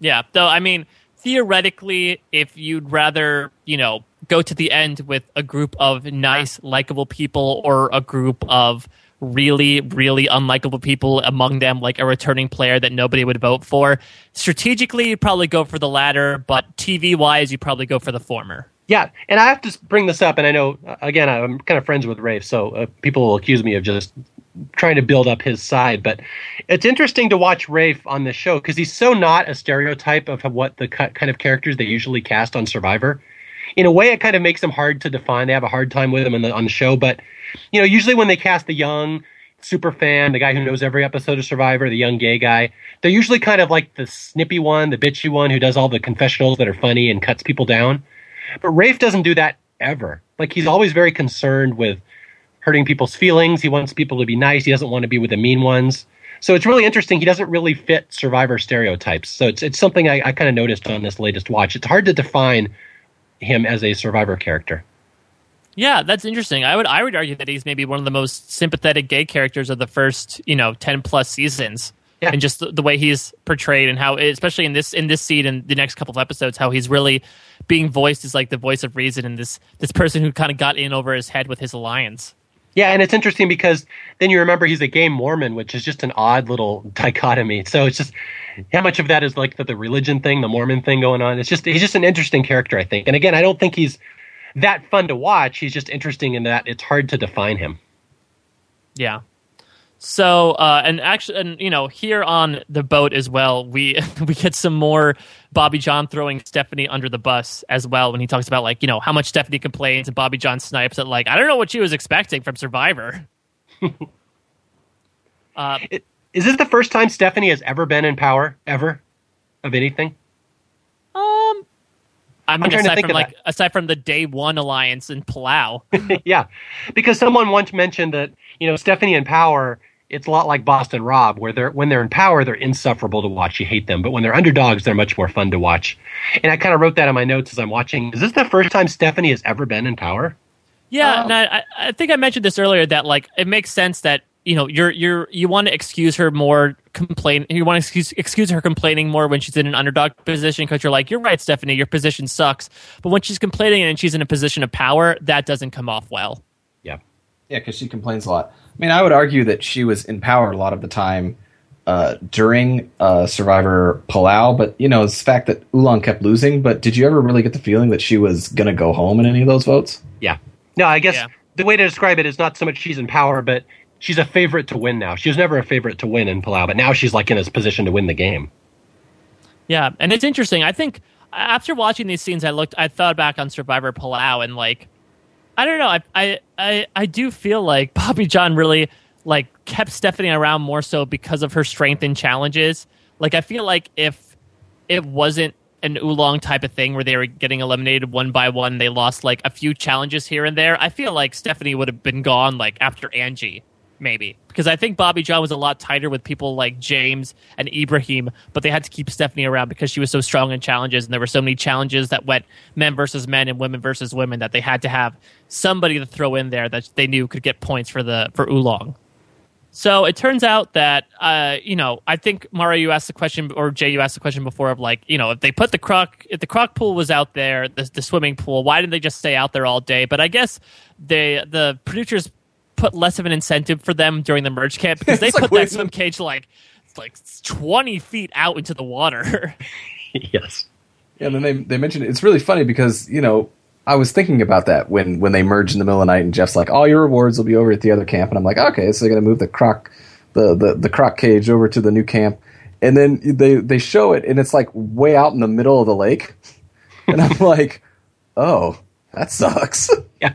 Yeah, though I mean, theoretically, if you'd rather you know go to the end with a group of nice, likable people or a group of really, really unlikable people among them, like a returning player that nobody would vote for. Strategically, you'd probably go for the latter, but TV wise, you probably go for the former. Yeah, and I have to bring this up, and I know again I'm kind of friends with Rafe, so uh, people will accuse me of just trying to build up his side. But it's interesting to watch Rafe on this show because he's so not a stereotype of what the kind of characters they usually cast on Survivor. In a way, it kind of makes them hard to define. They have a hard time with him the, on the show, but you know, usually when they cast the young super fan, the guy who knows every episode of Survivor, the young gay guy. They're usually kind of like the snippy one, the bitchy one who does all the confessionals that are funny and cuts people down. But Rafe doesn't do that ever. Like he's always very concerned with hurting people's feelings. He wants people to be nice. He doesn't want to be with the mean ones. So it's really interesting. He doesn't really fit survivor stereotypes. So it's it's something I, I kind of noticed on this latest watch. It's hard to define him as a survivor character. Yeah, that's interesting. I would I would argue that he's maybe one of the most sympathetic gay characters of the first, you know, ten plus seasons. Yeah. And just the, the way he's portrayed and how, especially in this in this scene and the next couple of episodes, how he's really being voiced as like the voice of reason and this this person who kind of got in over his head with his alliance. Yeah, and it's interesting because then you remember he's a gay Mormon, which is just an odd little dichotomy. So it's just how much of that is like the, the religion thing, the Mormon thing going on. It's just he's just an interesting character, I think. And again, I don't think he's that fun to watch. He's just interesting in that it's hard to define him. Yeah. So, uh, and actually, and you know, here on the boat as well, we we get some more Bobby Jon throwing Stephanie under the bus as well when he talks about like you know how much Stephanie complains and Bobby Jon snipes at like I don't know what she was expecting from Survivor. uh, Is this the first time Stephanie has ever been in power ever of anything? Um, I mean, aside from like that. aside from the day one alliance in Palau. yeah, because someone once mentioned that you know Stephanie in power it's a lot like Boston Rob, where they're when they're in power, they're insufferable to watch. You hate them, but when they're underdogs, they're much more fun to watch. And I kind of wrote that in my notes as I'm watching. Is this the first time Stephanie has ever been in power? Yeah, um, I, I think I mentioned this earlier that like it makes sense that you know you're you're you want to excuse her more complain you want to excuse excuse her complaining more when she's in an underdog position because you're like you're right stephanie your position sucks but when she's complaining and she's in a position of power that doesn't come off well yeah yeah because she complains a lot I mean, I would argue that she was in power a lot of the time uh, during uh, Survivor Palau, but you know, it's the fact that Ulong kept losing. But did you ever really get the feeling that she was going to go home in any of those votes? Yeah. No, I guess yeah. the way to describe it is not so much she's in power, but she's a favorite to win now. She was never a favorite to win in Palau, but now she's like in this position to win the game. Yeah, and it's interesting. I think after watching these scenes, I looked, I thought back on Survivor Palau, and like I don't know. I, I I I do feel like Bobby Jon really like kept Stephanie around more so because of her strength in challenges. Like I feel like if it wasn't an Ulong type of thing where they were getting eliminated one by one, they lost like a few challenges here and there. I feel like Stephanie would have been gone like after Angie maybe because I think Bobby Jon was a lot tighter with people like James and Ibrahim, but they had to keep Stephanie around because she was so strong in challenges, and there were so many challenges that went men versus men and women versus women that they had to have somebody to throw in there that they knew could get points for the for Ulong. So it turns out that uh, you know I think Mario you asked the question or Jay you asked the question before of like you know if they put the croc if the croc pool was out there the, the swimming pool why didn't they just stay out there all day? But I guess they the producers put less of an incentive for them during the merge camp because they put that swim cage like like 20 feet out into the water. yes. Yeah, and then they they mentioned it. it's really funny because you know I was thinking about that when when they merged in the middle of the night and Jeff's like, all your rewards will be over at the other camp, and I'm like, okay, so they're gonna move the croc the the the croc cage over to the new camp, and then they they show it and it's like way out in the middle of the lake, and I'm like, oh, that sucks. Yeah.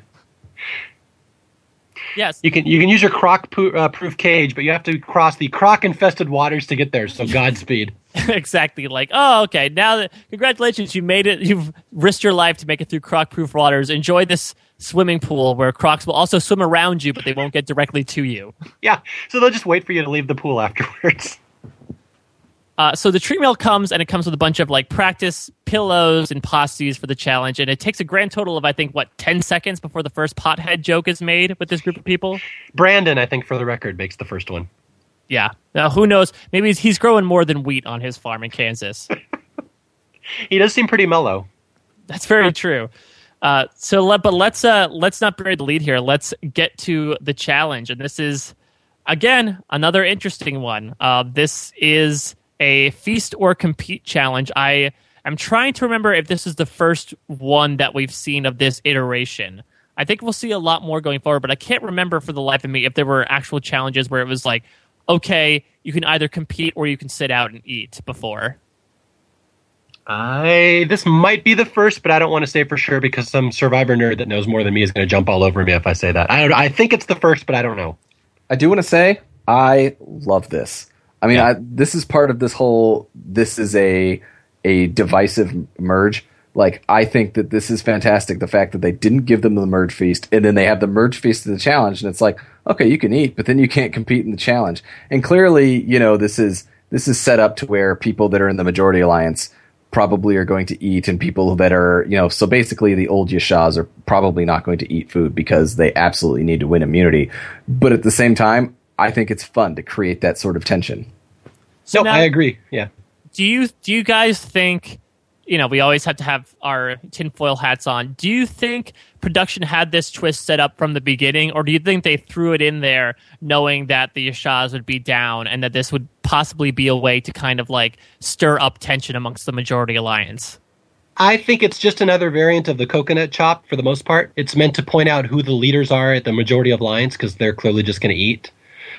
Yes. You can you can use your croc uh, proof cage, but you have to cross the croc infested waters to get there. So Godspeed. exactly. Like, oh, okay. Now that congratulations, you made it. You've risked your life to make it through croc proof waters. Enjoy this swimming pool where crocs will also swim around you, but they won't get directly to you. Yeah. So they'll just wait for you to leave the pool afterwards. Uh, so the tree mail comes and it comes with a bunch of like practice pillows and pasties for the challenge, and it takes a grand total of I think what ten seconds before the first pothead joke is made with this group of people. Brandon, I think, for the record, makes the first one. Yeah. Now who knows? Maybe he's, he's growing more than wheat on his farm in Kansas. he does seem pretty mellow. That's very true. Uh, so, let, but let's uh, let's not bury the lead here. Let's get to the challenge, and this is again another interesting one. Uh, this is a feast or compete challenge. I am trying to remember if this is the first one that we've seen of this iteration. I think we'll see a lot more going forward, but I can't remember for the life of me if there were actual challenges where it was like, okay, you can either compete or you can sit out and eat before. I this might be the first, but I don't want to say for sure because some survivor nerd that knows more than me is going to jump all over me if I say that. I I think it's the first, but I don't know. I do want to say I love this. I mean, yeah. I, this is part of this whole. This is a a divisive merge. Like, I think that this is fantastic. The fact that they didn't give them the merge feast, and then they have the merge feast of the challenge, and it's like, okay, you can eat, but then you can't compete in the challenge. And clearly, you know, this is this is set up to where people that are in the majority alliance probably are going to eat, and people that are, you know, so basically the old Yaxhas are probably not going to eat food because they absolutely need to win immunity. But at the same time, I think it's fun to create that sort of tension. So no, now, I agree. Yeah. Do you do you guys think? You know, we always have to have our tinfoil hats on. Do you think production had this twist set up from the beginning, or do you think they threw it in there knowing that the Yaxhas would be down and that this would possibly be a way to kind of like stir up tension amongst the majority alliance? I think it's just another variant of the coconut chop for the most part. It's meant to point out who the leaders are at the majority of alliance because they're clearly just going to eat.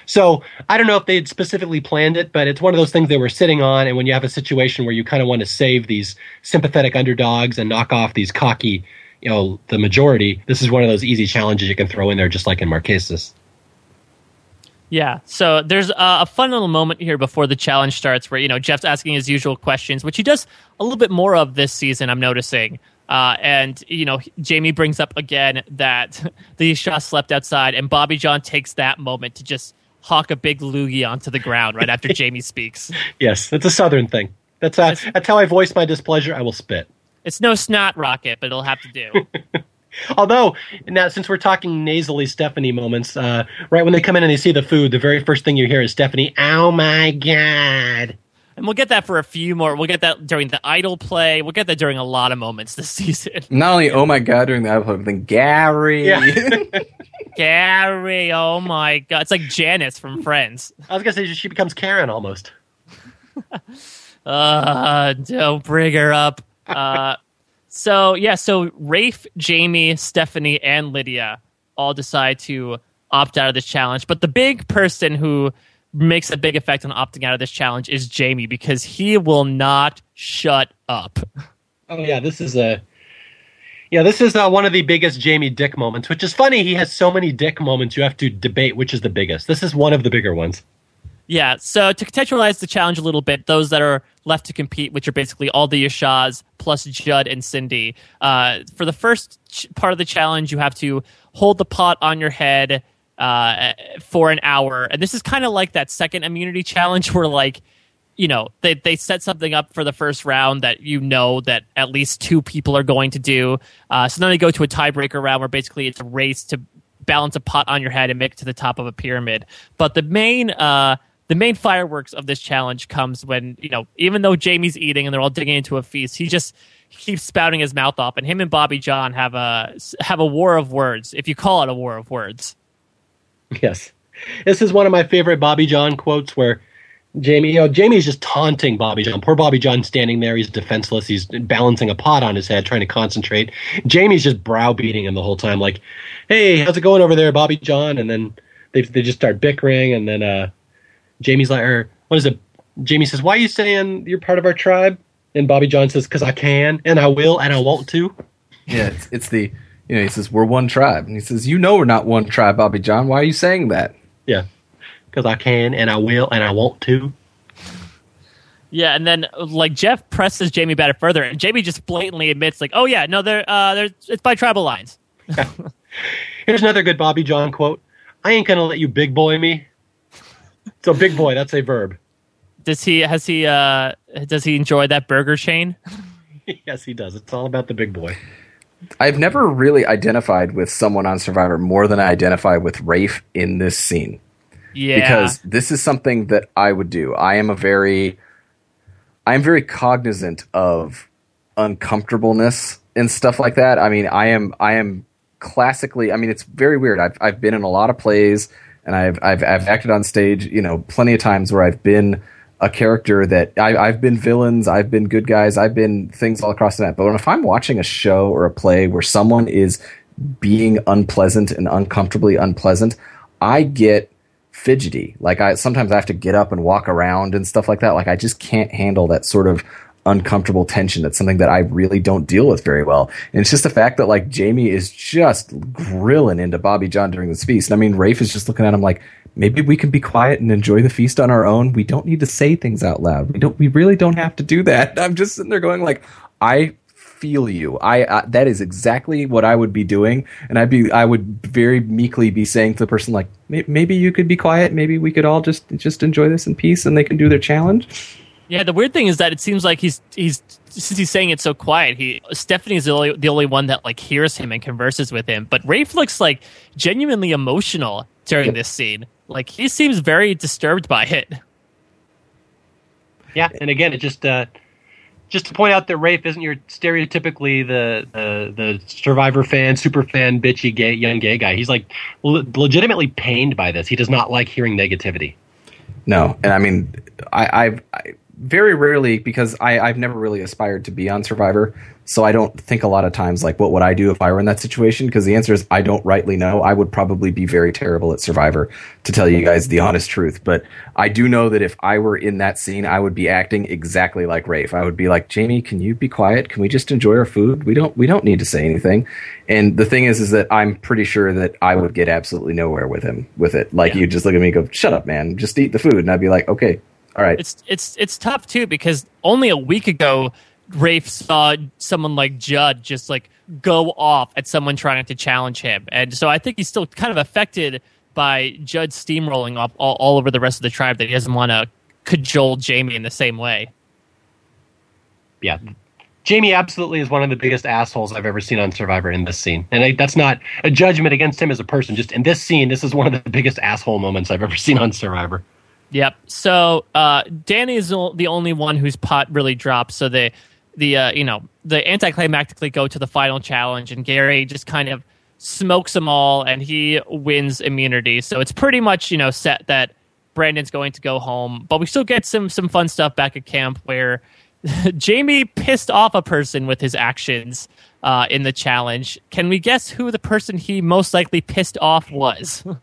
So I don't know if they'd specifically planned it, but it's one of those things they were sitting on. And when you have a situation where you kind of want to save these sympathetic underdogs and knock off these cocky, you know, the majority, this is one of those easy challenges you can throw in there, just like in Marquesas. Yeah, so there's a, fun little moment here before the challenge starts where, you know, Jeff's asking his usual questions, which he does a little bit more of this season, I'm noticing. Uh, and, you know, Jamie brings up again that the Shah slept outside, and Bobby Jon takes that moment to just hawk a big loogie onto the ground right after Jamie speaks. Yes, that's a southern thing. That's uh, that's how I voice my displeasure. I will spit. It's no snot rocket, but it'll have to do. Although, now since we're talking nasally Stephanie moments, uh, right when they come in and they see the food, the very first thing you hear is Stephanie, "Oh my god." And we'll get that for a few more. We'll get that during the idol play. We'll get that during a lot of moments this season. Not only oh my god during the idol play, but then Gary. Yeah. Gary, oh my god. It's like Janice from Friends. I was gonna say she becomes Karen almost. uh don't bring her up. Uh so yeah, so Rafe, Jamie, Stephanie, and Lydia all decide to opt out of this challenge. But the big person who makes a big effect on opting out of this challenge is Jamie because he will not shut up. Oh yeah, this is a Yeah, this is uh, one of the biggest Jamie Dick moments, which is funny. He has so many Dick moments. You have to debate which is the biggest. This is one of the bigger ones. Yeah. So to contextualize the challenge a little bit, those that are left to compete, which are basically all the Yaxhas plus Judd and Cindy. Uh, for the first ch- part of the challenge, you have to hold the pot on your head uh, for an hour, and this is kind of like that second immunity challenge where like you know they they set something up for the first round that you know that at least two people are going to do. Uh, so then they go to a tiebreaker round where basically it's a race to balance a pot on your head and make it to the top of a pyramid. But the main uh, the main fireworks of this challenge comes when you know even though Jamie's eating and they're all digging into a feast, he just keeps spouting his mouth off, and him and Bobby Jon have a have a war of words, if you call it a war of words. Yes, this is one of my favorite Bobby Jon quotes where. Jamie, you know, Jamie's just taunting Bobby Jon. Poor Bobby Jon standing there. He's defenseless. He's balancing a pot on his head, trying to concentrate. Jamie's just browbeating him the whole time, like, "Hey, how's it going over there, Bobby Jon?" And then they they just start bickering, and then uh, Jamie's like, or what is it? Jamie says, "Why are you saying you're part of our tribe?" And Bobby Jon says, "Because I can, and I will, and I want to." Yeah, it's, it's the you know he says we're one tribe, and he says, "You know we're not one tribe, Bobby Jon. Why are you saying that?" Yeah, because I can, and I will, and I want to. Yeah, and then like Jeff presses Jamie back further, and Jamie just blatantly admits, like, "Oh yeah, no, they're uh, they're it's by tribal lines." Here's another good Bobby Jon quote: "I ain't gonna let you big boy me." So big boy, that's a verb. Does he has he uh does he enjoy that burger chain? yes, he does. It's all about the big boy. I've never really identified with someone on Survivor more than I identify with Rafe in this scene. Yeah. Because this is something that I would do. I am a very I am very cognizant of uncomfortableness and stuff like that. I mean, I am I am classically I mean it's very weird. I've I've been in a lot of plays and I've I've I've acted on stage, you know, plenty of times where I've been a character that I, have been villains, I've been good guys, I've been things all across the net. But if I'm watching a show or a play where someone is being unpleasant and uncomfortably unpleasant, I get fidgety. Like I sometimes I have to get up and walk around and stuff like that. Like I just can't handle that sort of uncomfortable tension. That's something that I really don't deal with very well. And it's just the fact that like Jamie is just grilling into Bobby Jon during this feast. And I mean, Rafe is just looking at him like, maybe we can be quiet and enjoy the feast on our own. We don't need to say things out loud. We don't, we really don't have to do that. I'm just sitting there going like, I feel you. I uh, that is exactly what I would be doing, and I'd be I would very meekly be saying to the person like, maybe you could be quiet. Maybe we could all just just enjoy this in peace, and they can do their challenge. Yeah, the weird thing is that it seems like he's he's since he's saying it so quiet, he Stephanie's the only the only one that like hears him and converses with him. But Rafe looks like genuinely emotional during yep. this scene. Like he seems very disturbed by it. Yeah, and again, it just uh, just to point out that Rafe isn't your stereotypically the the, the Survivor fan, super fan, bitchy gay young gay guy. He's like le- legitimately pained by this. He does not like hearing negativity. No, and I mean, I, I've I, very rarely because I, I've never really aspired to be on Survivor, so I don't think a lot of times like what would I do if I were in that situation? Because the answer is I don't rightly know. I would probably be very terrible at Survivor, to tell you guys the honest truth. But I do know that if I were in that scene, I would be acting exactly like Rafe. I would be like, Jamie, can you be quiet? Can we just enjoy our food? We don't we don't need to say anything. And the thing is, is that I'm pretty sure that I would get absolutely nowhere with him with it. Like yeah. you just look at me and go, "Shut up, man! Just eat the food," and I'd be like, "Okay." All right. It's it's it's tough too because only a week ago Rafe saw someone like Judd just like go off at someone trying to challenge him, and so I think he's still kind of affected by Judd steamrolling up all, all over the rest of the tribe that he doesn't want to cajole Jamie in the same way. Yeah, Jamie absolutely is one of the biggest assholes I've ever seen on Survivor in this scene. And I, that's not a judgment against him as a person. Just in this scene, this is one of the biggest asshole moments I've ever seen on Survivor. Yep. So uh, Danni is the only one whose pot really drops. So they, the uh, you know, the anticlimactically go to the final challenge, and Gary just kind of smokes them all, and he wins immunity. So it's pretty much you know set that Brandon's going to go home, but we still get some some fun stuff back at camp where Jamie pissed off a person with his actions uh, in the challenge. Can we guess who the person he most likely pissed off was?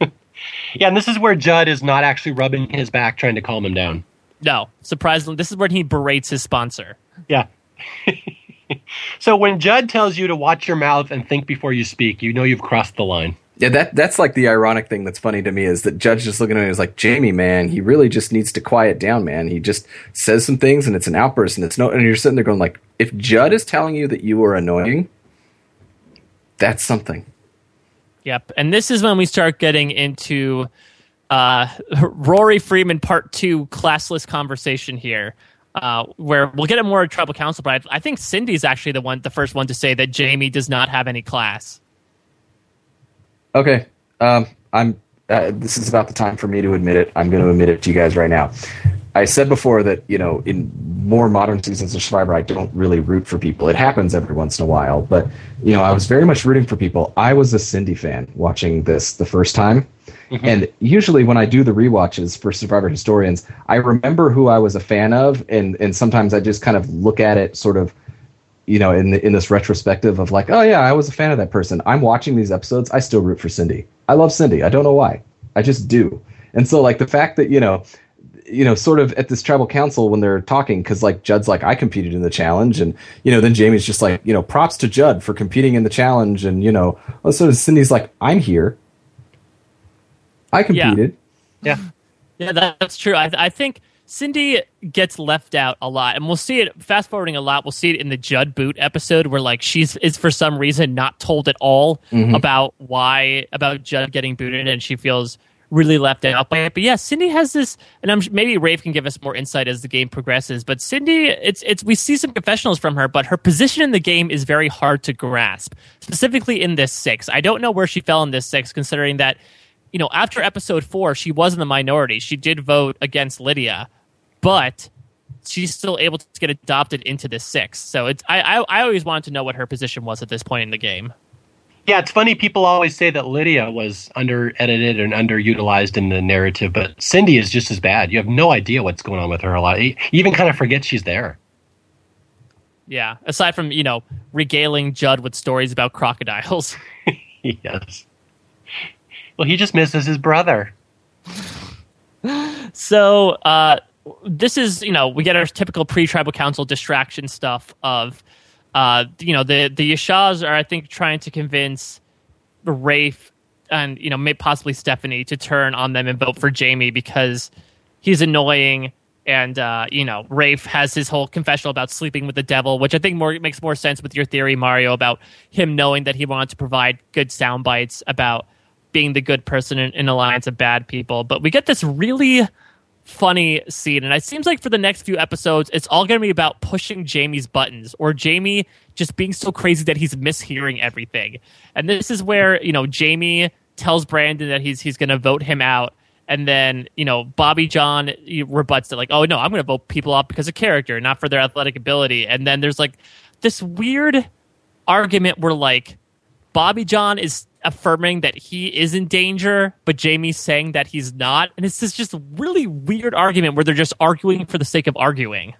Yeah, and this is where Judd is not actually rubbing his back trying to calm him down. No, surprisingly, this is when he berates his sponsor. Yeah. So when Judd tells you to watch your mouth and think before you speak, you know you've crossed the line. Yeah, that that's like the ironic thing that's funny to me is that Judge just looking at me is like, Jamie, man, he really just needs to quiet down, man. He just says some things and it's an outburst and it's no and you're sitting there going like, if Judd is telling you that you are annoying, that's something. Yep. And this is when we start getting into uh, Rory Freeman part two classless conversation here. Uh, where we'll get a more tribal council, but I, I think Cindy's actually the one, the first one to say that Jamie does not have any class. Okay, um, I'm. Uh, this is about the time for me to admit it. I'm going to admit it to you guys right now. I said before that you know in more modern seasons of Survivor, I don't really root for people. It happens every once in a while, but you know I was very much rooting for people. I was a Cindy fan watching this the first time, mm-hmm. and usually when I do the re-watches for Survivor historians, I remember who I was a fan of, and and sometimes I just kind of look at it sort of you know, in the, in this retrospective of like, oh yeah, I was a fan of that person. I'm watching these episodes. I still root for Cindy. I love Cindy. I don't know why. I just do. And so like the fact that you know, you know, sort of at this tribal council when they're talking, because like Judd's like, I competed in the challenge, and you know, then Jamie's just like, you know, props to Judd for competing in the challenge, and you know, so Cindy's like, I'm here. I competed. Yeah, yeah, yeah that's true. I, I think Cindy gets left out a lot, and we'll see it. Fast forwarding a lot, we'll see it in the Judd Boot episode where like she's is for some reason not told at all mm-hmm. about why about Judd getting booted, and she feels really left out by it. But yeah, Cindy has this, and I'm maybe Rafe can give us more insight as the game progresses. But Cindy, it's it's we see some confessionals from her, but her position in the game is very hard to grasp, specifically in this six. I don't know where she fell in this six, considering that you know after episode four she was in the minority. She did vote against Lydia but she's still able to get adopted into the six. So it's I, I, I always wanted to know what her position was at this point in the game. Yeah, it's funny. People always say that Lydia was under edited and underutilized in the narrative, but Cindy is just as bad. You have no idea what's going on with her a lot. You even kind of forget she's there. Yeah, aside from you know regaling Judd with stories about crocodiles. yes. Well, he just misses his brother. so uh, this is you know we get our typical pre-tribal council distraction stuff of uh, you know the the Yaxhas are I think trying to convince Rafe and you know possibly Stephanie to turn on them and vote for Jamie because he's annoying and uh, you know Rafe has his whole confessional about sleeping with the devil, which I think more makes more sense with your theory, Mario, about him knowing that he wanted to provide good sound bites about being the good person in an alliance of bad people. But we get this really funny scene. And it seems like for the next few episodes, it's all going to be about pushing Jamie's buttons or Jamie just being so crazy that he's mishearing everything. And this is where, you know, Jamie tells Brandon that he's he's going to vote him out. And then, you know, Bobby Jon rebuts it like, oh, no, I'm going to vote people off because of character, not for their athletic ability. And then there's like this weird argument where, like, Bobby Jon is affirming that he is in danger, but Jamie's saying that he's not. And it's this just really weird argument where they're just arguing for the sake of arguing.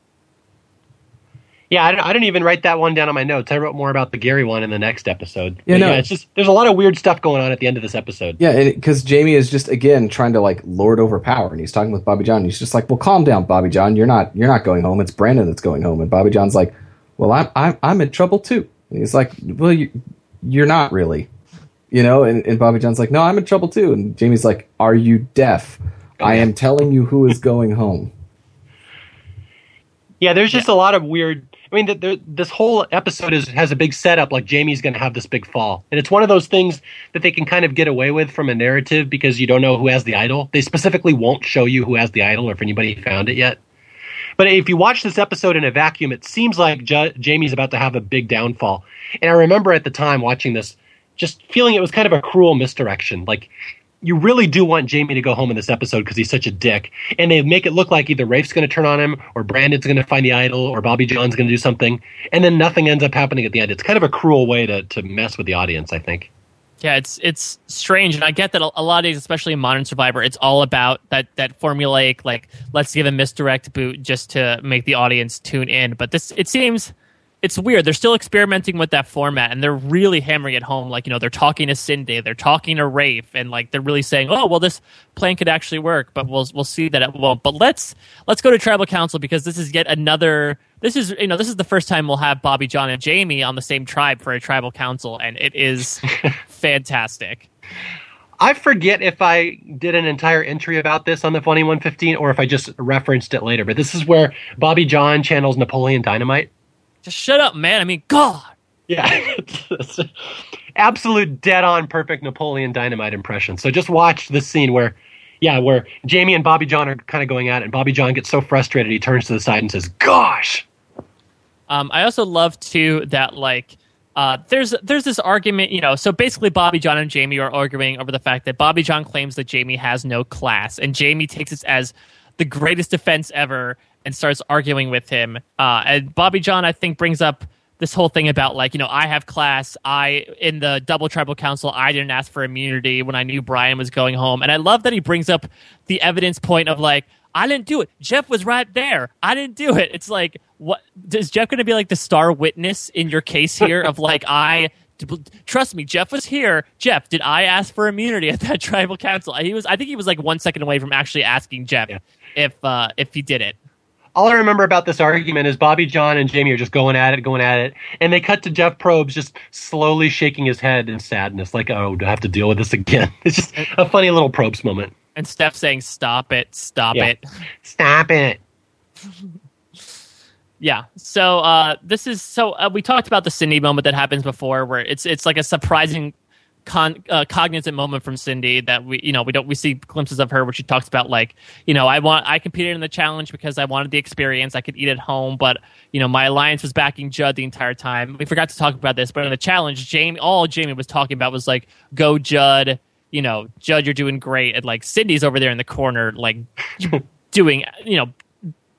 Yeah, I, I didn't even write that one down on my notes. I wrote more about the Gary one in the next episode. Yeah, no. yeah, it's just there's a lot of weird stuff going on at the end of this episode. Yeah, because Jamie is just again trying to like lord over power, and he's talking with Bobby Jon. And he's just like, "Well, calm down, Bobby Jon. You're not you're not going home. It's Brandon that's going home." And Bobby Jon's like, "Well, I'm I'm I'm in trouble too." And he's like, "Well, you, you're not really." You know, and, and Bobby Jon's like, no, I'm in trouble too. And Jamie's like, are you deaf? I am telling you who is going home. Yeah, there's just yeah. a lot of weird. I mean, the, the, this whole episode is has a big setup. Like Jamie's going to have this big fall, and it's one of those things that they can kind of get away with from a narrative because you don't know who has the idol. They specifically won't show you who has the idol or if anybody found it yet. But if you watch this episode in a vacuum, it seems like J- Jamie's about to have a big downfall. And I remember at the time watching this, just feeling it was kind of a cruel misdirection. Like you really do want Jamie to go home in this episode because he's such a dick, and they make it look like either Rafe's going to turn on him, or Brandon's going to find the idol, or Bobby Jon's going to do something, and then nothing ends up happening at the end. It's kind of a cruel way to to mess with the audience, I think. Yeah, it's it's strange, and I get that a lot of these, especially in Modern Survivor, it's all about that that formulaic like let's give a misdirect boot just to make the audience tune in. But this it seems it's weird. They're still experimenting with that format, and they're really hammering it home. Like you know, they're talking to Cindy, they're talking to Rafe, and like they're really saying, "Oh, well, this plan could actually work." But we'll we'll see that it won't. But let's let's go to Tribal Council because this is yet another. This is you know this is the first time we'll have Bobby, Jon, and Jamie on the same tribe for a Tribal Council, and it is fantastic. I forget if I did an entire entry about this on the Funny 115 or if I just referenced it later. But this is where Bobby Jon channels Napoleon Dynamite. Just shut up, man. I mean, God. Yeah. Absolute dead on perfect Napoleon Dynamite impression. So just watch this scene where, yeah, where Jamie and Bobby Jon are kind of going at it, and Bobby Jon gets so frustrated he turns to the side and says, Gosh. Um, I also love, too, that, like, uh, there's there's this argument, you know. So basically, Bobby Jon and Jamie are arguing over the fact that Bobby Jon claims that Jamie has no class, and Jamie takes it as the greatest defense ever and starts arguing with him. Uh, and Bobby Jon, I think, brings up this whole thing about like you know I have class. I in the double tribal council, I didn't ask for immunity when I knew Brian was going home, and I love that he brings up the evidence point of like I didn't do it. Jeff was right there. I didn't do it. It's like what is Jeff going to be like the star witness in your case here of like I trust me, Jeff was here. Jeff, did I ask for immunity at that tribal council? He was. I think he was like one second away from actually asking Jeff yeah. if uh, if he did it all I remember about this argument is Bobby Jon and Jamie are just going at it, going at it, and they cut to Jeff Probst just slowly shaking his head in sadness, like, "Oh, do I have to deal with this again?" It's just a funny little Probst moment. And Steph saying, "Stop it! Stop yeah. it! Stop it!" yeah. So uh, this is so uh, we talked about the Cindy moment that happens before, where it's it's like a surprising con, uh, cognizant moment from Cindy that we, you know, we don't we see glimpses of her where she talks about like, you know, I want I competed in the challenge because I wanted the experience. I could eat at home, but you know, my alliance was backing Judd the entire time. We forgot to talk about this, but in the challenge, Jamie, all Jamie was talking about was like, go Judd. You know, Judd, you're doing great. And like Cindy's over there in the corner, like doing, you know,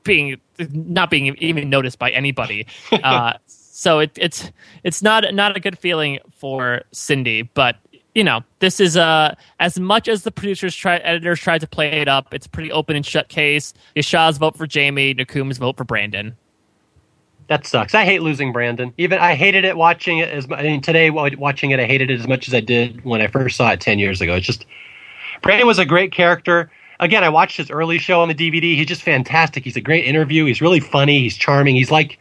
being not being even noticed by anybody. Uh, so it, it's it's not not a good feeling for Cindy, but you know this is uh as much as the producers try editors tried to play it up, it's a pretty open and shut case. Yaxha's vote for Jamie, Nakum's vote for Brandon. That sucks. I hate losing Brandon. Even I hated it watching it as I mean today watching it. I hated it as much as I did when I first saw it ten years ago. It's just Brandon was a great character again, I watched his early show on the DVD. He's just fantastic. He's a great interview. He's really funny. He's charming. He's like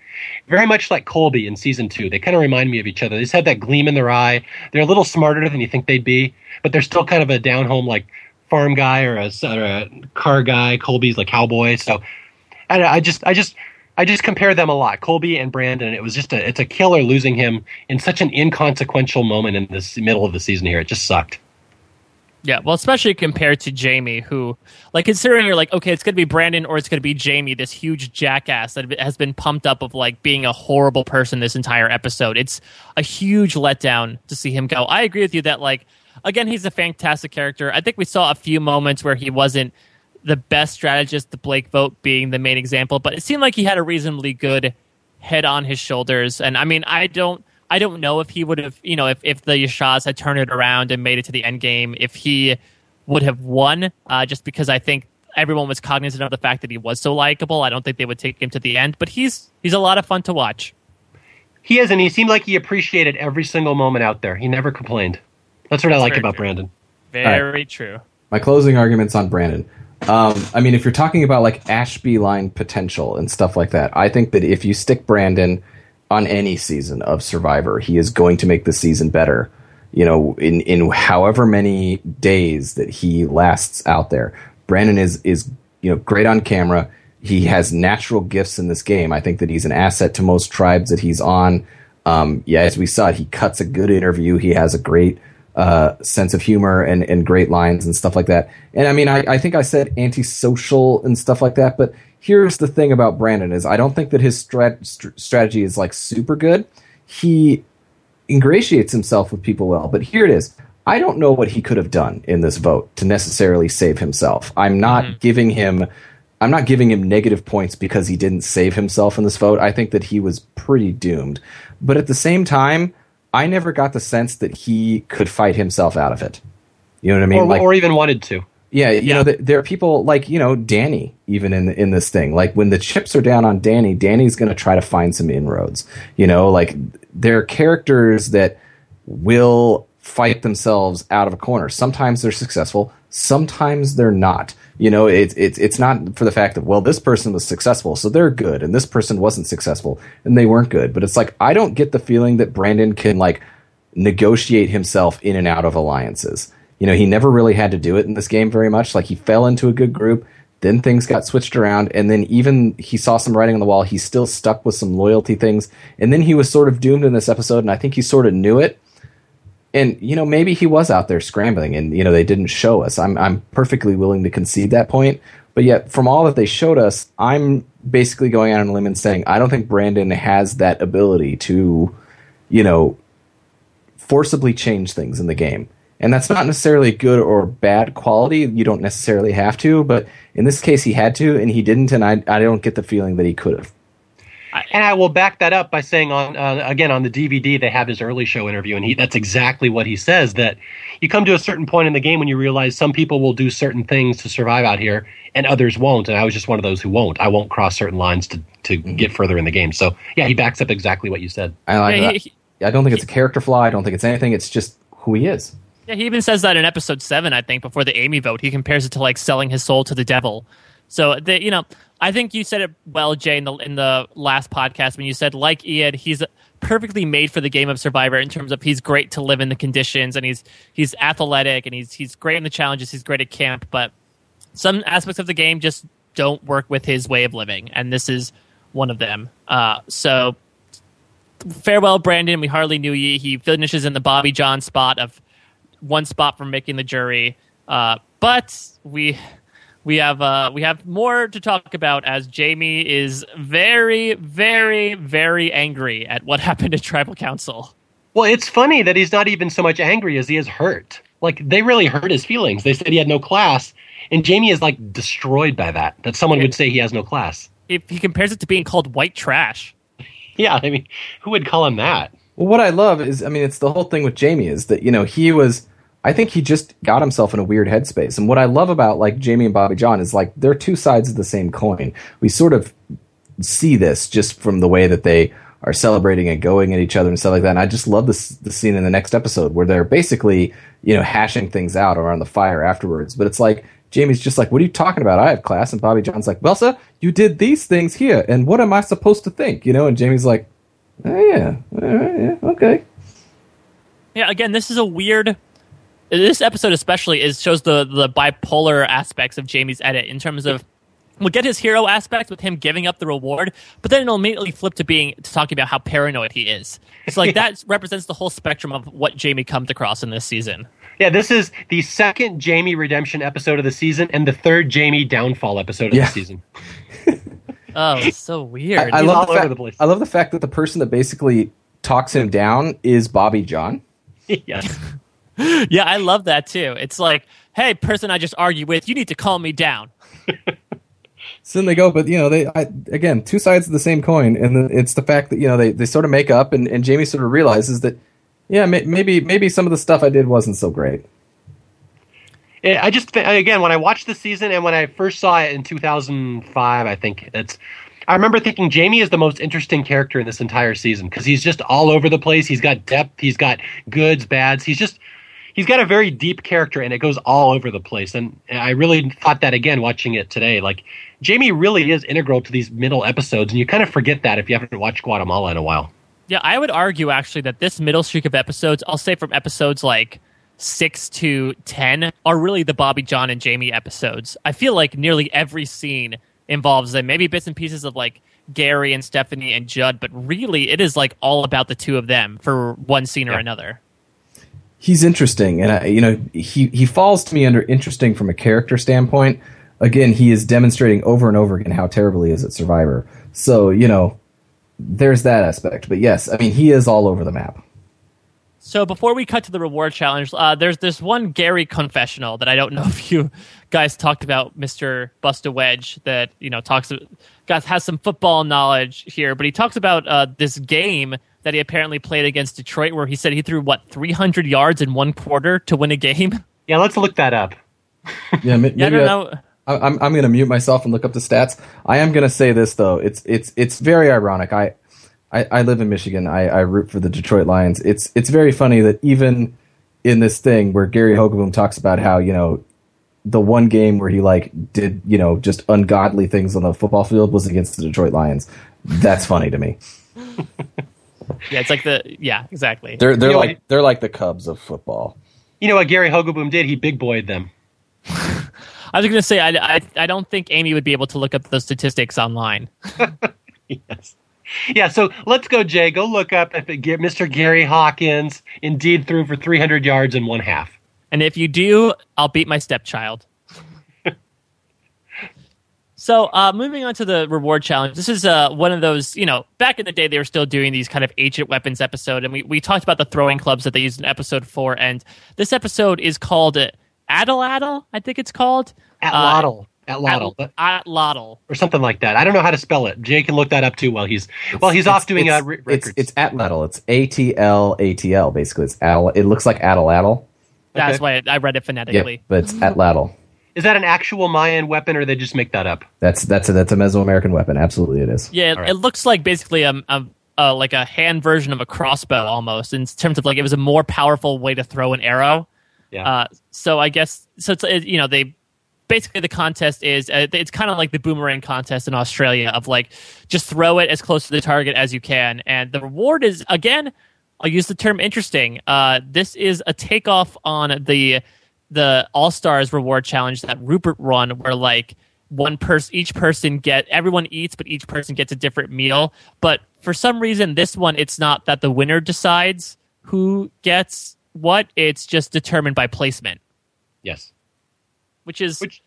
very much like Colby in season two. They kind of remind me of each other. They just have that gleam in their eye. They're a little smarter than you think they'd be, but they're still kind of a down home like farm guy or a, or a car guy. Colby's like cowboy. So I, I just, I just, I just compare them a lot, Colby and Brandon. It was just a, it's a killer losing him in such an inconsequential moment in this middle of the season here. It just sucked. Yeah, well, especially compared to Jamie, who, like, considering you're like, okay, it's going to be Brandon or it's going to be Jamie, this huge jackass that has been pumped up of like being a horrible person this entire episode. It's a huge letdown to see him go. I agree with you that, like, again, he's a fantastic character. I think we saw a few moments where he wasn't the best strategist, the Blake vote being the main example, but it seemed like he had a reasonably good head on his shoulders. And I mean, I don't I don't know if he would have, you know, if, if the Yaxhas had turned it around and made it to the end game, if he would have won, uh, just because I think everyone was cognizant of the fact that he was so likable. I don't think they would take him to the end, but he's he's a lot of fun to watch. He is, and he seemed like he appreciated every single moment out there. He never complained. That's what That's I like about true. Brandon. Very right. true. My closing arguments on Brandon. Um, I mean, if you're talking about like Ashby line potential and stuff like that, I think that if you stick Brandon on any season of Survivor. He is going to make the season better. You know, in in however many days that he lasts out there. Brandon is is you know great on camera. He has natural gifts in this game. I think that he's an asset to most tribes that he's on. Um, yeah, as we saw, he cuts a good interview. He has a great uh, sense of humor and, and great lines and stuff like that. And I mean, I, I think I said antisocial and stuff like that, but here's the thing about Brandon is I don't think that his strat- st- strategy is like super good. He ingratiates himself with people well, but here it is. I don't know what he could have done in this vote to necessarily save himself. I'm not mm-hmm. giving him I'm not giving him negative points because he didn't save himself in this vote. I think that he was pretty doomed. But at the same time, I never got the sense that he could fight himself out of it. You know what I mean? Or, like, or even wanted to. Yeah, you Yeah. know, there are people like you know Danni, even in in this thing. Like when the chips are down on Danni, Danni's going to try to find some inroads. You know, like there are characters that will fight themselves out of a corner. Sometimes they're successful, sometimes they're not. You know, it's it's it's not for the fact that well, this person was successful, so they're good, and this person wasn't successful, and they weren't good. But it's like I don't get the feeling that Brandon can like negotiate himself in and out of alliances. You know, he never really had to do it in this game very much. Like he fell into a good group, then things got switched around, and then even he saw some writing on the wall. He still stuck with some loyalty things, and then he was sort of doomed in this episode, and I think he sort of knew it. And you know, maybe he was out there scrambling, and you know they didn't show us. I'm I'm perfectly willing to concede that point, but yet from all that they showed us, I'm basically going out on a limb and saying I don't think Brandon has that ability to, you know, forcibly change things in the game. And that's not necessarily good or bad quality. You don't necessarily have to, but in this case, he had to, and he didn't. And I, I don't get the feeling that he could have. And I will back that up by saying on uh, again on the DVD they have his early show interview, and he that's exactly what he says. That you come to a certain point in the game when you realize some people will do certain things to survive out here, and others won't. And I was just one of those who won't. I won't cross certain lines to to get further in the game. So yeah, he backs up exactly what you said. I like Yeah, that. he- I don't think it's a character flaw. I don't think it's anything. It's just who he is. Yeah, he even says that in episode seven, I think, before the Amy vote. He compares it to like selling his soul to the devil. So, the, you know, I think you said it well, Jay, in the in the last podcast when you said, like Ian, he's perfectly made for the game of Survivor in terms of he's great to live in the conditions and he's he's athletic and he's he's great in the challenges. He's great at camp, but some aspects of the game just don't work with his way of living, and this is one of them. Uh, so farewell, Brandon. We hardly knew you. He finishes in the Bobby Jon spot of one spot from making the jury. Uh, but we we have uh, we have more to talk about as Jamie is very, very, very angry at what happened at Tribal Council. Well, it's funny that he's not even so much angry as he is hurt. Like they really hurt his feelings. They said he had no class, and Jamie is like destroyed by that. That someone would say he has no class. If he compares it to being called white trash. Yeah, I mean, who would call him that? Well, what I love is, I mean, it's the whole thing with Jamie is that you know he was. I think he just got himself in a weird headspace. And what I love about like Jamie and Bobby Jon is like they're two sides of the same coin. We sort of see this just from the way that they are celebrating and going at each other and stuff like that. And I just love this the scene in the next episode where they're basically you know hashing things out around the fire afterwards. But it's like Jamie's just like, "What are you talking about? I have class." And Bobby Jon's like, "Well, sir, you did these things here, and what am I supposed to think?" You know. And Jamie's like, oh, "Yeah, yeah, okay." Yeah, again, this is a weird. This episode especially is shows the the bipolar aspects of Jamie's edit in terms of we'll get his hero aspect with him giving up the reward, but then it'll immediately flip to being to talking about how paranoid he is. It's like that represents the whole spectrum of what Jamie comes across in this season. Yeah, this is the second Jamie redemption episode of the season and the third Jamie downfall episode of Yeah. the season. Oh, it's so weird. I, I love all the over fact, the place. I love the fact that the person that basically talks him down is Bobby Jon. yes. yeah, I love that too. It's like, hey, person I just argued with, you need to calm me down. So then they go, but you know, they I, again two sides of the same coin, and it's the fact that you know they, they sort of make up, and, and Jamie sort of realizes that yeah, may, maybe maybe some of the stuff I did wasn't so great. Eh, I just again when I watched the season and when I first saw it in 2005, I think it's. I remember thinking Jamie is the most interesting character in this entire season because he's just all over the place. He's got depth. He's got goods, bads. He's just he's got a very deep character and it goes all over the place. And I really thought that again watching it today. Like Jamie really is integral to these middle episodes, and you kind of forget that if you haven't watched Guatemala in a while. Yeah, I would argue actually that this middle streak of episodes, I'll say from episodes like six to ten, are really the Bobby Jon and Jamie episodes. I feel like nearly every scene involves them, maybe bits and pieces of like Gary and Stephanie and Judd, but really it is like all about the two of them for one scene or another. He's interesting, and I, you know he he falls to me under interesting from a character standpoint. Again, he is demonstrating over and over again how terrible he is at Survivor. So you know, there's that aspect. But yes, I mean he is all over the map. So before we cut to the reward challenge, uh, there's this one Gary confessional that I don't know if you guys talked about, Mister Busta Wedge, that you know talks guys has some football knowledge here, but he talks about uh, this game that he apparently played against Detroit, where he said he threw what 300 yards in one quarter to win a game. Yeah, let's look that up. Yeah, maybe Yeah, I don't know. I, I'm I'm going to mute myself and look up the stats. I am going to say this though. It's it's it's very ironic. I I, I live in Michigan. I, I root for the Detroit Lions. It's it's very funny that even in this thing where Gary Hogeboom talks about how you know the one game where he like did you know just ungodly things on the football field was against the Detroit Lions. That's funny to me. Yeah, it's like the yeah, exactly. They're they're You know, like I- they're like the Cubs of football. You know what Gary Hogeboom did? He big boyed them. I was going to say I, I I don't think Amy would be able to look up those statistics online. Yes. Yeah, so let's go, Jay. Go look up if it, Mr. Gary Hawkins indeed threw for 300 yards in one half. And if you do, I'll beat my stepchild. So, uh, moving on to the reward challenge. This is uh, one of those, you know, back in the day, they were still doing these kind of ancient weapons episode. And we, we talked about the throwing clubs that they used in episode four. And this episode is called uh, Addle Addle, I think it's called. At Uh, Lottle. At Lottle. or something like that. I don't know how to spell it. Jay can look that up too while he's while he's off doing it's, uh, re- it's, records. it's Atlatl. It's A T L A T L. Basically, it's Atl. It looks like Atl Atl. That's Okay. why I read it Yeah, phonetically. but it's Atlatl. Is that an actual Mayan weapon, or they just make that up? That's that's a that's a Mesoamerican weapon. Absolutely, it is. Yeah, it, All right. it looks like basically a, a, a like a hand version of a crossbow almost in terms of like it was a more powerful way to throw an arrow. Yeah. Uh, so I guess so. It's it, you know they basically the contest is uh, it's kind of like the boomerang contest in Australia of like just throw it as close to the target as you can, and the reward is again I'll use the term interesting. Uh, this is a takeoff on the the All Stars reward challenge that Rupert run, where like one person, each person get everyone eats, but each person gets a different meal. But for some reason, this one it's not that the winner decides who gets what; it's just determined by placement, yes. which is Which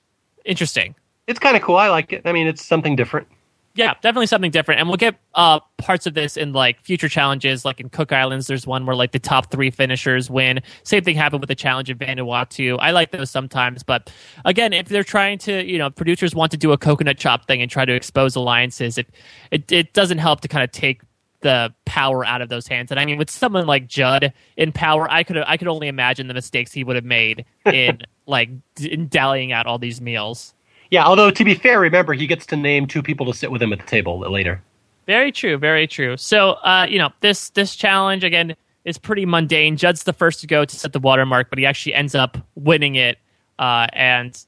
interesting. it's kind of cool. I like it. I mean, it's something different. Yeah, definitely something different. And we'll get uh, parts of this in like future challenges. Like in Cook Islands, there's one where like the top three finishers win. Same thing happened with the challenge in Vanuatu. I like those sometimes, but again, if they're trying to, you know, producers want to do a coconut chop thing and try to expose alliances, it it, it doesn't help to kind of take the power out of those hands. And I mean, with someone like Judd in power, I could I could only imagine the mistakes he would have made in like in dallying out all these meals. Yeah. Although to be fair, remember he gets to name two people to sit with him at the table later. Very true, very true. So, uh, you know, this this challenge again is pretty mundane. Judd's the first to go to set the watermark, but he actually ends up winning it. Uh, and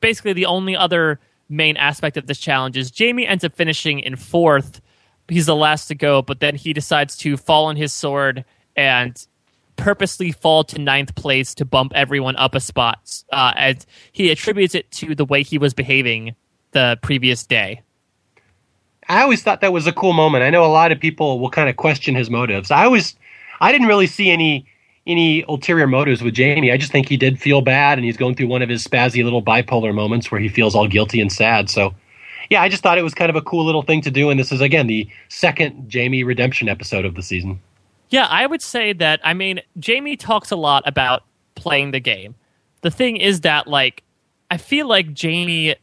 basically the only other main aspect of this challenge is Jamie ends up finishing in fourth. He's the last to go, but then he decides to fall on his sword and purposely fall to ninth place to bump everyone up a spot. Uh, and he attributes it to the way he was behaving the previous day. I always thought that was a cool moment. I know a lot of people will kind of question his motives. I always, I didn't really see any any ulterior motives with Jamie. I just think he did feel bad, and he's going through one of his spazzy little bipolar moments where he feels all guilty and sad. So, yeah, I just thought it was kind of a cool little thing to do. And this is again the second Jamie redemption episode of the season. Yeah, I would say that. I mean, Jamie talks a lot about playing the game. The thing is that, like, I feel like Jamie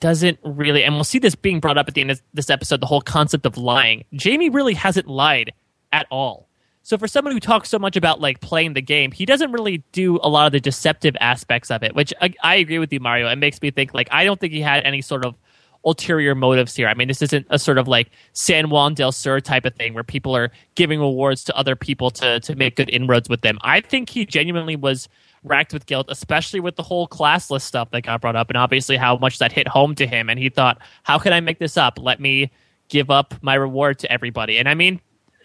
doesn't really, and we'll see this being brought up at the end of this episode the whole concept of lying. Jamie really hasn't lied at all. So, for someone who talks so much about, like, playing the game, he doesn't really do a lot of the deceptive aspects of it, which I, I agree with you, Mario. It makes me think, like, I don't think he had any sort of ulterior motives here. I mean, this isn't a sort of like San Juan del Sur type of thing where people are giving awards to other people to to make good inroads with them. I think he genuinely was racked with guilt, especially with the whole classless stuff that got brought up, and obviously how much that hit home to him. And he thought, how can I make this up? Let me give up my reward to everybody. And I mean,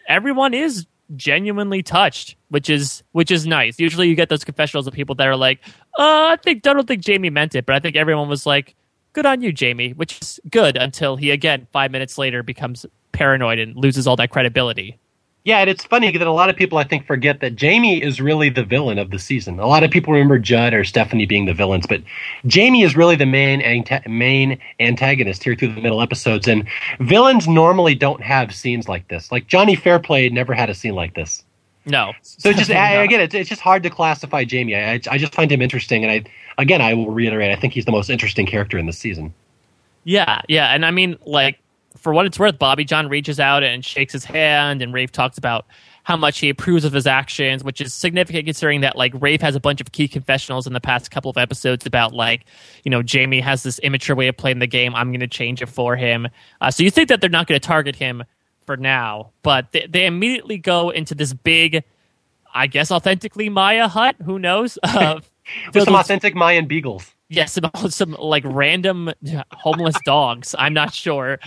everyone is genuinely touched, which is which is nice. Usually, you get those confessionals of people that are like, uh, I think I don't think Jamie meant it, but I think everyone was like, good on you, Jamie, which is good until he again five minutes later becomes paranoid and loses all that credibility. Yeah, and it's funny that a lot of people I think forget that Jamie is really the villain of the season. A lot of people remember Judd or Stephanie being the villains, but Jamie is really the main anta- main antagonist here through the middle episodes. And villains normally don't have scenes like this. Like Johnny Fairplay never had a scene like this. No, So just I, again, it's, it's just hard to classify Jamie. I, I just find him interesting, and I again I will reiterate, I think he's the most interesting character in this season. Yeah, yeah, and I mean, like for what it's worth, Bobby Jon reaches out and shakes his hand, and Rafe talks about how much he approves of his actions, which is significant considering that like Rafe has a bunch of key confessionals in the past couple of episodes about like, you know, Jamie has this immature way of playing the game. I'm going to change it for him. Uh, so you think that they're not going to target him for now, but they, they immediately go into this big, I guess, authentically Maya hut. Who knows? Uh, with some authentic Mayan beagles. Yes, yeah, some, some like random homeless dogs. I'm not sure.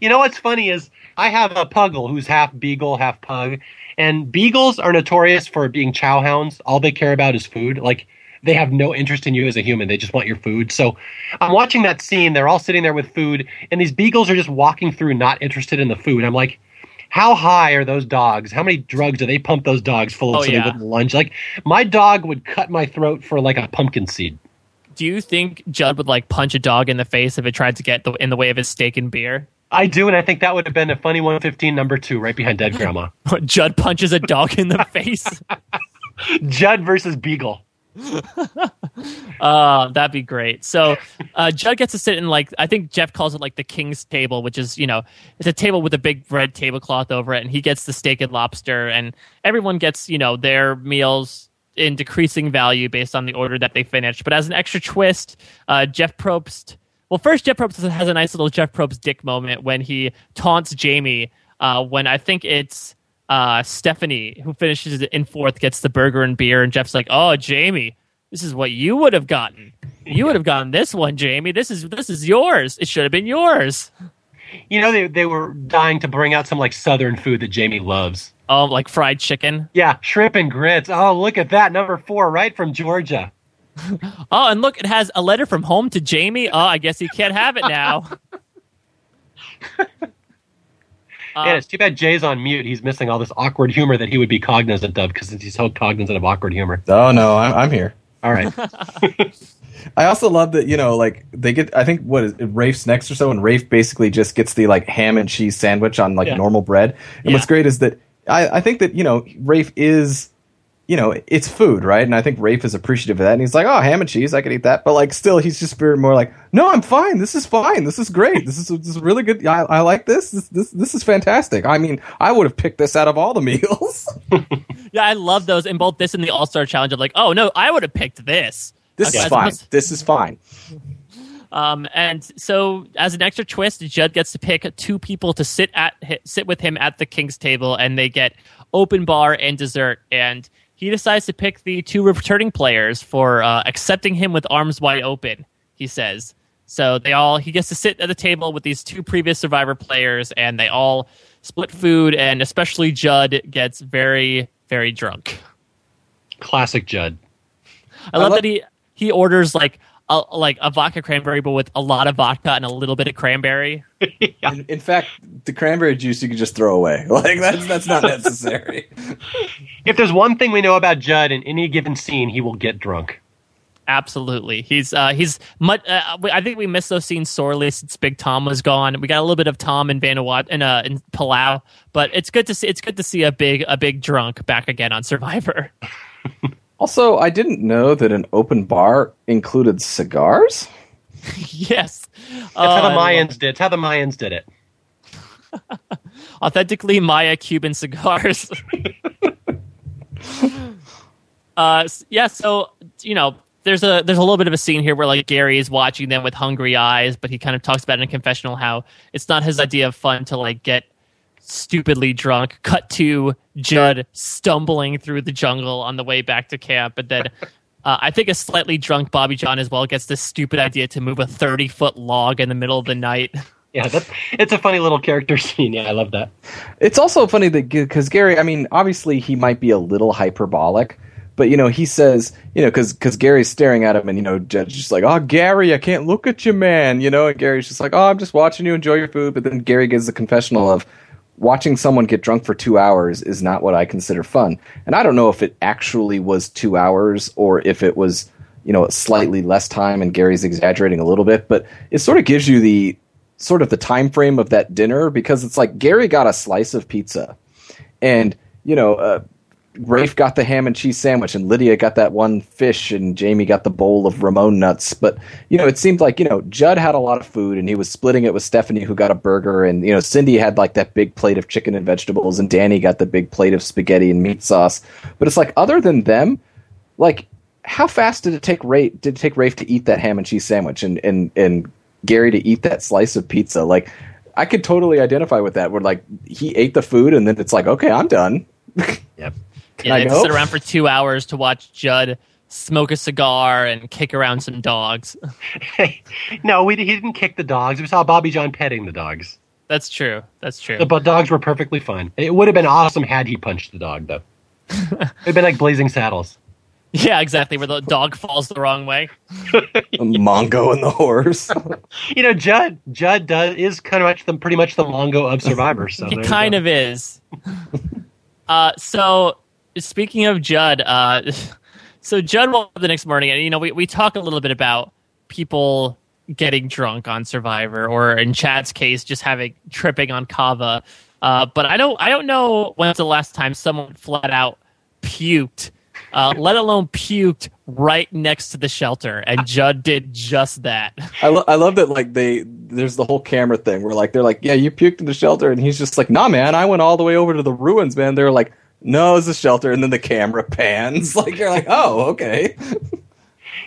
You know what's funny is I have a puggle who's half beagle, half pug, and beagles are notorious for being chow hounds. All they care about is food. Like they have no interest in you as a human. They just want your food. So I'm watching that scene. They're all sitting there with food, and these beagles are just walking through, not interested in the food. I'm like, how high are those dogs? How many drugs do they pump those dogs full of oh, so yeah. they wouldn't lunge? Like my dog would cut my throat for like a pumpkin seed. Do you think Judd would like punch a dog in the face if it tried to get the, in the way of his steak and beer? I do, and I think that would have been a funny 115 number two right behind Dead Grandma. Judd punches a dog in the face. Judd versus Beagle. uh, that'd be great. So uh, Judd gets to sit in like I think Jeff calls it like the king's table, which is you know it's a table with a big red tablecloth over it, and he gets the steak and lobster, and everyone gets you know their meals in decreasing value based on the order that they finish. But as an extra twist, uh, Jeff Probst well, first Jeff Probst has a nice little Jeff Probst dick moment when he taunts Jamie. Uh, when I think it's uh, Stephanie who finishes in fourth, gets the burger and beer, and Jeff's like, "Oh, Jamie, this is what you would have gotten. You would have gotten this one, Jamie. This is this is yours. It should have been yours." You know, they they were dying to bring out some like Southern food that Jamie loves. Oh, like fried chicken. Yeah, shrimp and grits. Oh, look at that number four, right from Georgia. oh, and look, it has a letter from home to Jamie. Oh, I guess he can't have it now. yeah, um, it's too bad Jay's on mute. He's missing all this awkward humor that he would be cognizant of because he's so cognizant of awkward humor. Oh no, I'm, I'm here. All right. I also love that you know, like they get. I think what is it, Rafe's next or so, and Rafe basically just gets the like ham and cheese sandwich on like yeah. normal bread. And yeah. what's great is that I, I think that you know Rafe is you know, it's food, right? And I think Rafe is appreciative of that. And he's like, oh, ham and cheese, I could eat that. But like, still, he's just more like, no, I'm fine. This is fine. This is great. This is, this is really good. I, I like this. this. This this is fantastic. I mean, I would have picked this out of all the meals. yeah, I love those in both this and the All Star Challenge. I'm like, oh no, I would have picked this. This okay, is fine. This is fine. Um, and so, as an extra twist, Judd gets to pick two people to sit at sit with him at the king's table, and they get open bar and dessert. And he decides to pick the two returning players for uh, accepting him with arms wide open. He says so. They all he gets to sit at the table with these two previous Survivor players, and they all split food, and especially Judd gets very very drunk. Classic Judd. I, I love, love that he he orders like a, like a vodka cranberry, but with a lot of vodka and a little bit of cranberry. yeah. in, in, fact, the cranberry juice you can just throw away. Like that's that's not necessary. if there's one thing we know about Judd in any given scene, he will get drunk. Absolutely, he's uh, he's much. Uh, I think we missed those scenes sorely since Big Tom was gone. We got a little bit of Tom and Vanuatu and uh, in Palau, but it's good to see. It's good to see a big a big drunk back again on Survivor. Also, I didn't know that an open bar included cigars. yes, that's uh, how the uh, Mayans did. It's how the Mayans did it. Authentically Maya Cuban cigars. uh, yeah. So you know, there's a there's a little bit of a scene here where like Gary is watching them with hungry eyes, but he kind of talks about in a confessional how it's not his idea of fun to like get stupidly drunk. Cut to Judd stumbling through the jungle on the way back to camp, and then. Uh, I think a slightly drunk Bobby Jon as well gets this stupid idea to move a 30 foot log in the middle of the night. Yeah, that's, it's a funny little character scene. Yeah, I love that. It's also funny that because Gary, I mean, obviously he might be a little hyperbolic, but you know he says, you know, because because Gary's staring at him, and you know, Judd's just like, "Oh, Gary, I can't look at you, man," you know, and Gary's just like, "Oh, I'm just watching you enjoy your food," but then Gary gives the confessional of, watching someone get drunk for two hours is not what I consider fun. And I don't know if it actually was two hours or if it was, you know, slightly less time and Gary's exaggerating a little bit, but it sort of gives you the sort of the time frame of that dinner because it's like Gary got a slice of pizza and, you know, uh, Rafe got the ham and cheese sandwich, and Lydia got that one fish, and Jamie got the bowl of Ramon nuts. But you know, it seemed like you know Judd had a lot of food, and he was splitting it with Stephanie, who got a burger, and you know Cindy had like that big plate of chicken and vegetables, and Danni got the big plate of spaghetti and meat sauce. But it's like other than them, like how fast did it take Rafe did it take Rafe to eat that ham and cheese sandwich, and and and Gary to eat that slice of pizza? Like I could totally identify with that. Where like he ate the food, and then it's like, okay, I'm done. Yep. Yeah, they had to sit around for two hours to watch Judd smoke a cigar and kick around some dogs. no, we, he didn't kick the dogs. We saw Bobby Jon petting the dogs. That's true. That's true. The dogs were perfectly fine. It would have been awesome had he punched the dog, though. It'd been like Blazing Saddles. Yeah, exactly. Where the dog falls the wrong way. Mongo and the horse. you know, Judd. Judd does is kind of much the pretty much the Mongo of Survivor. So he kind of is. uh, so speaking of Judd, uh, so Judd woke up the next morning, and you know we we talk a little bit about people getting drunk on Survivor, or in Chad's case, just having tripping on kava. Uh, but I don't I don't know when's the last time someone flat out puked, uh, let alone puked right next to the shelter, and Judd did just that. I, lo- I love that like they there's the whole camera thing where like they're like yeah you puked in the shelter, and he's just like nah man I went all the way over to the ruins man. They're like no, it's a shelter, and then the camera pans. Like you're like, oh, okay.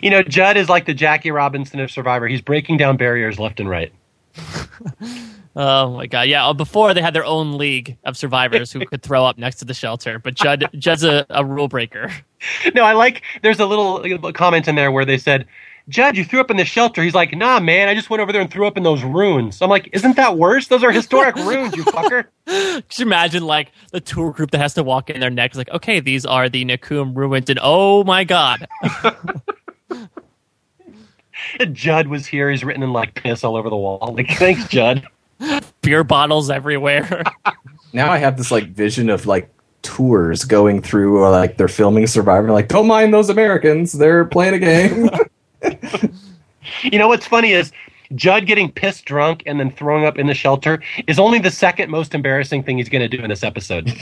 You know, Judd is like the Jackie Robinson of Survivor. He's breaking down barriers left and right. oh my god! Yeah, uh, before they had their own league of survivors who could throw up next to the shelter, but Judd Judd's a, a rule breaker. No, I like. There's a little comment in there where they said Judd, you threw up in the shelter. He's like, nah, man, I just went over there and threw up in those ruins. I'm like, isn't that worse? Those are historic ruins, you fucker. Just imagine like the tour group that has to walk in there next, like, okay, these are the Nakum ruins, and oh my god. Judd was here. He's written in like piss all over the wall. Like, thanks, Judd. Beer bottles everywhere. now I have this like vision of like tours going through or like they're filming Survivor. Like, don't mind those Americans; they're playing a game. You know what's funny is Judd getting pissed drunk and then throwing up in the shelter is only the second most embarrassing thing he's going to do in this episode.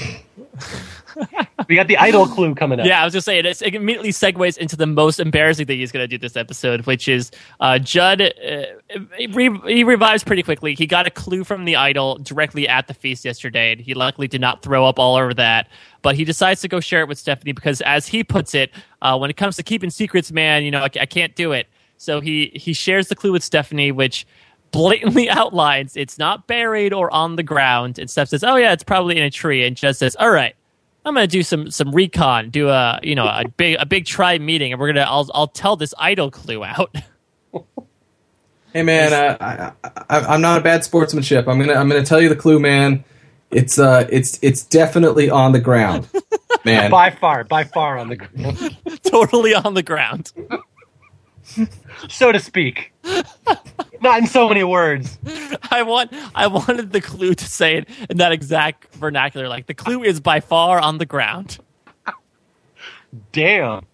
we got the idol clue coming up. Yeah, I was just saying it, immediately segues into the most embarrassing thing he's going to do this episode, which is uh, Judd. Uh, re- he revives pretty quickly. He got a clue from the idol directly at the feast yesterday, and he luckily did not throw up all over that. But he decides to go share it with Stephanie because, as he puts it, uh, when it comes to keeping secrets, man, you know, I, I can't do it. So he he shares the clue with Stephanie, which blatantly outlines it's not buried or on the ground. And Steph says, "Oh yeah, it's probably in a tree." And just says, "All right, I'm gonna do some some recon, do a you know a big a big tribe meeting, and we're gonna I'll I'll tell this idol clue out." hey man, i I, I, am not a bad sportsmanship. I'm gonna I'm gonna tell you the clue, man. It's uh it's it's definitely on the ground, man. by far, by far on the ground. totally on the ground. so to speak. Not in so many words. I want I wanted the clue to say it in that exact vernacular. Like the clue is by far on the ground. Damn.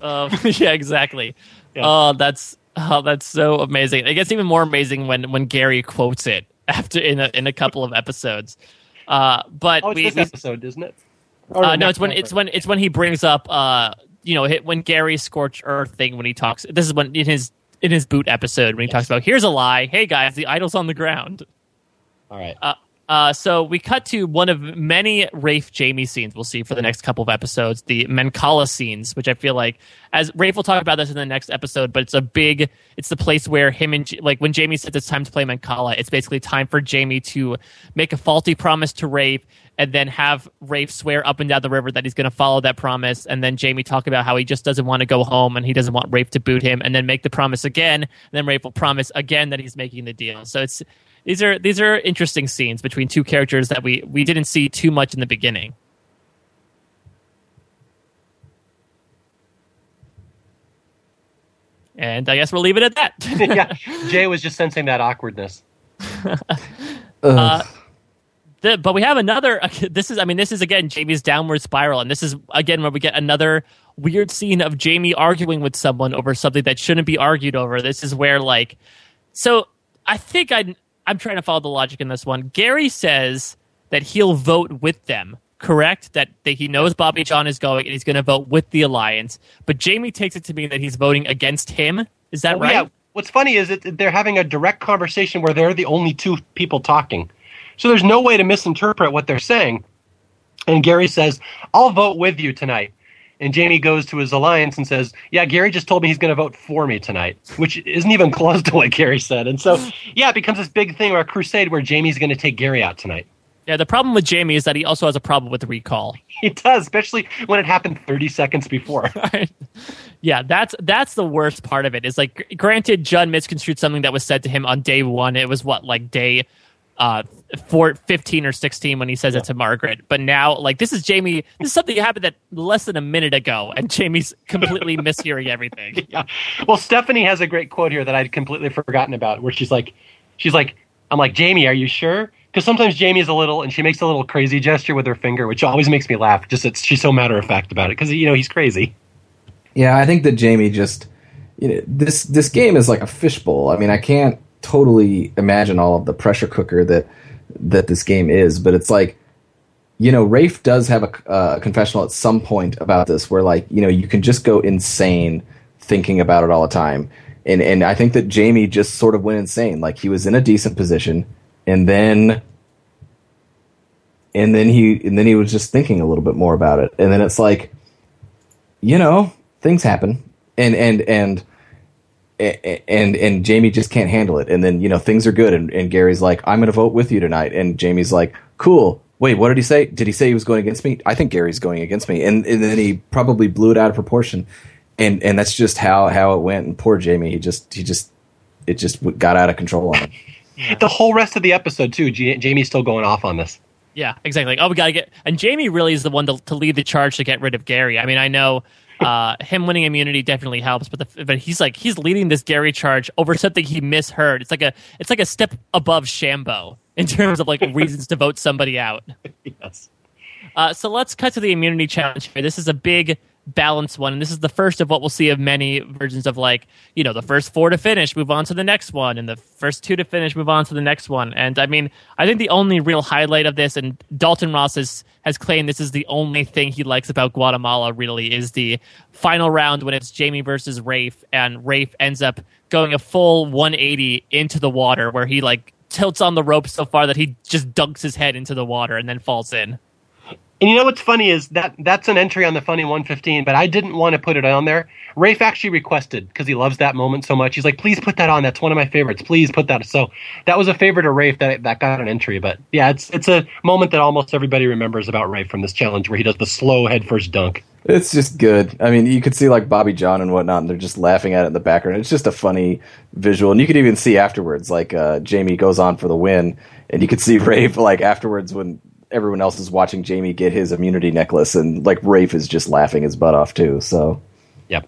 Um, yeah, exactly. Yeah. Oh, that's oh, that's so amazing. It gets even more amazing when when Gary quotes it after in a in a couple of episodes. Uh, but oh, it's we, this episode, isn't it? Uh, no, it's when it's when it's when he brings up uh, you know, when Gary scorched Earth thing when he talks. This is when in his in his boot episode when he yes. talks about here's a lie. Hey guys, the idol's on the ground. All right. Uh, uh, so we cut to one of many Rafe Jamie scenes we'll see for the next couple of episodes, the Mancala scenes, which I feel like as Rafe will talk about this in the next episode, but it's a big, it's the place where him and like when Jamie says it's time to play Mancala, it's basically time for Jamie to make a faulty promise to Rafe and then have Rafe swear up and down the river that he's going to follow that promise, and then Jamie talk about how he just doesn't want to go home and he doesn't want Rafe to boot him, and then make the promise again, and then Rafe will promise again that he's making the deal. So it's these are these are interesting scenes between two characters that we we didn't see too much in the beginning. And I guess we'll leave it at that. yeah, Jay was just sensing that awkwardness. uh, the, but we have another. This is, I mean, this is again Jamie's downward spiral, and this is again where we get another weird scene of Jamie arguing with someone over something that shouldn't be argued over. This is where, like, so I think I I'm trying to follow the logic in this one. Gary says that he'll vote with them correct that, that he knows Bobby Jon is going and he's going to vote with the alliance. But Jamie takes it to mean that he's voting against him. Is that right? Yeah. What's funny is that they're having a direct conversation where they're the only two people talking. So there's no way to misinterpret what they're saying. And Gary says, I'll vote with you tonight. And Jamie goes to his alliance and says, Yeah, Gary just told me he's going to vote for me tonight, which isn't even close to what Gary said. And so, yeah, it becomes this big thing or a crusade where Jamie's going to take Gary out tonight. Yeah, the problem with Jamie is that he also has a problem with the recall. He does, especially when it happened 30 seconds before. Yeah, that's that's the worst part of it. Is like, granted, Judd misconstrued something that was said to him on day one. It was what like day uh, four, 15 or 16 when he says yeah. it to Margaret. But now, like, this is Jamie. This is something that happened that less than a minute ago, and Jamie's completely mishearing everything. Yeah. Well, Stephanie has a great quote here that I'd completely forgotten about, where she's like, she's like, I'm like, Jamie, are you sure? Because sometimes Jamie is a little, and she makes a little crazy gesture with her finger, which always makes me laugh. Just it's, she's so matter of fact about it because you know he's crazy. Yeah, I think that Jamie just, you know, this this game is like a fishbowl. I mean, I can't totally imagine all of the pressure cooker that that this game is, but it's like you know, Rafe does have a uh, confessional at some point about this, where like you know you can just go insane thinking about it all the time, and and I think that Jamie just sort of went insane. Like he was in a decent position, and then and then he and then he was just thinking a little bit more about it, and then it's like, you know, things happen, and and and and and Jamie just can't handle it. And then you know things are good, and, and Gary's like, "I'm going to vote with you tonight," and Jamie's like, "Cool." Wait, what did he say? Did he say he was going against me? I think Gary's going against me, and and then he probably blew it out of proportion, and and that's just how how it went. And poor Jamie, he just he just it just got out of control on him. Yeah. The whole rest of the episode too, Jamie's still going off on this. Yeah, exactly. Like, oh, we got to get. And Jamie really is the one to, to lead the charge to get rid of Gary. I mean, I know uh, him winning immunity definitely helps, but the, but he's like he's leading this Gary charge over something he misheard. It's like a it's like a step above Shambo in terms of like reasons to vote somebody out. Yes. Uh, so let's cut to the immunity challenge here. This is a big balanced one. And this is the first of what we'll see of many versions of like, you know, the first four to finish, move on to the next one, and the first two to finish, move on to the next one. And I mean, I think the only real highlight of this, and Dalton Ross has, has claimed this is the only thing he likes about Guatemala really, is the final round when it's Jamie versus Rafe, and Rafe ends up going a full 180 into the water where he like tilts on the rope so far that he just dunks his head into the water and then falls in. And you know what's funny is that that's an entry on the funny 115, but I didn't want to put it on there. Rafe actually requested because he loves that moment so much. He's like, "Please put that on. That's one of my favorites. Please put that." So that was a favorite of Rafe that that got an entry. But yeah, it's it's a moment that almost everybody remembers about Rafe from this challenge where he does the slow headfirst dunk. It's just good. I mean, you could see like Bobby Jon and whatnot, and they're just laughing at it in the background. It's just a funny visual, and you could even see afterwards, like uh, Jamie goes on for the win, and you could see Rafe like afterwards when everyone else is watching Jamie get his immunity necklace, and like Rafe is just laughing his butt off too. So, yep.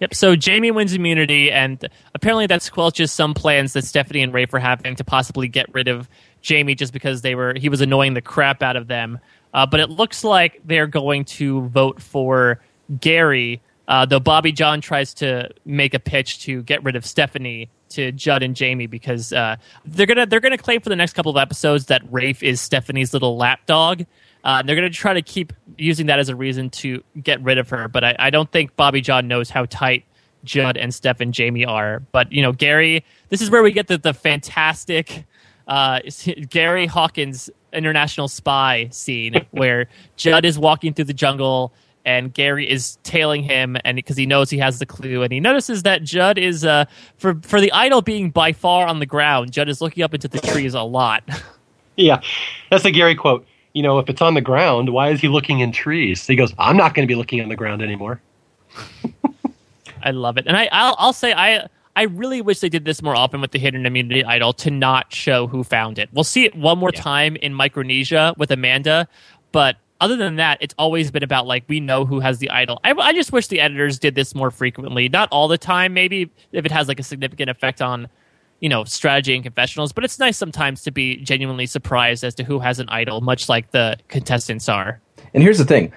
Yep. So Jamie wins immunity, and apparently that squelches some plans that Stephanie and Rafe were having to possibly get rid of Jamie just because they were he was annoying the crap out of them. Uh, but it looks like they're going to vote for Gary, uh, though Bobby Jon tries to make a pitch to get rid of Stephanie to Judd and Jamie because uh, they're gonna they're gonna claim for the next couple of episodes that Rafe is Stephanie's little lapdog. Uh, they're going to try to keep using that as a reason to get rid of her, but I, I don't think Bobby Jon knows how tight Judd and Steph and Jamie are. But you know, Gary, this is where we get the the fantastic uh, Gary Hawkins international spy scene where Judd is walking through the jungle and Gary is tailing him, and because he knows he has the clue, and he notices that Judd is uh, for for the idol being by far on the ground. Judd is looking up into the trees a lot. yeah, that's a Gary quote. You know, if it's on the ground, why is he looking in trees? He goes, "I'm not going to be looking on the ground anymore." I love it, and I I'll, I'll say I. I really wish they did this more often with the hidden immunity idol to not show who found it. We'll see it one more yeah. time in Micronesia with Amanda, but other than that, it's always been about like we know who has the idol. I, I just wish the editors did this more frequently. Not all the time, maybe if it has like a significant effect on you know strategy and confessionals. But it's nice sometimes to be genuinely surprised as to who has an idol, much like the contestants are. And here's the thing.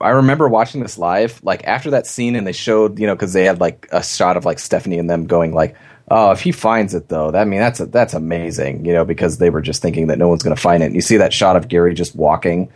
I remember watching this live, like after that scene, and they showed, you know, because they had like a shot of like Stephanie and them going like, "Oh, if he finds it though, that I mean that's a, that's amazing," you know, because they were just thinking that no one's going to find it. And you see that shot of Gary just walking,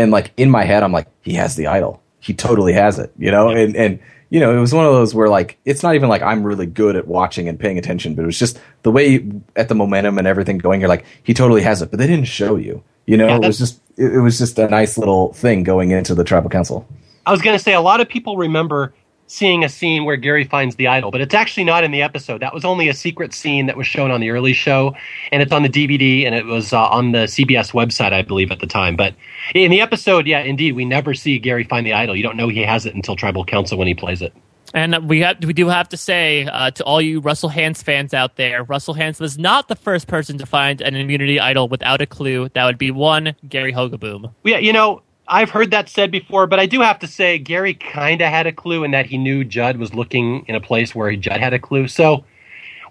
and like in my head, I'm like, he has the idol. He totally has it, you know. And and you know, it was one of those where like it's not even like I'm really good at watching and paying attention, but it was just the way at the momentum and everything going. You're like, he totally has it, but they didn't show you. You know, yeah, it was just it, it was just a nice little thing going into the tribal council. I was going to say a lot of people remember seeing a scene where Gary finds the idol, but it's actually not in the episode. That was only a secret scene that was shown on the early show, and it's on the DVD and it was uh, on the CBS website, I believe, at the time. But in the episode, yeah, indeed, we never see Gary find the idol. You don't know he has it until Tribal Council when he plays it. And we have, we do have to say uh, to all you Russell Hantz fans out there, Russell Hantz was not the first person to find an immunity idol without a clue. That would be one Gary Hogeboom. Yeah, you know, I've heard that said before, but I do have to say Gary kind of had a clue in that he knew Judd was looking in a place where he Judd had a clue. So,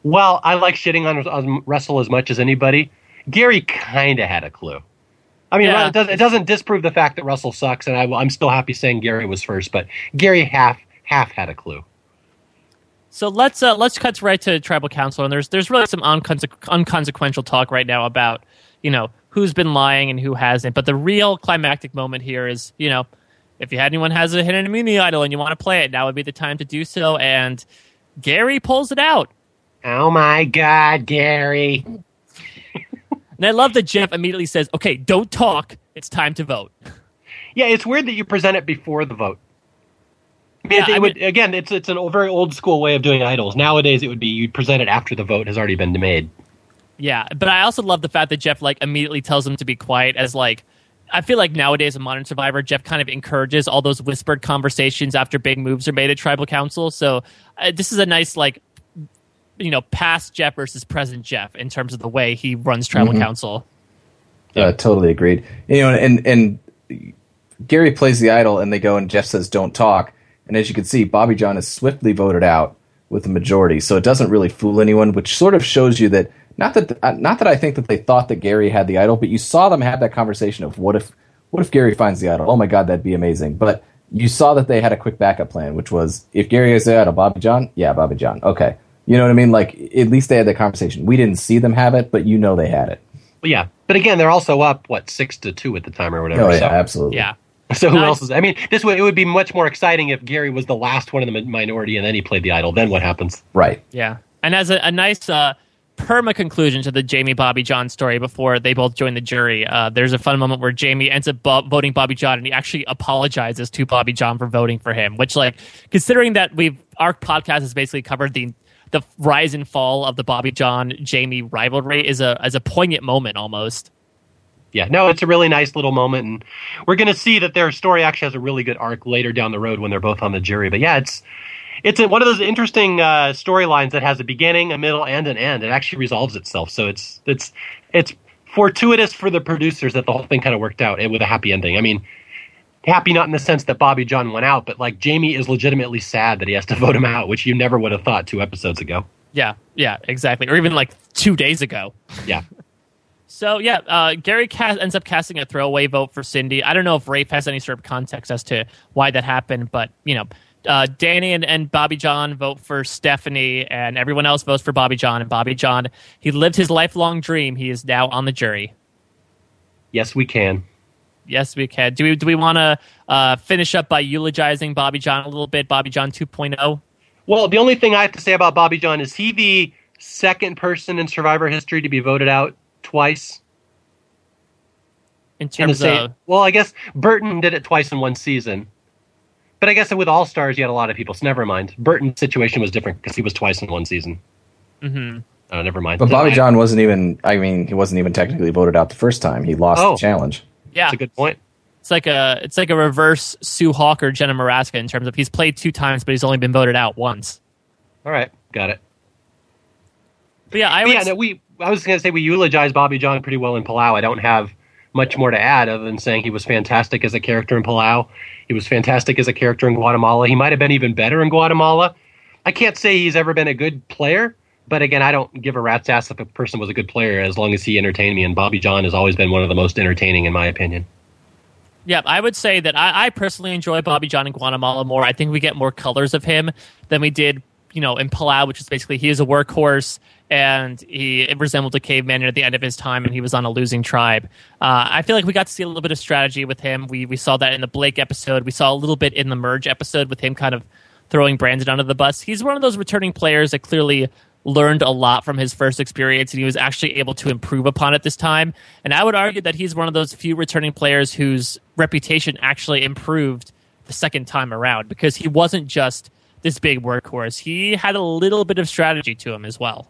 while I like shitting on, on Russell as much as anybody, Gary kind of had a clue. I mean, yeah. it, doesn't, it, doesn't, disprove the fact that Russell sucks, and I, I'm still happy saying Gary was first, but Gary half half had a clue. So let's uh, let's cut right to tribal council, and there's there's really some unconse- unconsequential talk right now about you know who's been lying and who hasn't. But the real climactic moment here is, you know, if you had anyone has a hidden immunity idol and you want to play it, now would be the time to do so. And Gary pulls it out. Oh my God, Gary. and I love that Jeff immediately says, okay, don't talk. It's time to vote. Yeah, it's weird that you present it before the vote. I mean, yeah, it, I would, again, it's it's a very old school way of doing idols. Nowadays, it would be you'd present it after the vote has already been made. Yeah, but I also love the fact that Jeff like immediately tells him to be quiet as like I feel like nowadays in Modern Survivor, Jeff kind of encourages all those whispered conversations after big moves are made at Tribal Council. So uh, this is a nice like you know past Jeff versus present Jeff in terms of the way he runs Tribal mm-hmm. Council. Yeah, totally agreed. You know, and and Gary plays the idol, and they go, and Jeff says, "Don't talk." And as you can see, Bobby Jon is swiftly voted out with the majority, so it doesn't really fool anyone, which sort of shows you that not that uh, not that I think that they thought that Gary had the idol, but you saw them have that conversation of what if what if Gary finds the idol? Oh my god, that'd be amazing. But you saw that they had a quick backup plan, which was if Gary has the idol, Bobby Jon, yeah, Bobby Jon, okay. You know what I mean? Like at least they had that conversation. We didn't see them have it, but you know they had it. Well, yeah, but again, they're also up what six to two at the time or whatever. Oh yeah, so. absolutely. Yeah. So who nice. else is? I mean, this way it would be much more exciting if Gary was the last one in the minority and then he played the idol. Then what happens? Right. Yeah, and as a, a nice uh, perma conclusion to the Jamie Bobby Jon story before they both join the jury. Uh, there's a fun moment where Jamie ends up bo- voting Bobby Jon, and he actually apologizes to Bobby Jon for voting for him. Which, like, considering that we've our podcast has basically covered the the rise and fall of the Bobby Jon Jamie rivalry, is a as a poignant moment almost. Yeah, no, it's a really nice little moment, and we're going to see that their story actually has a really good arc later down the road when they're both on the jury. But yeah, it's it's a, one of those interesting uh, storylines that has a beginning, a middle, and an end. It actually resolves itself, so it's it's it's fortuitous for the producers that the whole thing kind of worked out with a happy ending. I mean, happy not in the sense that Bobby Jon went out, but like Jamie is legitimately sad that he has to vote him out, which you never would have thought two episodes ago. Yeah, yeah, exactly, or even like two days ago. Yeah. So yeah, uh, Gary cast, ends up casting a throwaway vote for Cindy. I don't know if Rafe has any sort of context as to why that happened, but you know, uh, Danni and, and Bobby Jon vote for Stephanie, and everyone else votes for Bobby Jon. And Bobby Jon, he lived his lifelong dream. He is now on the jury. Yes, we can. Yes, we can. Do we do we want to uh, finish up by eulogizing Bobby Jon a little bit? Bobby Jon 2.0. Well, the only thing I have to say about Bobby Jon is he the second person in Survivor history to be voted out twice. In terms in of, well, I guess Burton did it twice in one season. But I guess with All Stars, you had a lot of people. So never mind. Burton's situation was different because he was twice in one season. Mm-hmm. Oh, never mind. But Bobby Jon wasn't even. I mean, he wasn't even technically voted out the first time. He lost oh, the challenge. Yeah, that's a good point. It's like a it's like a reverse Sue Hawk or Jenna Morasca in terms of he's played two times, but he's only been voted out once. All right, got it. But yeah, I yeah. No, we I was going to say we eulogize Bobby Jon pretty well in Palau. I don't have much more to add other than saying he was fantastic as a character in Palau. He was fantastic as a character in Guatemala. He might have been even better in Guatemala. I can't say he's ever been a good player, but again, I don't give a rat's ass if a person was a good player as long as he entertained me. And Bobby Jon has always been one of the most entertaining, in my opinion. Yeah, I would say that I, I personally enjoy Bobby Jon in Guatemala more. I think we get more colors of him than we did you know, in Palau, which is basically he is a workhorse and he resembled a caveman at the end of his time, and he was on a losing tribe. Uh, I feel like we got to see a little bit of strategy with him. We we saw that in the Blake episode. We saw a little bit in the Merge episode with him kind of throwing Brandon under the bus. He's one of those returning players that clearly learned a lot from his first experience, and he was actually able to improve upon it this time. And I would argue that he's one of those few returning players whose reputation actually improved the second time around because he wasn't just this big workhorse. He had a little bit of strategy to him as well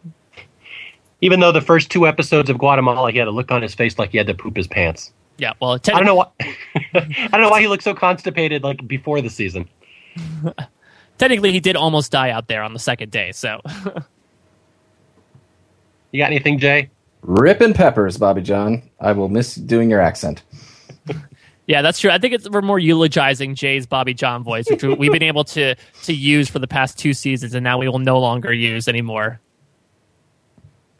even though the first two episodes of Guatemala, he had a look on his face like he had to poop his pants. Yeah, well, I don't know why. I don't know why he looked so constipated like before the season. technically, he did almost die out there on the second day. So, you got anything, Jay? Ripping peppers, Bobby Jon. I will miss doing your accent. Yeah, that's true. I think it's, we're more eulogizing Jay's Bobby Jon voice, which we've been able to to use for the past two seasons, and now we will no longer use anymore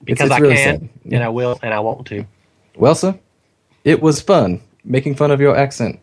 because it's, it's I really can yeah. and I will and I want to. Well, sir, it was fun making fun of your accent.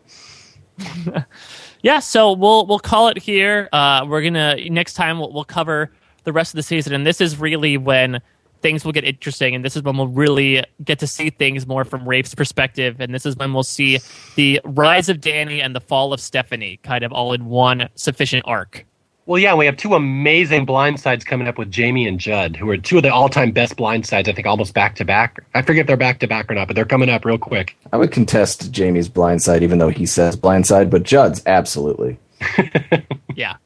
yeah, so we'll we'll call it here. Uh, we're gonna next time we'll, we'll cover the rest of the season, and this is really when things will get interesting, and this is when we'll really get to see things more from Rafe's perspective, and this is when we'll see the rise of Danni and the fall of Stephanie, kind of all in one sufficient arc. Well, yeah, we have two amazing blindsides coming up with Jamie and Judd, who are two of the all-time best blindsides. I think almost back to back. I forget if they're back to back or not, but they're coming up real quick. I would contest Jamie's blindside, even though he says blindside, but Judd's absolutely. yeah,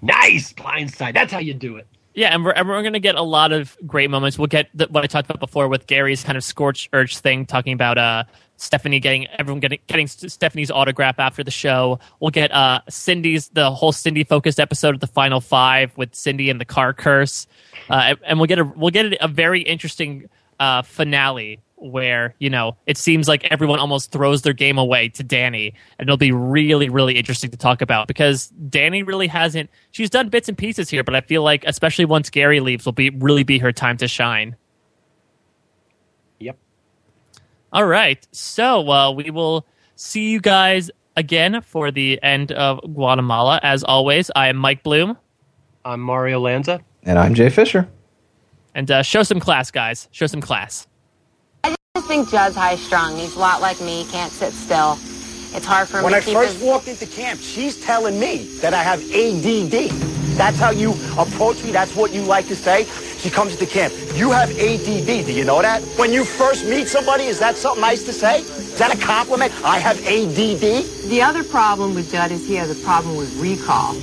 nice blindside. That's how you do it. Yeah, and we're, and we're going to get a lot of great moments. We'll get the, what I talked about before with Gary's kind of scorch urge thing, talking about uh, Stephanie getting everyone getting getting Stephanie's autograph after the show. We'll get uh, Cindy's the whole Cindy focused episode of the final five with Cindy and the car curse, uh, and we'll get a we'll get a very interesting uh, finale where you know it seems like everyone almost throws their game away to Danni, and it'll be really really interesting to talk about because Danni really hasn't. She's done bits and pieces here, but I feel like especially once Gary leaves, will be really be her time to shine. Yep. All right. So uh, we will see you guys again for the end of Guatemala. As always, I am Mike Bloom. I'm Mario Lanza. And I'm Jay Fischer. And uh, show some class, guys. Show some class. I just think Judd's high strung. He's a lot like me. Can't sit still. It's hard for when me When I first his... walked into camp, she's telling me that I have ADD. That's how you approach me. That's what you like to say. She comes to camp. You have ADD. Do you know that? When you first meet somebody, is that something nice to say? Is that a compliment? I have ADD? The other problem with Judd is he has a problem with recall.